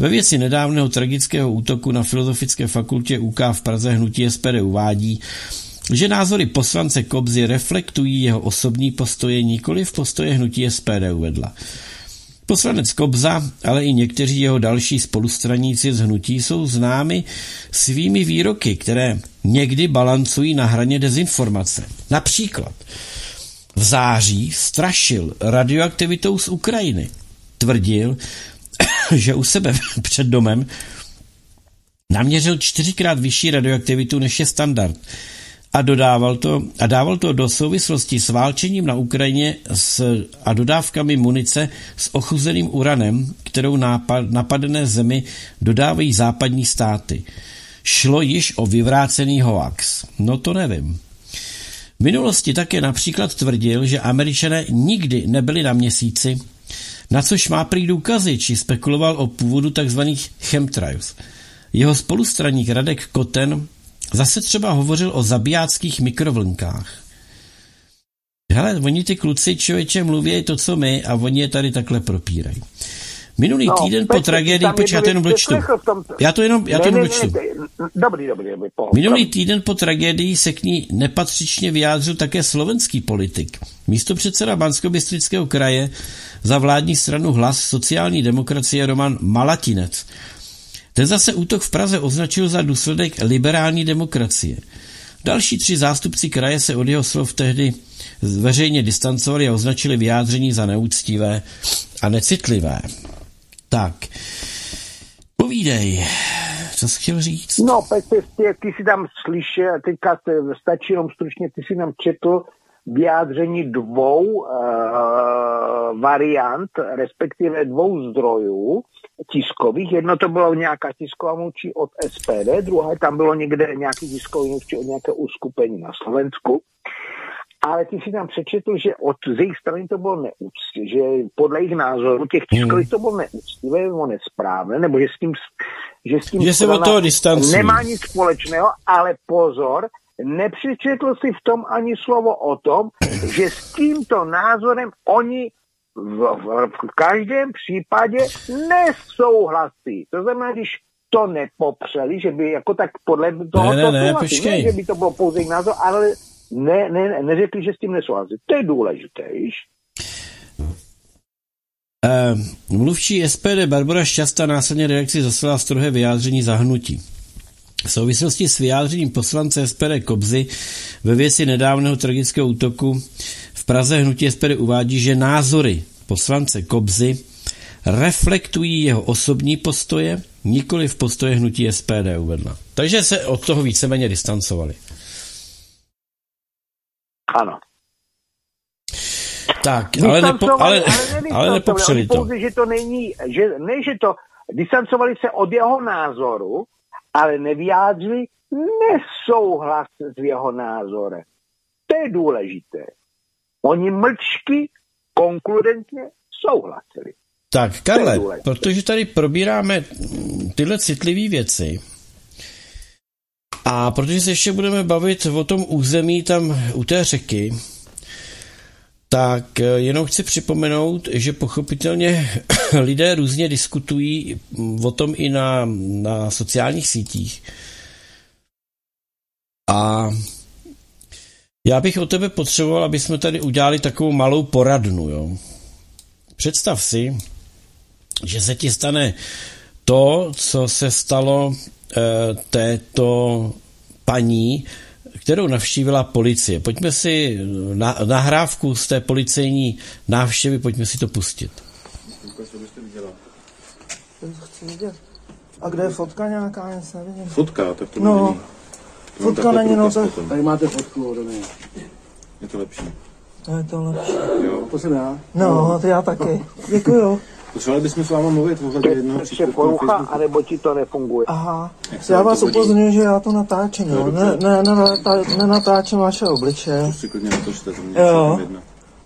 ve věci nedávného tragického útoku na Filozofické fakultě UK v Praze hnutí SPD uvádí, že názory poslance Kobzy reflektují jeho osobní postoje, nikoli v postoje hnutí SPD uvedla. Poslanec Kobza, ale i někteří jeho další spolustraníci z hnutí jsou známi svými výroky, které někdy balancují na hraně dezinformace. Například v září strašil radioaktivitou z Ukrajiny. Tvrdil, že u sebe před domem naměřil čtyřikrát vyšší radioaktivitu než je standard a, dodával to, a dával to do souvislosti s válčením na Ukrajině s, a dodávkami munice s ochuzeným uranem, kterou nápad, napadené zemi dodávají západní státy. Šlo již o vyvrácený hoax. No to nevím. V minulosti také například tvrdil, že američané nikdy nebyli na měsíci, na což má prý důkazy, či spekuloval o původu tzv. chemtrails. Jeho spolustraník Radek Koten Zase třeba hovořil o zabijáckých mikrovlnkách. Hele, oni ty kluci člověče mluví to, co my, a oni je tady takhle propírají. Minulý no, týden po tragédii, počkej, já to jenom dočtu. Já to jenom, já to jenom dočtu. Dobrý, dobrý, dobrý. Minulý týden po tragédii se k ní nepatřičně vyjádřil také slovenský politik. Místo předseda Banskobystrického kraje za vládní stranu hlas sociální demokracie Roman Malatinec ten zase útok v Praze označil za důsledek liberální demokracie. Další tři zástupci kraje se od jeho slov tehdy veřejně distancovali a označili vyjádření za neúctivé a necitlivé. Tak, povídej, co jsi chtěl říct? No, Petr, ty si tam slyšel, teďka stačí jenom stručně, ty si nám četl vyjádření dvou uh, variant, respektive dvou zdrojů tiskových. Jedno to bylo nějaká tisková mluvčí od SPD, druhé tam bylo někde nějaký tiskový mluvčí od nějaké uskupení na Slovensku. Ale ty si tam přečetl, že od z jejich strany to bylo neúctivé, že podle jejich názoru těch tiskových to bylo neúctivé nebo nesprávné, nebo že s tím, že s tím že se od toho distancují. nemá nic společného, ale pozor, nepřečetl si v tom ani slovo o tom, že s tímto názorem oni v, v, v každém případě nesouhlasí. To znamená, když to nepopřeli, že by jako tak podle toho ne, ne, ne, souhlasí, ne, že by to bylo pouze jejich názor, ale ne, ne, neřekli, že s tím nesouhlasí. To je důležité, víš? Uh, mluvčí SPD Barbara Šťasta následně reakci zaslala strohé vyjádření zahnutí. V souvislosti s vyjádřením poslance SPD Kobzy ve věci nedávného tragického útoku v Praze hnutí SPD uvádí, že názory poslance Kobzy reflektují jeho osobní postoje, nikoli v postoje hnutí SPD uvedla. Takže se od toho víceméně distancovali. Ano. Tak, ale, nepo, ale, ale, ale nepopřeli to. Pouze, že to není, že, ne, že to, distancovali se od jeho názoru, ale nevyjádřili nesouhlas s jeho názorem. To je důležité. Oni mlčky konkludentně souhlasili. Tak, Karle, protože tady probíráme tyhle citlivé věci a protože se ještě budeme bavit o tom území tam u té řeky, tak jenom chci připomenout, že pochopitelně lidé různě diskutují o tom i na, na sociálních sítích. A já bych o tebe potřeboval, aby jsme tady udělali takovou malou poradnu. Jo. Představ si, že se ti stane to, co se stalo e, této paní, kterou navštívila policie. Pojďme si na, nahrávku z té policejní návštěvy, pojďme si to pustit. A kde je fotka nějaká? Já Fotka, tak to no. není. Fotka není, no potom. tady máte fotku ode mě. Je to lepší. To je to lepší. Jo. To jsem já. No, to já taky. Děkuju. Potřebovali bychom s váma mluvit ohledně jednoho Ještě příspěvku na Facebooku. anebo ti to nefunguje. Aha. Já vás upozorňuji, že já to natáčím, jo. Ne, ne, ne, ne, nenatáčím vaše obličeje. To si klidně natočte, to mě Jo.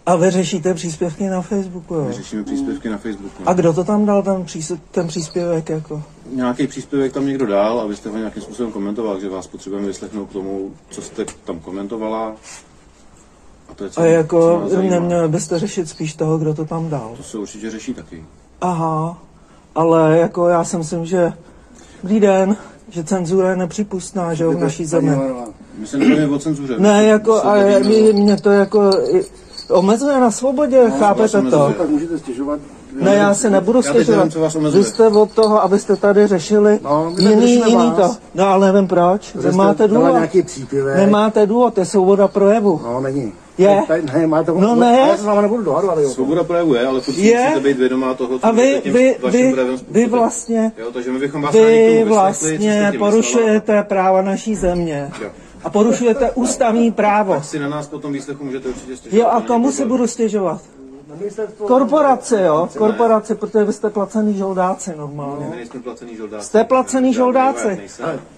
A vy řešíte příspěvky na Facebooku, jo. My řešíme příspěvky na Facebooku. A kdo to tam dal, ten, příspěv, ten příspěvek, jako? Nějaký příspěvek tam někdo dal, abyste ho nějakým způsobem komentoval, že vás potřebujeme vyslechnout k tomu, co jste tam komentovala. A to je A jako, neměli byste řešit spíš toho, kdo to tam dal. To se určitě řeší taky. Aha, ale jako já si myslím, že Dobrý den, že cenzura je nepřípustná, že jo, v naší zemi. My se nebavíme o cenzuře. Ne, jako, a mě, mě to jako omezuje na svobodě, chápete vás to? Tak můžete stěžovat. Ne, já si nebudu stěžovat. Vy jste od toho, abyste tady řešili No, jiný, jiný vás. to. No ale nevím proč. Vy máte důvod. Nemáte důvod, to je svoboda projevu. No, není. Je? Tady, ne, máte No, ne. Já se s váma nebudu dohadovat. jo. Svoboda projevu je, ale furt si Je. musíte být vědomá toho, co A vy, tím vy, vaším vy, projevem vy vlastně, Jo, takže my bychom vás vy vlastně porušujete práva naší země. Jo. A porušujete ústavní právo. myslela. Si na nás potom výslechu můžete určitě stěžovat. Jo, a komu si budu stěžovat? Ministerstvo- Korporaci, jo, korporaci, protože vy jste placený žoldáci normálně. My nejsme placený žoldáci. Jste placený žoldáci.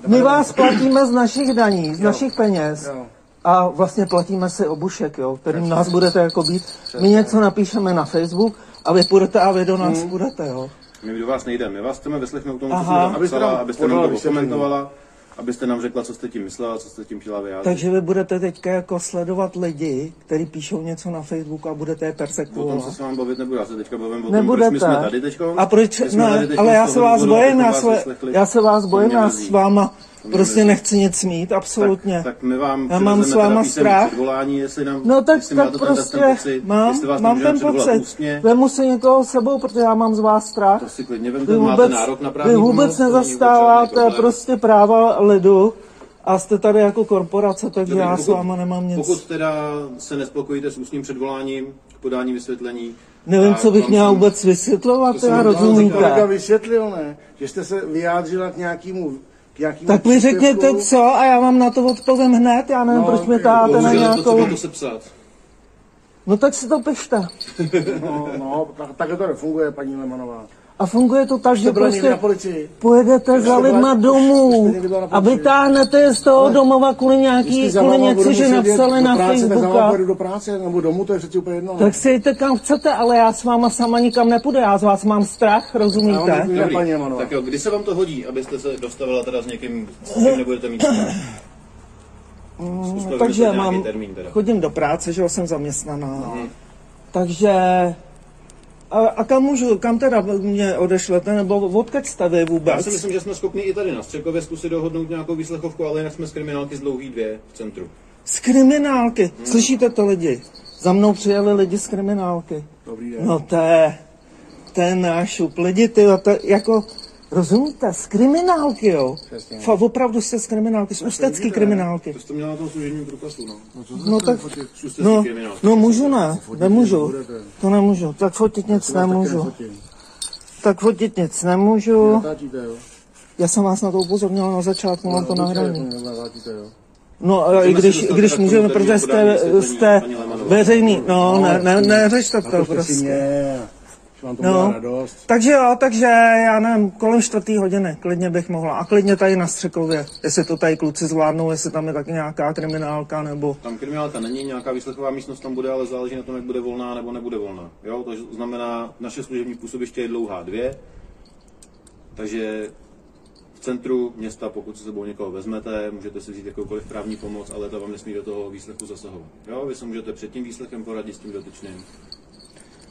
My vás platíme z našich daní, z našich peněz. Jo. A vlastně platíme si obušek, jo, kterým nás budete jako být. My něco napíšeme na Facebook a vy půjdete a vy do nás půjdete, jo. My do vás nejdeme, my vás chceme vyslechnout tomu, co Aha. jste tam Abyste napsala, nám abyste nám to komentovala, abyste nám řekla, co jste tím myslela, co jste tím chtěla vyjádřit. Takže vy budete teďka jako sledovat lidi, kteří píšou něco na Facebooku a budete je O tom se s vámi bavit nebudu, já se teďka bavím o tom, Nebudete. proč my jsme tady teďko. A proč, ne, ale já se vás bojím, já vás se, vyslechli. já se vás bojím, s váma prostě nechci nic mít, absolutně. Tak, tak my vám Já mám s váma strach. předvolání, jestli nám, No tak, jestli tak máte ten, prostě ten pocit, mám, jestli vás mám ten pocit. ústně, Vemu si někoho s sebou, protože já mám z vás strach. to si klidně Vy vemte, máte vůbec, nárok na právní vy vůbec pomoc, to nezastáváte prostě práva lidu a jste tady jako korporace, takže Dobrý, já s pokud- váma nemám nic. Pokud teda se nespokojíte s ústním předvoláním k podání vysvětlení, Nevím, co bych jsem- vůbec vysvětlovat, to jsem já vám Kolega rozumíte. vysvětlil, ne? Že jste se vyjádřila k nějakému nějakému Tak mi řekněte co a já vám na to odpovím hned, já nevím, No, proč mi ok, táte na nějakou... to sepsat. No tak si to pište. No, no, tak, takhle to nefunguje, paní Lemanová. A funguje to tak, že prostě pojedete za lidma domů a vytáhnete je z toho domova kvůli nějaký, kvůli něco, že napsali do na Facebooka. do práce nebo domů, to je přeci úplně jedno. ne? Tak si jděte kam chcete, ale já s váma sama nikam nepůjdu, já z vás mám strach, rozumíte? Lemanová. Tak jo, kdy se vám to hodí, abyste se dostavila teda s někým, s kým nebudete mít? Zkuste Mm, Takže mám, termín teda. chodím do práce, že jo, jsem zaměstnaná. Takže, a, a kam můžu, kam teda mě odešlete, nebo odkud jste vy Já vůbec? si myslím, že jsme schopni i tady na Střekově zkusit dohodnout nějakou výslechovku, ale jinak jsme z kriminálky z dlouhý dvě v centru. Z kriminálky, slyšíte to lidi? Za mnou přijeli lidi z kriminálky. Dobrý den. No to je, to je náš šup. Lidi, ty, to jako, rozumíte, z kriminálky, jo? Přesně. Fa, opravdu jste z kriminálky, z ústecký kriminálky. To jste měla na tom služebním průkazu, no. No tak, Z ústecký no, kriminálky. no můžu ne, nemůžu. To nemůžu, tak fotit nic nemůžu. nefotím. Tak fotit nic nemůžu. Natáčíte, jo? Já jsem vás na to upozornil na začátku, mám to No, jo? No, a i Můžeme když, i když můžeme, protože jste, jste veřejný, no, ne, ne, neřešte to prostě. Že vám to No. radost. Takže jo, takže já nevím, kolem čtvrtý hodiny, klidně bych mohla. A klidně tady na Střekově, jestli to tady kluci zvládnou, jestli tam je taky nějaká kriminálka, nebo... Tam kriminálka není, nějaká výslechová místnost tam bude, ale záleží na tom, jak bude volná nebo nebude volná. Jo? To znamená, naše služební působiště je dlouhá dvě, takže v centru města, pokud si sebou někoho vezmete, můžete si vzít jakoukoliv právní pomoc, ale to vám nesmí do toho výslechu zasahovat. Jo? Vy se můžete před tím výslechem poradit s tím dotyčným.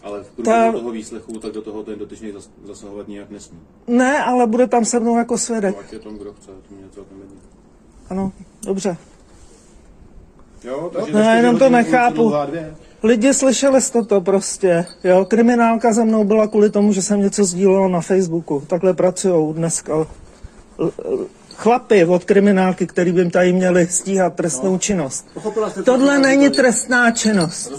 Ale v průběhu Ta- toho výslechu, tak do toho ten dotyčný zas- zasahovat nijak nesmí. Ne, ale bude tam se mnou jako svědek. To ať je tom, kdo chce, to mě celkem jedno. Ano, dobře. Jo, takže No, já čtyři jenom to nechápu. Lidi slyšeli jste to prostě, jo, kriminálka za mnou byla kvůli tomu, že jsem něco sdílel na Facebooku, takhle pracují dneska. Chlapy od kriminálky, který by jim tady měli stíhat trestnou činnost. Pochopila jste to, Tohle není trestná činnost.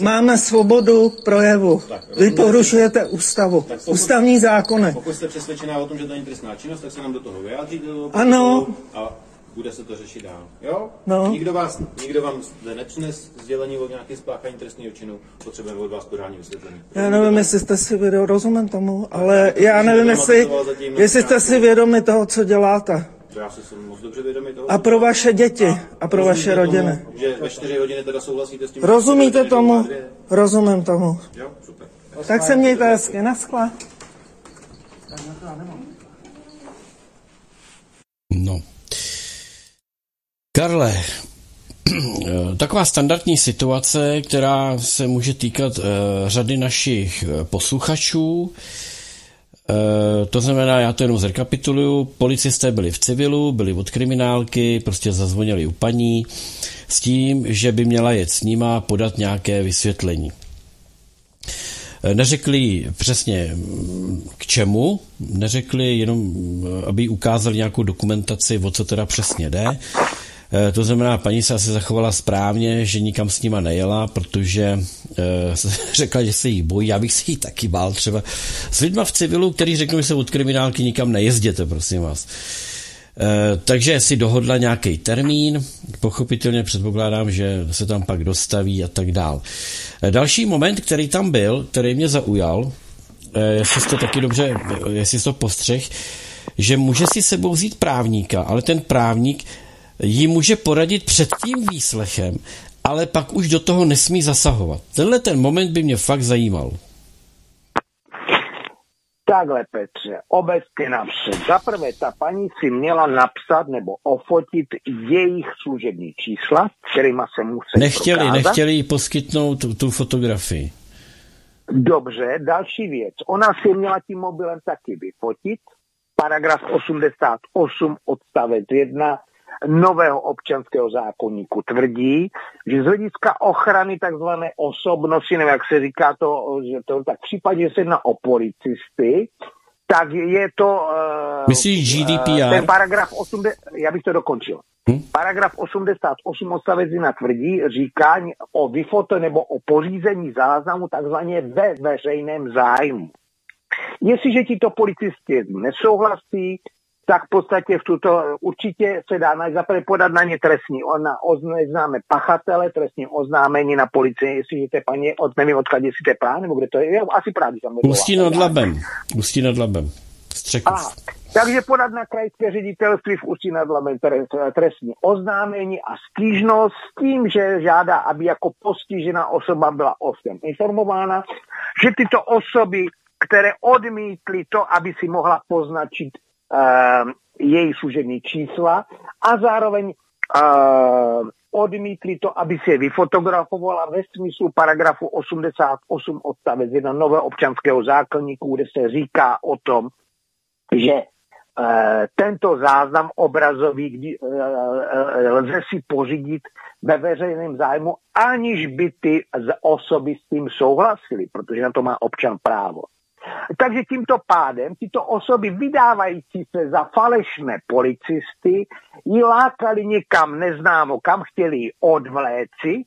Máme svobodu projevu. Tak, Vy porušujete ústavu, Tak pokud- ústavní zákony. Pokud jste přesvědčená o tom, že to není trestná činnost, tak se nám do toho vyjádříte. Ano. A bude se to řešit dál. Jo? No. Nikdo, vás, nikdo vám zde nepřines sdělení o nějaké spáchání trestného činu, potřebujeme od vás podání vysvětlení. Já nevím, jestli jste si vědomi, rozumím tomu, ale já nevím, jestli, jestli jste si vědomi toho, co děláte. Já si jsem moc dobře vědomý toho. A pro vaše děti a pro vaše rodiny. Tomu, že ve 4 hodiny teda souhlasíte s tím, Rozumíte tomu? Rozumím tomu. Jo, super. Tak se mějte hezky, naschle. No. Karle, taková standardní situace, která se může týkat uh, řady našich eh, posluchačů. Uh, to znamená, já to jenom zrekapituluju, policisté byli v civilu, byli od kriminálky, prostě zazvonili u paní s tím, že by měla jet s nima podat nějaké vysvětlení. Neřekli přesně mm, k čemu, neřekli jenom, mm, aby ukázali nějakou dokumentaci, o co teda přesně jde. E, To znamená, paní se asi zachovala správně, že nikam s nima nejela, protože e, řekla, že se jí bojí. Já bych si jí taky bál třeba. S lidma v civilu, který řeknou, že se od kriminálky nikam nejezděte, prosím vás. E, takže si dohodla nějaký termín, pochopitelně předpokládám, že se tam pak dostaví a tak dál. E, další moment, který tam byl, který mě zaujal, e, jestli jste taky dobře, jestli jsi to postřeh, že může si sebou vzít právníka, ale ten právník jí může poradit před tím výslechem, ale pak už do toho nesmí zasahovat. Tenhle ten moment by mě fakt zajímal. Takhle, Petře, obecně napřed. Za prvé, ta paní si měla napsat nebo ofotit jejich služební čísla, kterýma se musí Nechtěli, prokázat. nechtěli jí poskytnout tu, tu fotografii. Dobře, další věc. Ona si měla tím mobilem taky vyfotit. Paragraf 88 odstavec 1 nového občanského zákonníku tvrdí, že z hlediska ochrany takzvané osobnosti, nebo jak se říká to, že to tak v případě, že se jedná o policisty, tak je to... Uh, Myslíš GDPR? ten paragraf 80, já bych to dokončil. Hm? Paragraf 88 odstavec 1 tvrdí, říká o vyfoto nebo o pořízení záznamu takzvaně ve veřejném zájmu. Jestliže tito policisté nesouhlasí, tak v podstatě v tuto určitě se dá zaprvé podat na ně trestní, na oznáme pachatele, trestní oznámení na policii, jestli to je paní, od, nevím odkud, jestli to je Praha, nebo kde to je, asi Praha, tam Ústí nad Labem. Ústí nad Labem. Střekov. Aha, takže podat na krajské ředitelství v Ústí nad Labem tre- trestní oznámení a stížnost s tím, že žádá, aby jako postižená osoba byla ovšem informována, že tyto osoby, které odmítly to, aby si mohla poznačit její služební čísla a zároveň uh, odmítli to, aby je vyfotografovala ve smyslu paragrafu 88 odstavec 1 nového občanského zákonníku, kde se říká o tom, že uh, tento záznam obrazový kdy, lze si pořídit ve veřejném zájmu, aniž by ty osoby s tím souhlasily, protože na to má občan právo. Takže tímto pádem tyto osoby vydávající se za falešné policisty ji lákali někam neznámo, kam chtěli ji odvléci,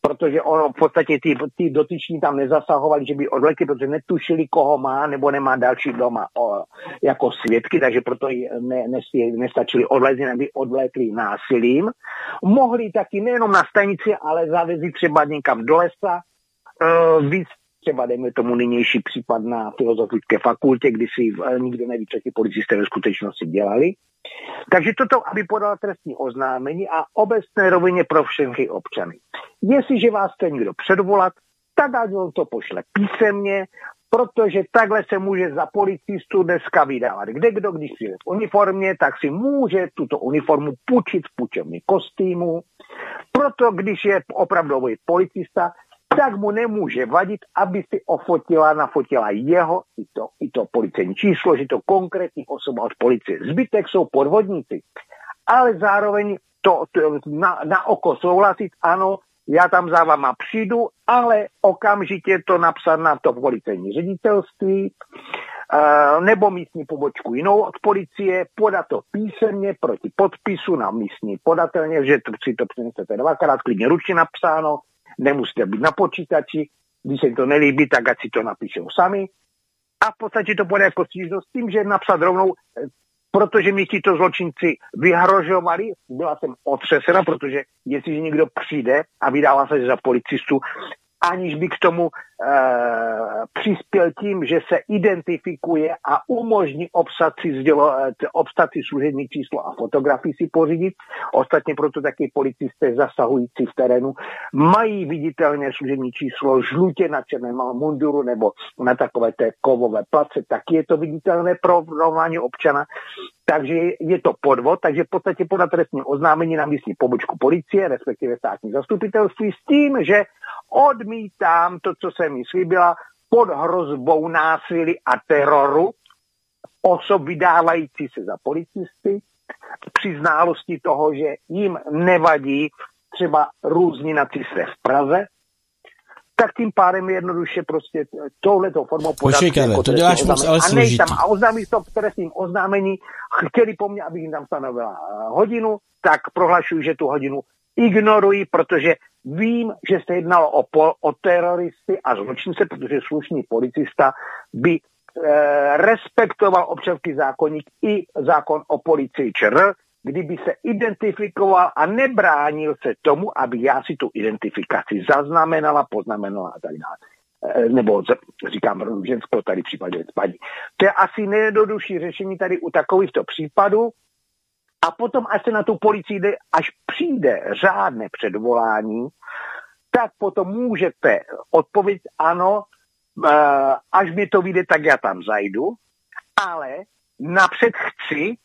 protože ono v podstatě ty, ty dotyční tam nezasahovali, že by odvlekli, protože netušili, koho má nebo nemá další doma o, jako svědky, takže proto ne, ne, nestačili odvléci, aby odvlékli násilím. Mohli taky nejenom na stanici, ale zavezit třeba někam do lesa, uh, víc třeba dejme tomu nynější případ na filozofické fakultě, kdy si nikdo neví, co ti policisté ve skutečnosti dělali. Takže toto, aby podala trestní oznámení a obecné rovině pro všechny občany. Jestliže vás chce někdo předvolat, tak ať on to pošle písemně, protože takhle se může za policistu dneska vydávat. Kde kdo, když je v uniformě, tak si může tuto uniformu půjčit v půjčovní kostýmu. Proto, když je opravdový policista, tak mu nemůže vadit, aby si ofotila, nafotila jeho i to, i to policejní číslo, že to konkrétní osoba od policie. Zbytek jsou podvodníci. Ale zároveň to, to na, na oko souhlasit, ano, já tam za váma přijdu, ale okamžitě to napsat na to policejní ředitelství, Uh, nebo místní pobočku jinou od policie, podat to písemně proti podpisu na místní podatelně, že si to přinesete dvakrát, klidně ručně napsáno, nemusíte být na počítači, když se jim to nelíbí, tak ať si to napíšou sami. A v podstatě to bude jako stížnost s tím, že napsat rovnou protože mi tito zločinci vyhrožovali, byla jsem otřesena, protože jestliže někdo přijde a vydává se za policistu, aniž by k tomu e, přispěl tím, že se identifikuje a umožní obsat si, eh, obsat si služební číslo a fotografii si pořídit. Ostatně proto taky policisté zasahující v terénu mají viditelné služební číslo žlutě na černém munduru nebo na takové té kovové place, tak je to viditelné pro občana. Takže je to podvod, takže v podstatě podat trestní oznámení na místní pobočku policie, respektive státní zastupitelství, s tím, že odmítám to, co jsem mi slíbila, pod hrozbou násilí a teroru osob vydávající se za policisty, při znalosti toho, že jim nevadí třeba různí nacisté v Praze, tak tím pádem jednoduše prostě touhletou formou podat. jako to děláš moc ale A nejsem a oznámí to v trestním oznámení, chtěli po mně, abych jim tam stanovila eh, hodinu, tak prohlašuji, že tu hodinu ignorují, protože vím, že se jednalo o, po, o teroristy a zločince, protože slušný policista by e, respektoval občanský zákonník i zákon o policii ČR, kdyby se identifikoval a nebránil se tomu, aby já si tu identifikaci zaznamenala, poznamenala a tak dále. E, nebo říkám ženskou tady případě spadí. To je asi nejjednodušší řešení tady u takovýchto případů, a potom, až se na tu policii jde, až přijde řádné předvolání, tak potom můžete odpovědět ano, eh, až mi to vyjde, tak já tam zajdu, ale napřed chci,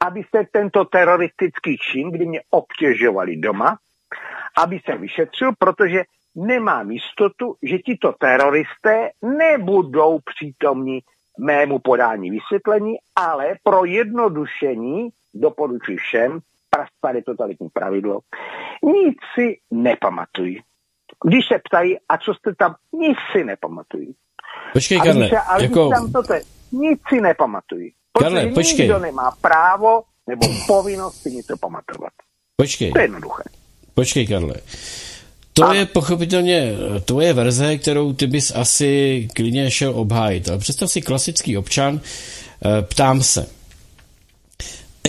abyste tento teroristický čin, kdy mě obtěžovali doma, aby se vyšetřil, protože nemám jistotu, že tito teroristé nebudou přítomní mému podání vysvětlení, ale pro jednodušení doporučuji všem, prastaré totalitní pravidlo, nic si nepamatují. Když se ptají, a co jste tam, nic si nepamatují. Počkej, Karle, se, ale jako... tam nic si nepamatují. Protože Karle, počkej. nikdo nemá právo nebo povinnost si něco pamatovat. Počkej. To je jednoduché. Počkej, Karle. To je pochopitelně tvoje verze, kterou ty bys asi klidně šel obhájit. Ale představ si klasický občan, eh, ptám se,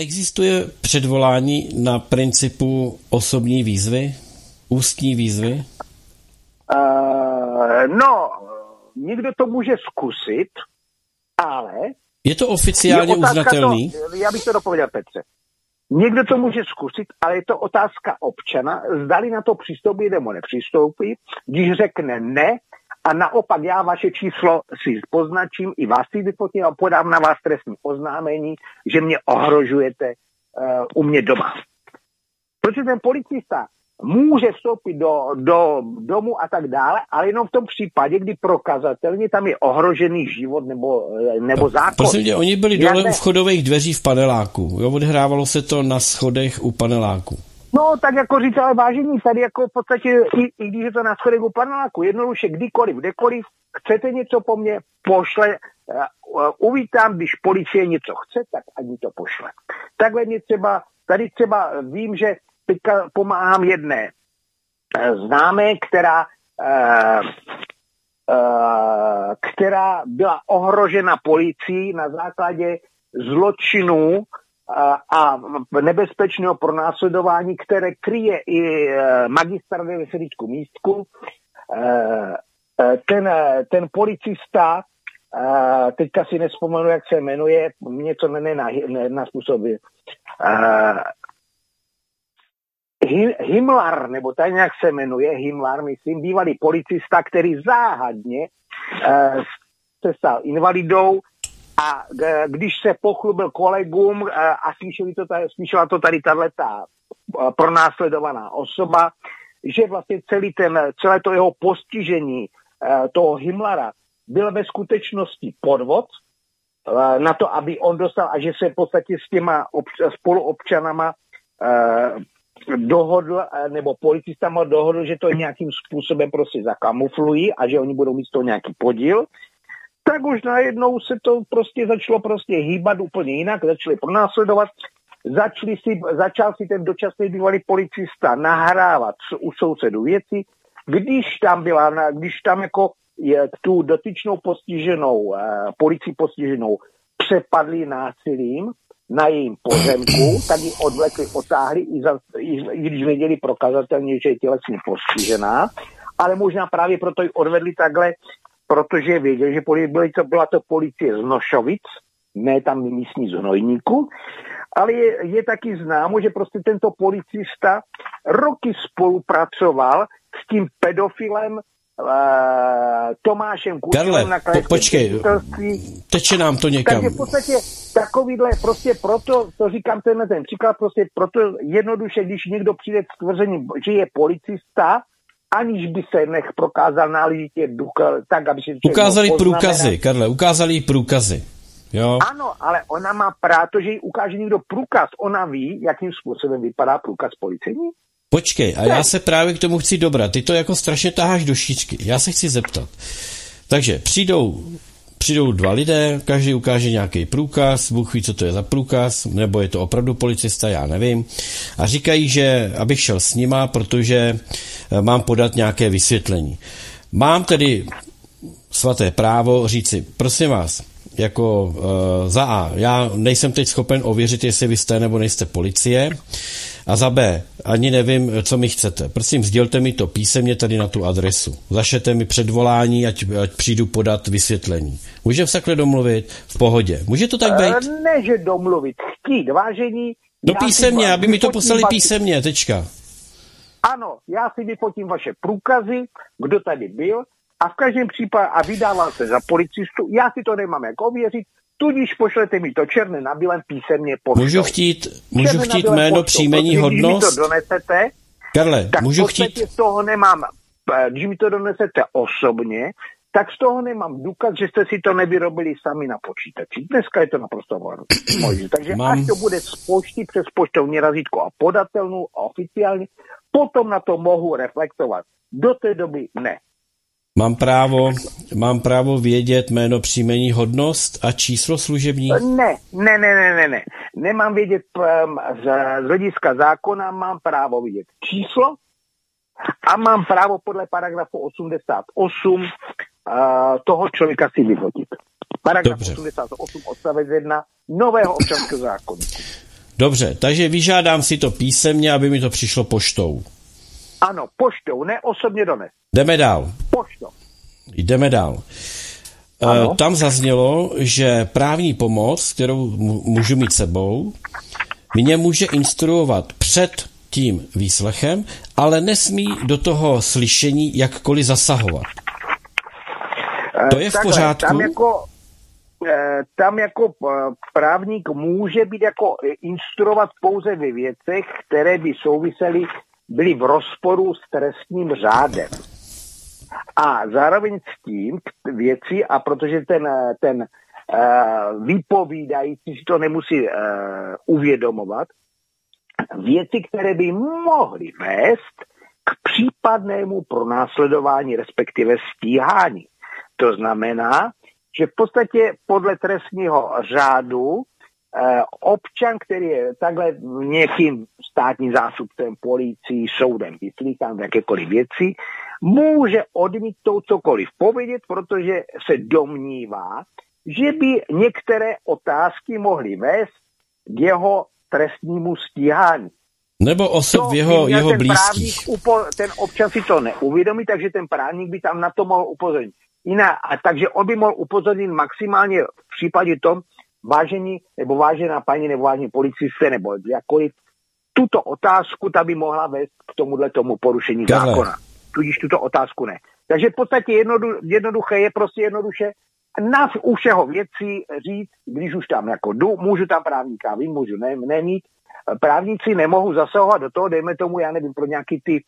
Existuje předvolání na principu osobní výzvy? Ústní výzvy? Uh, no, někdo to může zkusit, ale... Je to oficiálně je uznatelný? To, já bych to dopověděl, Petře. Někdo to může zkusit, ale je to otázka občana, zdali na to přistoupí nebo nepřistoupí. Když řekne ne, a naopak já vaše číslo si poznačím, i vás si vyfotím a podám na vás trestní oznámení, že mě ohrožujete uh, u mě doma. Protože ten policista může vstoupit do, do domu a tak dále, ale jenom v tom případě, kdy prokazatelně tam je ohrožený život nebo, nebo zákon. Prosím tě, oni byli dole u vchodových dveří v paneláku. Jo, odhrávalo se to na schodech u paneláku. No, tak jako říct, ale vážení, tady jako v podstatě, i, i když je to na schodek u paneláku, jednoduše kdykoliv, kdekoliv, chcete něco po mně, pošle, uh, uvítám, když policie něco chce, tak ani to pošle. Takhle mě třeba, tady třeba vím, že teďka pomáhám jedné uh, známé, která uh, uh, která byla ohrožena policií na základě zločinů a nebezpečného pronásledování, které kryje i e, magistr ve Veselíčku místku. E, e, ten, ten policista, teďka si nespomenu, jak se jmenuje, něco ne, na, ne, na způsoby. Himlar, nebo tak nějak se jmenuje, Himlar, myslím, bývalý policista, který záhadně se stal invalidou, a e, když se pochlubil kolegům e, a slyšeli to tady, slyšela to tady tato e, pronásledovaná osoba, že vlastně celý ten, celé to jeho postižení toho Himlara byl ve skutečnosti podvod na to, aby on dostal a že se v podstatě s těma obč- spoluobčanama dohodl, nebo policistama dohodl, že to nějakým způsobem prostě zakamuflují a že oni budou mít toho nějaký podíl tak už najednou se to prostě začalo prostě hýbat úplně jinak, začali pronásledovat, začali si, začal si ten dočasný bývalý policista nahrávat u sousedů věci, když tam byla, když tam jako je, tu dotyčnou postiženou, eh, policii postiženou přepadli násilím, na jejím pozemku, tak ji odvlekli, otáhli, i, za, i, i když věděli prokazatelně, že je tělesně postižená, ale možná právě proto ji odvedli takhle, protože věděli, že byly to, byla to policie z Nošovic, ne tam místní z Hnojníku, ale je, je taky známo, že prostě tento policista roky spolupracoval s tím pedofilem Tomášem Kučerem Karle, na po, krajském počkej, ředitelství. teče nám to někam. Takže v podstatě takovýhle, prostě proto, to říkám tenhle ten příklad, prostě proto jednoduše, když někdo přijde s tvrzením, že je policista, aniž by se nech prokázal náležitě duch, tak, aby člověk Ukázali průkazy, Karle, ukázali průkazy. Jo? Ano, ale ona má právo, že jí ukáže někdo průkaz, ona ví, jakým způsobem vypadá průkaz policejní? Počkej, a já se právě k tomu chci dobrat. Ty to jako strašně taháš do šířky. Já se chci zeptat. Takže přijdou, přijdou dva lidé, každý ukáže nějaký průkaz, Bůh ví, co to je za průkaz, nebo je to opravdu policista, já nevím. A říkají, že abych šel s nima, protože eh, mám podat nějaké vysvětlení. Mám tedy svaté právo říci, prosím vás, jako uh, za A, já nejsem teď schopen ověřit, jestli vy jste nebo nejste policie, a za B, ani nevím, co mi chcete. Prosím, sdělte mi to písemně tady na tu adresu. Zašete mi předvolání, ať, ať přijdu podat vysvětlení. Můžeme se takhle domluvit v pohodě. Může to tak být? Eh, Ne, že domluvit, chtít, vážení. No já si písemně, aby mi to poslali vaši- písemně, tečka. Ano, já si vyfotím vaše průkazy, kdo tady byl a v každém případě a vydával se za policistu, já si to nemám jak ověřit, tudíž pošlete mi to černé na bílém písemně poštou. Můžu chtít, můžu Černé chtít jméno, poštou, příjmení, protože Když mi hodnost? to donesete, Karle, tak můžu chtít, z toho nemám, eh, když mi to donesete osobně, tak z toho nemám důkaz, že jste si to nevyrobili sami na počítači. Dneska je to naprosto možné. Takže Mám- až to bude z pošty přes poštovní razítko a podatelnou a oficiálně, potom na to mohu reflektovat. Do té doby ne. Mám právo, mám právo vědět jméno, příjmení, hodnost a číslo služební? Ne, ne, ne, ne, ne, ne. Nemám vědět z, z hlediska zákona, mám právo vidět číslo a mám právo podle paragrafu 88 uh, toho člověka si vyfotit. Paragraf Dobře. 88 odstavec 1 nového občanského zákonníku. Dobře, takže vyžádám si to písemně, aby mi to přišlo poštou. Ano, poštou, ne osobně dones. Jdeme dál. Poštou. Jdeme dál. Ano. E, Tam zaznělo, že právní pomoc, kterou můžu mít sebou, mě může instruovat před tím výslechem, ale nesmí do toho slyšení jakkoliv zasahovat. To je v Takhle, pořádku? Tam jako, eh, tam jako právník může být jako instruovat pouze ve věcech, které by souvisely, byly v rozporu s trestním řádem. A zároveň s tím věci, a protože ten, ten eh, vypovídající si to nemusí eh, uvědomovat, věci, které by mohly vést k případnému pronásledování, respektive stíhání. To znamená, že v podstatě podle trestního řádu občan, který je takhle někým státním zástupcem, policií, soudem vyslýchán v jakékoliv věci, může odmítnout cokoliv povědět, protože se domnívá, že by některé otázky mohly vést k jeho trestnímu stíhání. Nebo osob To v jeho, jeho ten blízkých. Upo, ten občan si to neuvědomí, takže ten právník by tam na to mohl upozornit. Jiná, a takže on by mohl upozornit maximálně v případě tom, vážení nebo vážená paní nebo vážení policisté nebo jakkoliv, tuto otázku ta by mohla vést k tomuhle tomu porušení Karle. zákona. Tudíž tuto otázku ne. Takže v podstatě jednodu, jednoduché je prostě jednoduše na u všeho věcí říct, když už tam jako jdu, můžu tam právníka, vím, můžu ne, nemít. Právníci nemohou zasahovat do toho, dejme tomu, já nevím, pro nějaký ty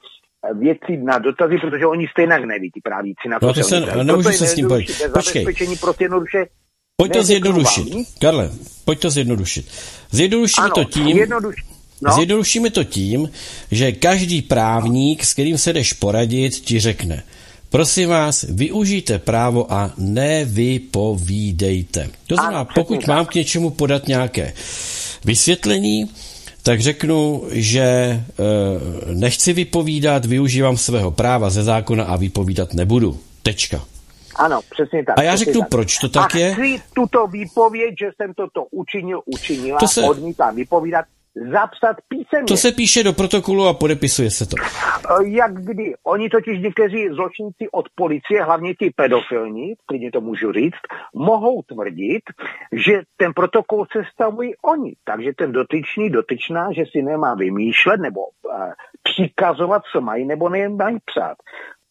eh, věci na dotazy, protože oni stejně neví, ty právníci na to. No to se- nemůžu se s tím bavit. Počkej. zabezpečení prostě jednoduše Pojď to zjednodušit. Karle, pojď to zjednodušit. Zjednodušíme Ano, to tím. No, Zjednodušíme to tím, že každý právník, s kterým se jdeš poradit, ti řekne, prosím vás, využijte právo a nevypovídejte. To znamená, pokud mám k něčemu podat nějaké vysvětlení, tak řeknu, že e, nechci vypovídat, využívám svého práva ze zákona a vypovídat nebudu. Tečka. Ano, přesně tak. A já řeknu, tak. proč to tak a je. chci tuto výpověď, že jsem toto učinil, učinila, To se- se... odmítám vypovídat, zapsat písemně. To se píše do protokolu a podepisuje se to. Eh, Jak kdy? Oni totiž někteří zločinci od policie, hlavně ti pedofilní, klidně to můžu říct, mohou tvrdit, že ten protokol sestavují oni. Takže ten dotyčný, dotyčná, že si nemá vymýšlet nebo uh, přikazovat, co mají nebo nemají psát.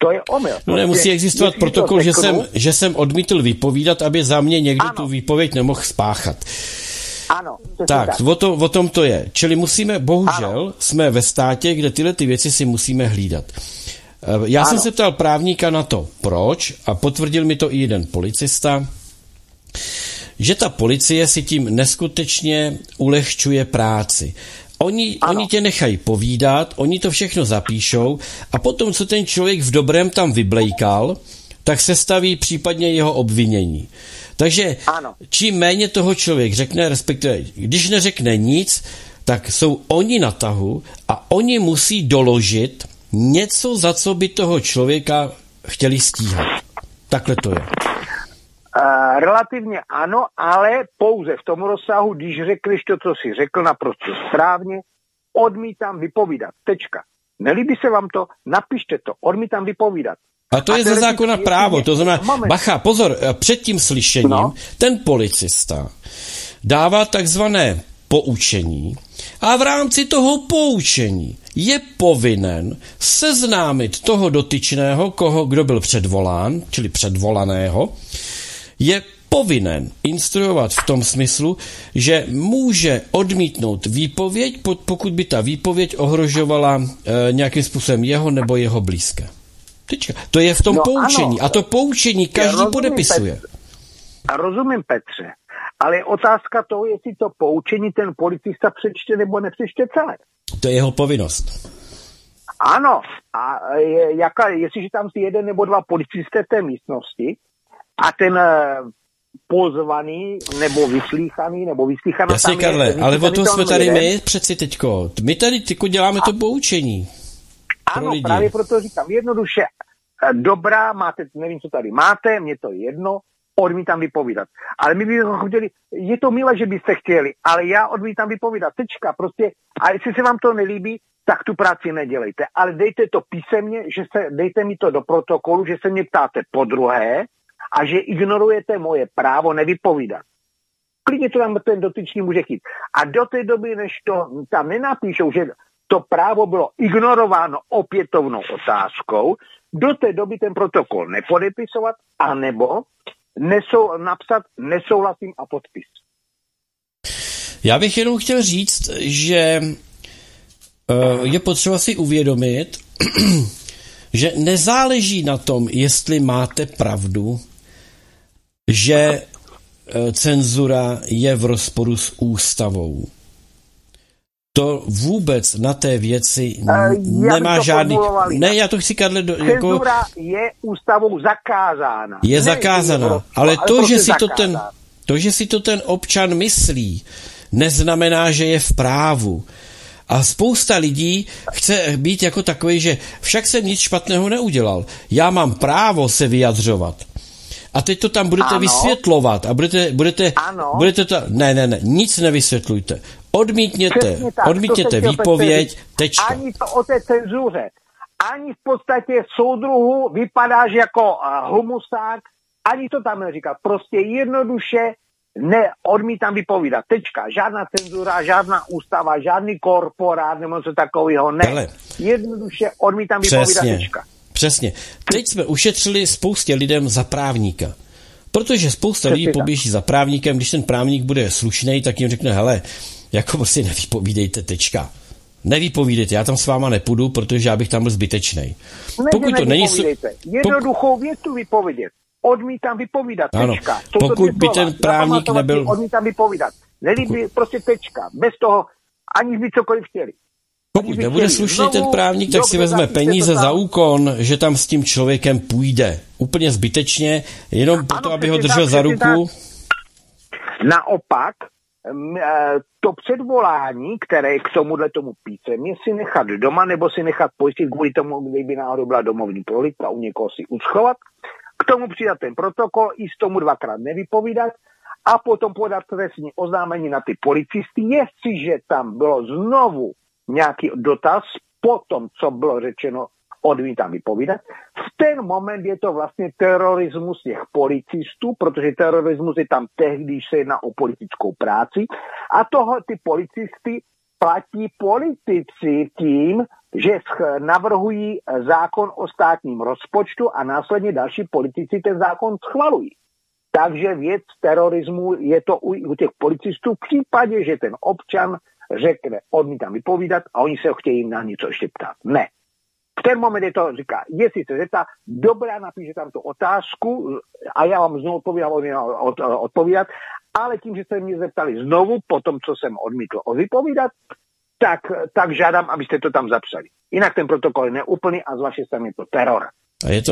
To je omyl. No nemusí Prostě, existovat jestli to protokol, že jsem, že jsem odmítl vypovídat, aby za mě někdo Ano. tu výpověď nemohl spáchat. Ano, Tak, tak. o, to, o tom to je. Čili musíme, bohužel, jsme ve státě, kde tyhle ty věci si musíme hlídat. Eh, Já jsem Ano. se ptal právníka na to, proč, a potvrdil mi to i jeden policista, že ta policie si tím neskutečně ulehčuje práci. Oni, oni tě nechají povídat, oni to všechno zapíšou a potom, co ten člověk v dobrém tam vyblejkal, tak se staví případně jeho obvinění. Takže Ano. čím méně toho člověk řekne, respektive když neřekne nic, tak jsou oni na tahu a oni musí doložit něco, za co by toho člověka chtěli stíhat. Takhle to je. Uh, relativně ano, ale pouze v tom rozsahu, když řekneš to, co jsi řekl naprosto správně, odmítám vypovídat. Tečka. Nelíbí se vám to? Napište to. Odmítám vypovídat. A to A je ze zákona právo, mě- to znamená, Moment. bacha, pozor, eh, před tím slyšením No. ten policista dává takzvané poučení a v rámci toho poučení je povinen seznámit toho dotyčného, koho, kdo byl předvolán, čili předvolaného, je povinen instruovat v tom smyslu, že může odmítnout výpověď, po- pokud by ta výpověď ohrožovala e, nějakým způsobem jeho nebo jeho blízké. Tečka. To je v tom No poučení. ano. A to poučení každý rozumím, podepisuje. Petře. A rozumím, Petře. Ale je otázka toho, jestli to poučení ten policista přečte nebo nepřečte celé. To je jeho povinnost. Ano, a je, jaká, jestliže tam si jeden nebo dva policisté v té místnosti a ten eh, pozvaný nebo vyslíchaný nebo vyslíchaná Jasně, tam je, Karle, ale o vyslíchaný to tam jsme tady jeden. my přeci teďko. My tady tyko děláme to poučení. pro Ano, lidi. právě proto říkám jednoduše, eh, dobrá, máte, nevím, co tady máte, mě to je jedno, odmítám vypovídat. Ale my bychom chtěli, je to milé, že byste chtěli, ale já odmítám vypovídat, tečka, prostě, a jestli se vám to nelíbí, tak tu práci nedělejte. Ale dejte to písemně, že se, dejte mi to do protokolu, že se mě ptáte po druhé a že ignorujete moje právo nevypovídat. Klidně to tam ten dotyčný může chyt. A do té doby, než to tam nenapíšou, že to právo bylo ignorováno opětovnou otázkou, do té doby ten protokol nepodepisovat, anebo nesou, napsat nesouhlasím a podpis. Já bych jenom chtěl říct, že eh, je potřeba si uvědomit, že nezáleží na tom, jestli máte pravdu, že eh, cenzura je v rozporu s ústavou. To vůbec na té věci jak nemá žádný... Ne, já to chci, Karle, do, jako, Cenzura je ústavou zakázána. je Ne, zakázaná, je ale to, prostě že si to ten, zakázána. to, že si to ten občan myslí, neznamená, že je v právu. A spousta lidí chce být jako takový, že však jsem nic špatného neudělal. Já mám právo se vyjadřovat. A teď to tam budete Ano. vysvětlovat a budete, budete, Ano. budete to, ne, ne, ne, nic nevysvětlujte. Odmítněte, tak, odmítněte výpověď, tečka. Ani to o té cenzuře. Ani v podstatě soudruhu vypadáš jako uh, humusák, ani to tam neříkat. Prostě jednoduše ne, odmítám vypovídat. Tečka. Žádná cenzura, žádná ústava, žádný korporát nebo něco takového. Ne. Hele. Jednoduše odmítám vypovídat. Přesně, Tečka. Přesně. Teď jsme ušetřili spoustě lidem za právníka. Protože spousta Přesně lidí poběží za právníkem, když ten právník bude slušný, tak jim řekne, hele, jako prostě nevypovídejte, tečka. Nevypovídejte, já tam s váma nepůjdu, protože já bych tam byl zbytečný. Pokud to není... Jednoduchou větu vypovědět. Odmítám vypovídat. Ano. Tečka. To Pokud by ten právník nebyl- Odmítám vypovídat. Nelíbí, prostě tečka. Bez toho, aniž by cokoliv chtěli. Pokud nebude slušný ten právník, tak si vezme peníze za úkon, že tam s tím člověkem půjde. Úplně zbytečně, jenom proto, aby ho držel za ruku. Naopak, eh, to předvolání, které k tomuhle tomu písemně si nechat doma nebo si nechat pojistit kvůli tomu, kdyby náhodou byla domovní prohlídka u někoho si uschovat, k tomu přidat ten protokol, i z tomu dvakrát nevypovídat a potom podat trestní oznámení na ty policisty, jestliže tam bylo znovu nějaký dotaz po tom, co bylo řečeno, odmítám vypovídat. V ten moment je to vlastně terorismus těch policistů, protože terorismus je tam tehdy, když se jedná o politickou práci. A toho ty policisty platí politici tím, že navrhují zákon o státním rozpočtu a následně další politici ten zákon schvalují. Takže věc terorismu je to u, u těch policistů v případě, že ten občan řekne, odmítám vypovídat a oni se ho chtějí na něco ještě ptát. Ne. V ten moment je to, říká, jestli se zeptá, dobrá, napíše tam tu otázku a já vám znovu odpovídám, od, odpovídat, ale tím, že jste mě zeptali znovu, po tom, co jsem odmítl vypovídat, tak, tak žádám, abyste to tam zapsali. Jinak ten protokol je neúplný a z vaší strany je to teror. A je to,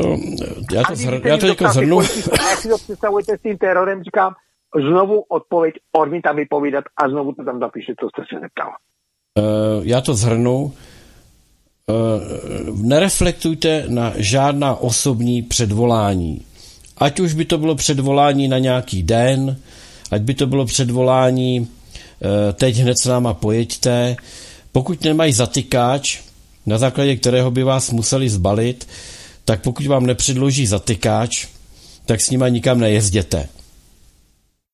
já to, zhr, já to jako zhrnu. A jak si to představujete s tím terorem, říkám, znovu odpověď, odmítám vypovídat a znovu to tam zapíše, co jste se zeptal. Uh, já to zhrnu. Uh, nereflektujte na žádná osobní předvolání. Ať už by to bylo předvolání na nějaký den, ať by to bylo předvolání uh, teď hned s náma pojeďte. Pokud nemají zatykáč, na základě kterého by vás museli zbalit, tak pokud vám nepředloží zatykáč, tak s nima nikam nejezděte.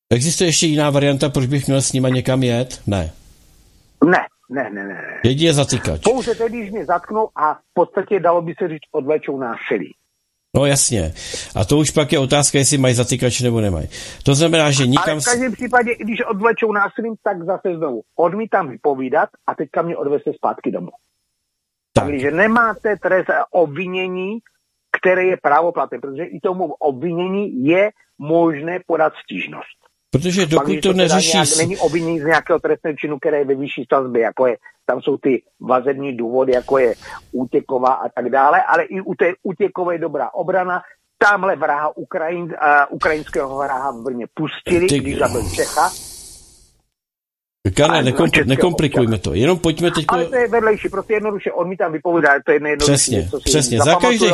Existuje ještě jiná varianta, proč bych měl s nima někam jet? Ne. Ne, ne, ne, ne. Jedině zatykač. Pouze tedy, když mě zatknou a v podstatě dalo by se říct odvlečou násilí. No jasně. A to už pak je otázka, jestli mají zatykač nebo nemají. To znamená, že nikam... Ale v každém případě, když odvlečou násilím, tak zase znovu odmítám vypovídat a teďka mě odveze zpátky domů. Tak. Takže nemáte trest obvinění, které je právoplatné, protože i tomu obvinění je možné podat stížnost. Protože dokud to, to neřeší... Nějak, není obvinění z nějakého trestného činu, které je ve vyšší sazbě, jako je, tam jsou ty vazební důvody, jako je útěková a tak dále, ale i u té útěkové dobrá obrana, tamhle vraha Ukrajin, uh, ukrajinského vraha v Brně pustili, Ty... když zabil Čecha, Karle, nekompl- nekomplikujme to, jenom pojďme teď... Ale to je vedlejší, prostě jednoduše odmítám vypovídat, to je jednoduše. Přesně, přesně, za každých...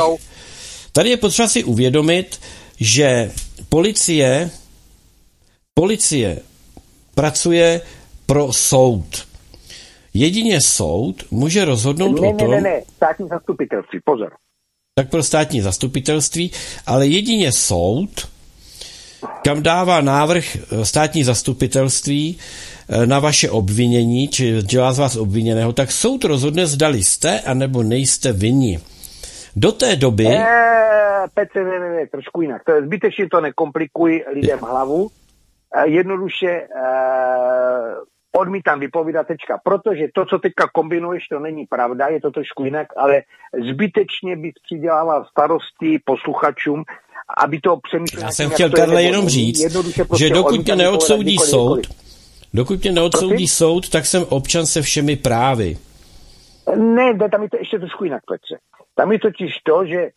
Tady je potřeba si uvědomit, že policie, policie pracuje pro soud. Jedině soud může rozhodnout ne, o tom... Ne, ne, ne, státní zastupitelství, pozor. Tak pro státní zastupitelství, ale jedině soud, kam dává návrh eh, státní zastupitelství eh, na vaše obvinění, či dělá z vás obviněného, tak soud rozhodne, zdali jste, anebo nejste vinni. Do té doby... Eee, Petře, ne, ne, ne, trošku jinak. To je zbytečně to nekomplikuj lidem hlavu. E, jednoduše e, odmítám vypovídat tečka, protože to, co teďka kombinuješ, to není pravda, je to trošku jinak, ale zbytečně bys přidělával starosti posluchačům, aby to přemýšleli. Já jsem chtěl Karle jenom říct, prostě že dokud tě neodsoudí soud, dokud tě neodsoudí Prosím? soud, tak jsem občan se všemi právy. Ne, tam je to ještě trošku jinak, Petře. Tam je totiž to, že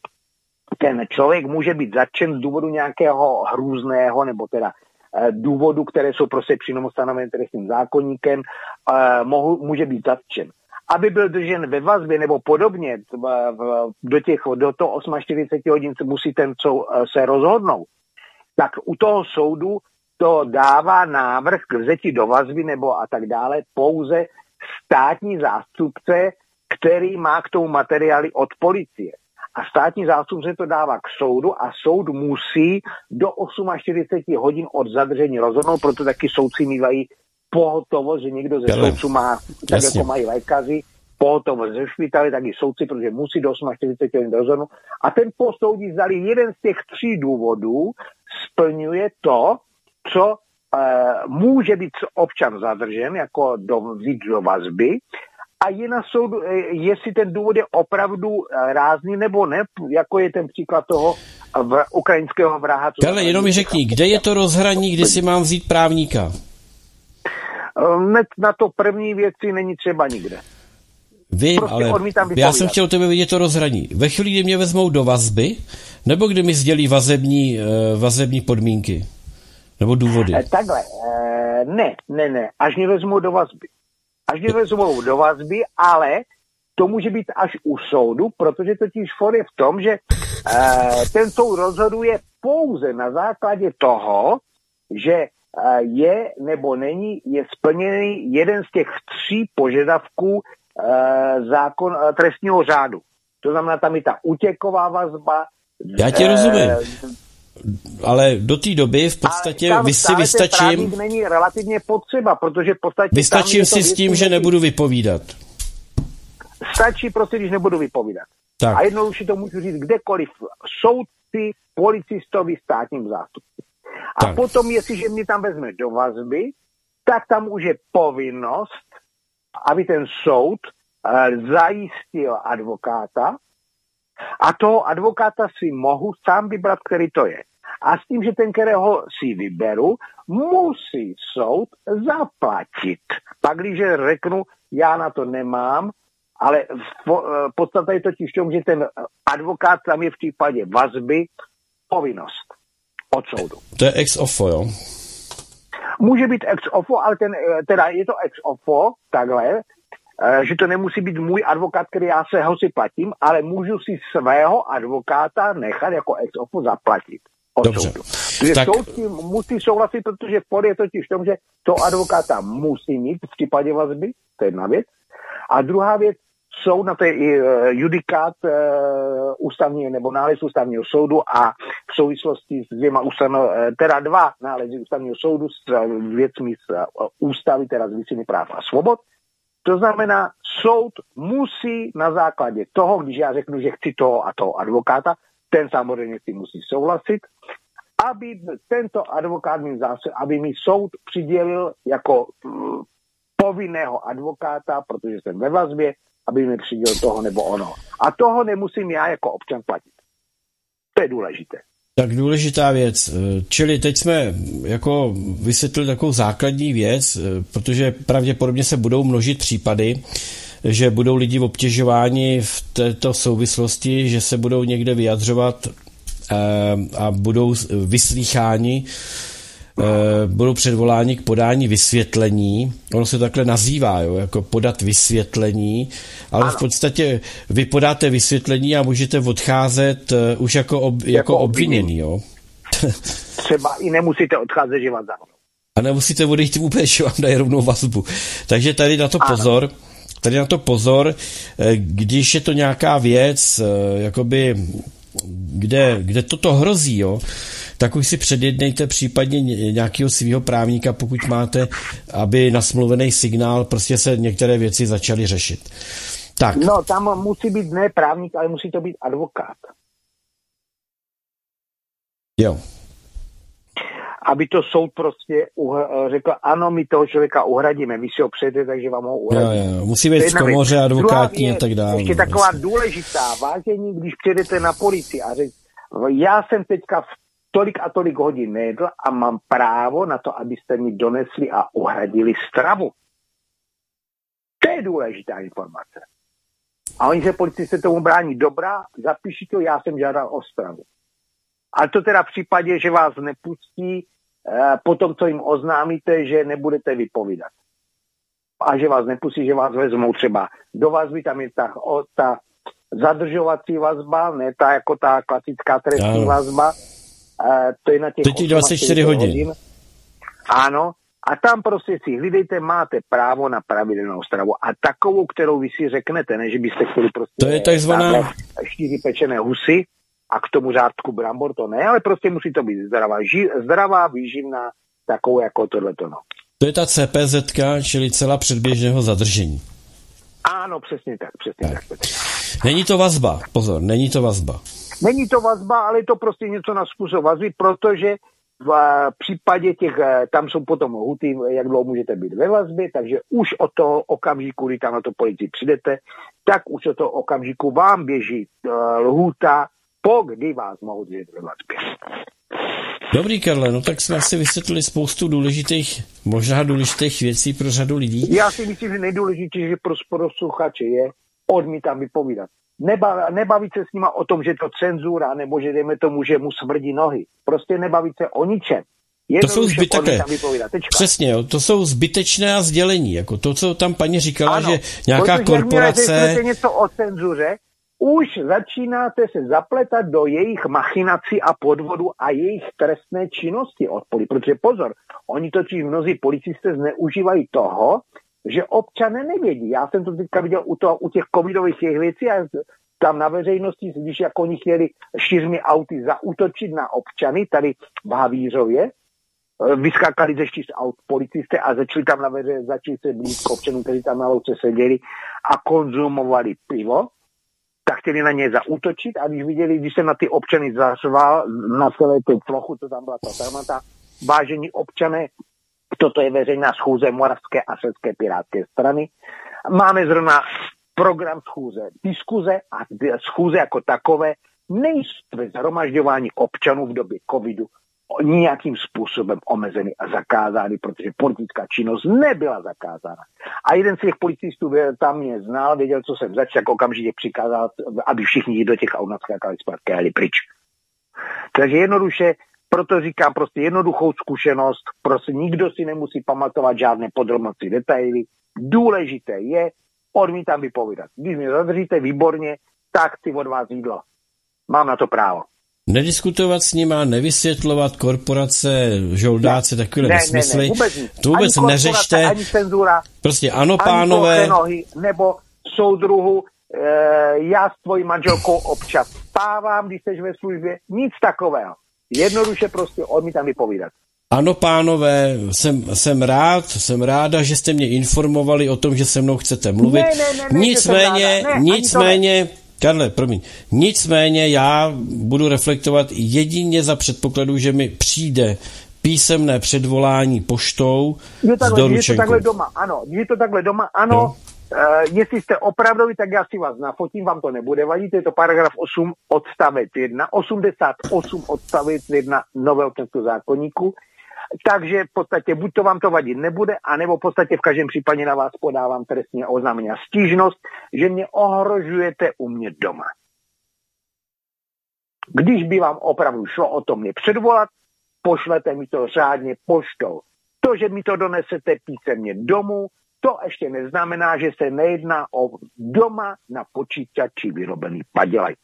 ten člověk může být zatčen z důvodu nějakého hrůzného, nebo teda eh, důvodu, které jsou prostě přímo stanovené trestním zákonníkem, eh, mohu, může být zatčen. Aby byl držen ve vazbě nebo podobně, do, těch, do toho 48 hodin musí ten co, eh, se rozhodnout, tak u toho soudu to dává návrh k vzetí do vazby nebo a tak dále pouze státní zástupce který má k tomu materiály od policie. A státní zástupce to dává k soudu a soud musí do 48 hodin od zadržení rozhodnout, proto taky soudci mývají pohotovost, že někdo ze soudců má, tak Jasně. jako mají lékaři, pohotovost ze špitaly, tak i soudci, protože musí do 48 hodin rozhodnout. A ten posoudí, zdali jeden z těch tří důvodů splňuje to, co e, může být občan zadržen, jako do, vzít do vazby, a je na soudu, eh, jestli ten důvod je opravdu eh, rázný nebo ne, jako je ten příklad toho v ukrajinského vraha. Ale jenom mi řekni, kde je to rozhraní, kdy si mám vzít právníka? Ne, na to první věci není třeba nikde. Vím, prostě ale já jsem chtěl tebe vidět to rozhraní. Ve chvíli, kdy mě vezmou do vazby, nebo kdy mi sdělí vazební, vazební podmínky? Nebo důvody? Takhle, ne, ne, ne, až mě vezmou do vazby až mě vezmou do vazby, ale to může být až u soudu, protože totiž for je v tom, že eh, ten soud rozhoduje pouze na základě toho, že eh, je nebo není, je splněný jeden z těch tří požadavků eh, zákon trestního řádu. To znamená, tam je ta útěková vazba. Já ti rozumím. Ale do té doby v podstatě tam vy si vystačím... není relativně potřeba, protože v podstatě... Vystačím si s tím, že nebudu vypovídat. Stačí prostě, když nebudu vypovídat. Tak. A jednoduše to můžu říct kdekoliv. Soudci, policistovi, státním zástupci. A Tak. potom, jestliže mě tam vezme do vazby, tak tam už je povinnost, aby ten soud eh, zajistil advokáta a toho advokáta si mohu sám vybrat, který to je. A s tím, že ten, kterého si vyberu, musí soud zaplatit. Pak, když řeknu, já na to nemám, ale v po- eh, podstata je totiž v tom, že ten advokát tam je v případě vazby povinnost od soudu. To je ex ofo, jo? Může být ex ofo, ale ten, eh, teda je to ex ofo, takhle, že to nemusí být můj advokát, který já se ho si platím, ale můžu si svého advokáta nechat jako ex ofo zaplatit. Dobře. soudu. Takže Tak- soud tím musí souhlasit, protože spor je totiž v tom, že to advokáta musí mít v případě vazby, to je jedna věc. A druhá věc, soud na to je i eh, judikát uh, ústavního nebo nález ústavního soudu a v souvislosti s dvěma ústavno, eh, teda dva nálezy ústavního soudu s eh, věcmi z eh, ústavy, teda z práv a svobod. To znamená, soud musí na základě toho, když já řeknu, že chci toho a toho advokáta, ten samozřejmě si musí souhlasit, aby tento advokát mi zase, aby mi soud přidělil jako mm, povinného advokáta, protože jsem ve vazbě, aby mi přidělil toho nebo ono. A toho nemusím já jako občan platit. To je důležité. Tak důležitá věc. Eh, Čili teď jsme jako vysvětlili takovou základní věc, eh, protože pravděpodobně se budou množit případy, že budou lidi obtěžováni v této souvislosti, že se budou někde vyjadřovat eh, a budou vyslýcháni, budou předvoláni k podání vysvětlení. Ono se takhle nazývá, jo, jako podat vysvětlení, ale v podstatě vy podáte vysvětlení a můžete odcházet eh, už jako, ob, jako, jako obviněný. Jo. Třeba i nemusíte odcházet vás zavřou. A nemusíte odejít vůbec, že vám dají rovnou vazbu. Takže tady na to Ano. pozor. Tady na to pozor, eh, když je to nějaká věc, eh, jakoby, kde, kde toto hrozí, jo, tak už si předjednejte případně ně- nějakého svého právníka, pokud máte, aby na smluvený signál prostě se některé věci začaly řešit. Tak, No, tam musí být ne právník, ale musí to být advokát. jo. Aby to soud prostě uhr- řekl, ano, my toho člověka uhradíme, vy si ho přejete, takže vám ho Jo, uhradíme. jo. Musí To je být v komoře advokátní a tak dále. Ještě no, taková důležitá, vážení, když přijedete na policii a řekl, já jsem teďka v tolik a tolik hodin nejedl a mám právo na to, abyste mi donesli a uhradili stravu. To je důležitá informace. A oni se policisté tomu brání. Dobrá, zapíši to, já jsem žádal o stravu. Ale to teda v případě, že vás nepustí, eh, potom, co jim oznámíte, že nebudete vypovídat. A že vás nepustí, že vás vezmou třeba do vazby, tam je ta, o, ta zadržovací vazba, ne ta jako ta klasická trestní vazba. To je na těch Teď je 24 48 hodin. Ano, a tam prostě si hlídejte, máte právo na pravidelnou stravu. A takovou, kterou vy si řeknete, ne, že byste chtěli prostě... To je takzvaná- Čtyři pečené husy a k tomu řádku brambor, to ne, ale prostě musí to být zdravá, ži, zdravá výživná, takovou jako tohleto, no. To je ta CPZ, čili celá předběžného zadržení. Ano, přesně tak, přesně tak. tak. Není to vazba, pozor, není to vazba. Není to vazba, ale je to prostě něco na způsob vazby, protože v eh, případě těch, eh, tam jsou potom lhuty, jak dlouho můžete být ve vazbě, takže už od toho okamžiku, kdy tam na to policii přijdete, tak už od toho okamžiku vám běží eh, lhůta, po kdy vás mohou držet ve vazbě. Dobrý, Karle, no tak jsme asi vysvětlili spoustu důležitých, možná důležitých věcí pro řadu lidí. Já si myslím, že nejdůležitější pro posluchače je odmítám vypovídat. Neba, nebavit se s nima o tom, že je to cenzura, nebo že dejme tomu, že mu smrdí nohy. Prostě nebavit se o ničem. To jsou Jednoduše odmítám vypovídat. Tečka. Přesně, jo, to jsou zbytečné a sdělení, jako to, co tam paní říkala, Ano, že nějaká protože korporace... řeknete něco o cenzuře, už začínáte se zapletat do jejich machinací a podvodu a jejich trestné činnosti od poli. Protože pozor, oni totiž mnozí policisté zneužívají toho, že občané nevědí. Já jsem to teďka viděl u, toho, u těch covidových těch věcí a tam na veřejnosti, když jako oni chtěli čtyřmi auty zautočit na občany tady v Havířově, eh, vyskákali ze čtyř aut policisté a začali tam na veřejnosti, začali se blízko občanů, kteří tam na louce seděli a konzumovali pivo, tak chtěli na ně zautočit a když viděli, když se na ty občany zařval, na celé tu plochu, to tam byla ta armata, vážení občané, toto je veřejná schůze Moravské a České pirátské strany. Máme zrovna program schůze, diskuze a schůze jako takové nejsou zhromažďování občanů v době covidu nějakým způsobem omezeny a zakázány, protože politická činnost nebyla zakázána. A jeden z těch policistů tam mě znal, věděl, co jsem zač, tak okamžitě přikázal, aby všichni do těch aut nadskákali zpátky a jeli pryč. Takže jednoduše, proto říkám prostě jednoduchou zkušenost, prostě nikdo si nemusí pamatovat žádné podrobnosti, detaily. Důležité je, odmítám vypovídat. Když mě zadržíte výborně, tak si od vás jídlo. Mám na to právo. Nediskutovat s nima, nevysvětlovat korporace, žoldáce, ne, takové ne, nesmysly. Ne, ne, vůbec To vůbec ani neřešte. Ani cenzura. Prostě ano, pánové. Nohy, nebo soudruhu, e, já s tvojí manželkou občas spávám, když jsi ve službě. Nic takového. Jednoduše prostě odmítám vypovídat. Ano, pánové, jsem, jsem rád, jsem ráda, že jste mě informovali o tom, že se mnou chcete mluvit. Ne, ne, ne, nicméně, ne, nicméně, Karle, promiň, nicméně já budu reflektovat jedině za předpokladu, že mi přijde písemné předvolání poštou je takhle, s Je to takhle doma, ano. Je to takhle doma, ano. Jo. Uh, jestli jste opravdovi, tak já si vás nafotím, vám to nebude vadit, je to paragraf 8 odstavec 1, 88 odstavec 1 nového trestního zákonníku. Takže v podstatě buď to vám to vadit nebude, anebo v podstatě v každém případě na vás podávám trestně oznámení a stížnost, že mě ohrožujete u mě doma. Když by vám opravdu šlo o to mě předvolat, pošlete mi to řádně poštou. To, že mi to donesete písemně domů, to ještě neznamená, že se nejedná o doma na počítači vyrobený padělek.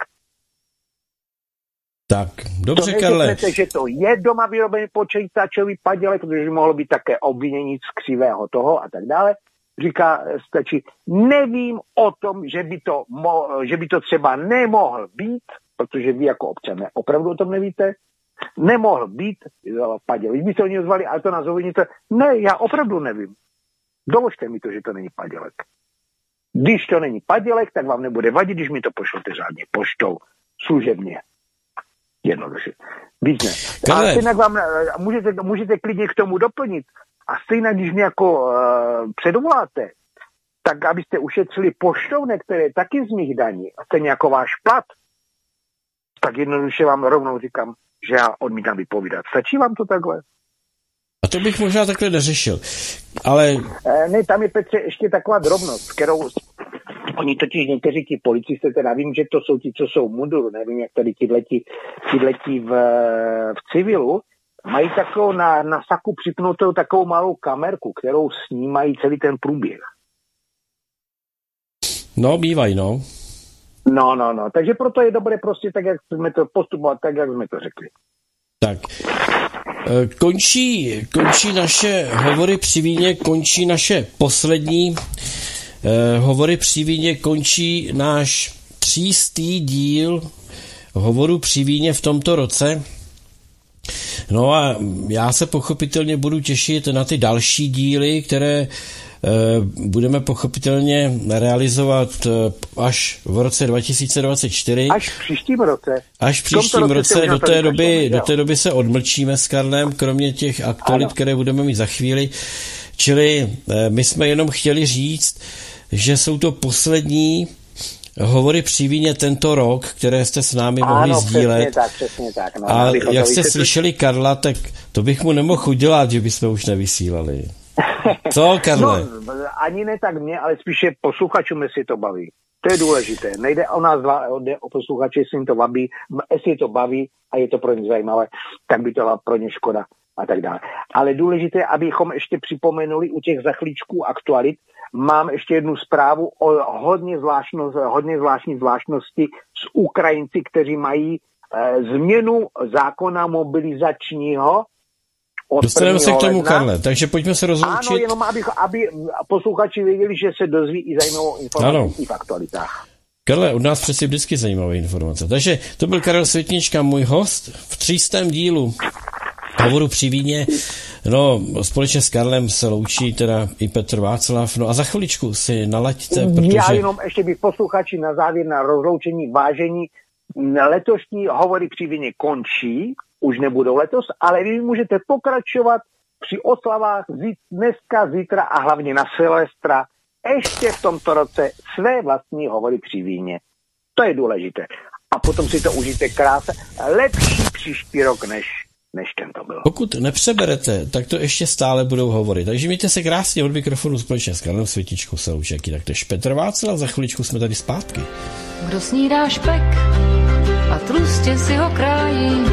Tak, dobře, to Karle. že to je doma vyrobený počítačový padělek, protože by mohlo být také obvinění z křivého toho a tak dále. Říká stačí, nevím o tom, že by, to mo, že by to třeba nemohl být, protože vy jako občané opravdu o tom nevíte, nemohl být padělek. Vy by se o něj zvali, ale to nás obviníte. Ne, já opravdu nevím. Doložte mi to, že to není padělek. Když to není padělek, tak vám nebude vadit, když mi to pošlete řádně poštou, služebně. Jednoduše. Víc ne. A stejnak vám, eh, můžete, můžete klidně k tomu doplnit. A stejně, když mě jako uh, předvoláte, tak abyste ušetřili poštovné, které je taky z mých daní, a stejně jako váš plat, tak jednoduše vám rovnou říkám, že já odmítám vypovídat. Stačí vám to takhle? A to bych možná takhle neřešil. Ale... E, ne, tam je Petře ještě taková drobnost, kterou Oni totiž někteří ti policisté, teda vím, že to jsou ti, co jsou munduru, nevím, jak tady tyhleti, tyhleti v, v civilu, mají takovou na, na saku připnutou takovou malou kamerku, kterou snímají celý ten průběh. No, bývají, no. No, no, no. Takže proto je dobré prostě tak, jak jsme to postupovat, tak, jak jsme to řekli. Tak. E, končí, končí naše hovory při víně, končí naše poslední Eh, hovory při víně končí náš třístý díl hovoru při víně v tomto roce. No a já se pochopitelně budu těšit na ty další díly, které eh, budeme pochopitelně realizovat eh, až v roce 2024. Až v příštím roce. Až v příštím roce, roce do té, doby, do té doby se odmlčíme s Karlem, kromě těch aktualit, ano. které budeme mít za chvíli. Čili my jsme jenom chtěli říct, že jsou to poslední hovory při víně tento rok, které jste s námi ano, mohli sdílet. Přesně tak, přesně tak. No, a jak jste slyšeli Karla, tak to bych mu nemohl udělat, že bychom už nevysílali. Co, Karle? No, ani ne tak mě, ale spíše posluchačům, jestli to baví. To je důležité. Nejde o nás dva, jde o posluchače, jestli jim to baví. Jestli to baví a je to pro ně zajímavé, tak by to byla pro ně škoda a tak dále. Ale důležité, abychom ještě připomenuli u těch zachlíčků aktualit, mám ještě jednu zprávu o hodně, zvláštnost, hodně zvláštní zvláštnosti s Ukrajinci, kteří mají e, změnu zákona mobilizačního od Dostaneme se k tomu, ledna. Karle, takže pojďme se rozloučit. Ano, jenom aby, aby posluchači věděli, že se dozví i zajímavou informaci v aktualitách. Karle, od nás přeci vždycky zajímavé informace. Takže to byl Karel Světnička, můj host v třístém dílu hovoru při víně. No, společně s Karlem se loučí teda i Petr Václav. No a za chviličku si nalaďte, protože... Já jenom ještě bych posluchači na závěr na rozloučení vážení. Letošní hovory při víně končí, už nebudou letos, ale vy můžete pokračovat při oslavách dneska, zítra a hlavně na Silvestra ještě v tomto roce své vlastní hovory při víně. To je důležité. A potom si to užijte krásně. Lepší příští rok, než, než tento byl. Pokud nepřeberete, tak to ještě stále budou hovory. Takže mějte se krásně od mikrofonu společně s Karlem Světičkou Seloučeky. Tak to je Petr Václav, za chviličku jsme tady zpátky. Kdo snídá špek a tlustě si ho krájí,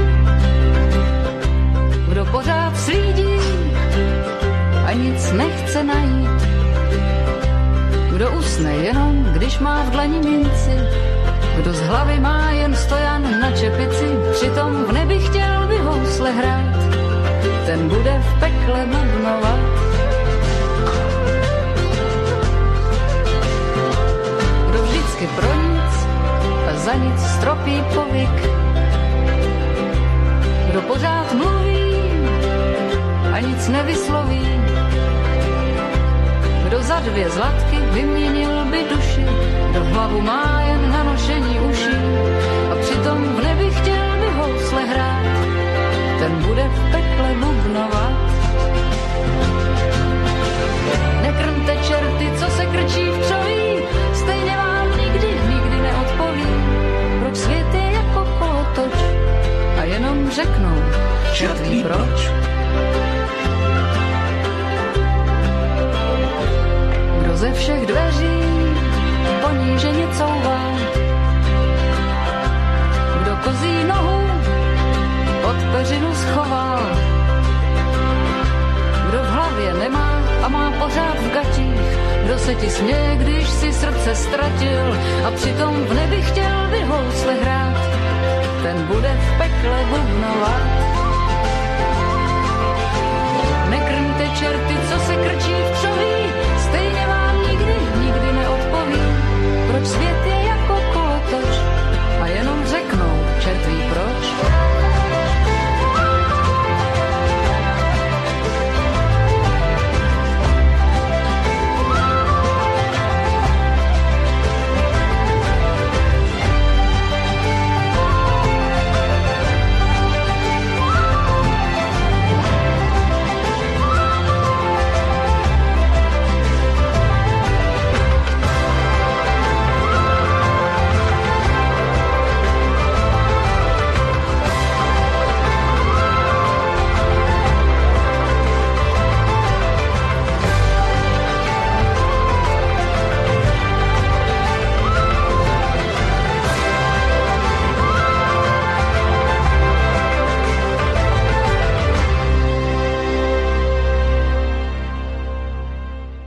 nechce najít, kdo usne jenom, když má v dlani minci, kdo z hlavy má jen stojan na čepici, přitom v nebi chtěl by housle hrát, ten bude v pekle bubnovat. Kdo vždycky pro nic a za nic stropí povyk, kdo pořád mluví a nic nevysloví, kdo za dvě zlatky vyměnil by duši, kdo hlavu má jen na nošení uší a přitom v nebi chtěl by housle hrát, ten bude v pekle bubnovat. Nekrmte čerty, co se krčí v křoví, stejně vám nikdy, nikdy neodpoví, proč svět je jako kolotoč a jenom řeknou, čertví proč. Kdo ze všech dveří poníženě couvá. Kdo kozí nohu pod peřinu schová, kdo v hlavě nemá a má pořád v gatích, kdo se ti směje, když si srdce ztratil a přitom v nebi chtěl vyhousle hrát, ten bude v pekle bubnovat. Nekrmte čerty, co se krčí v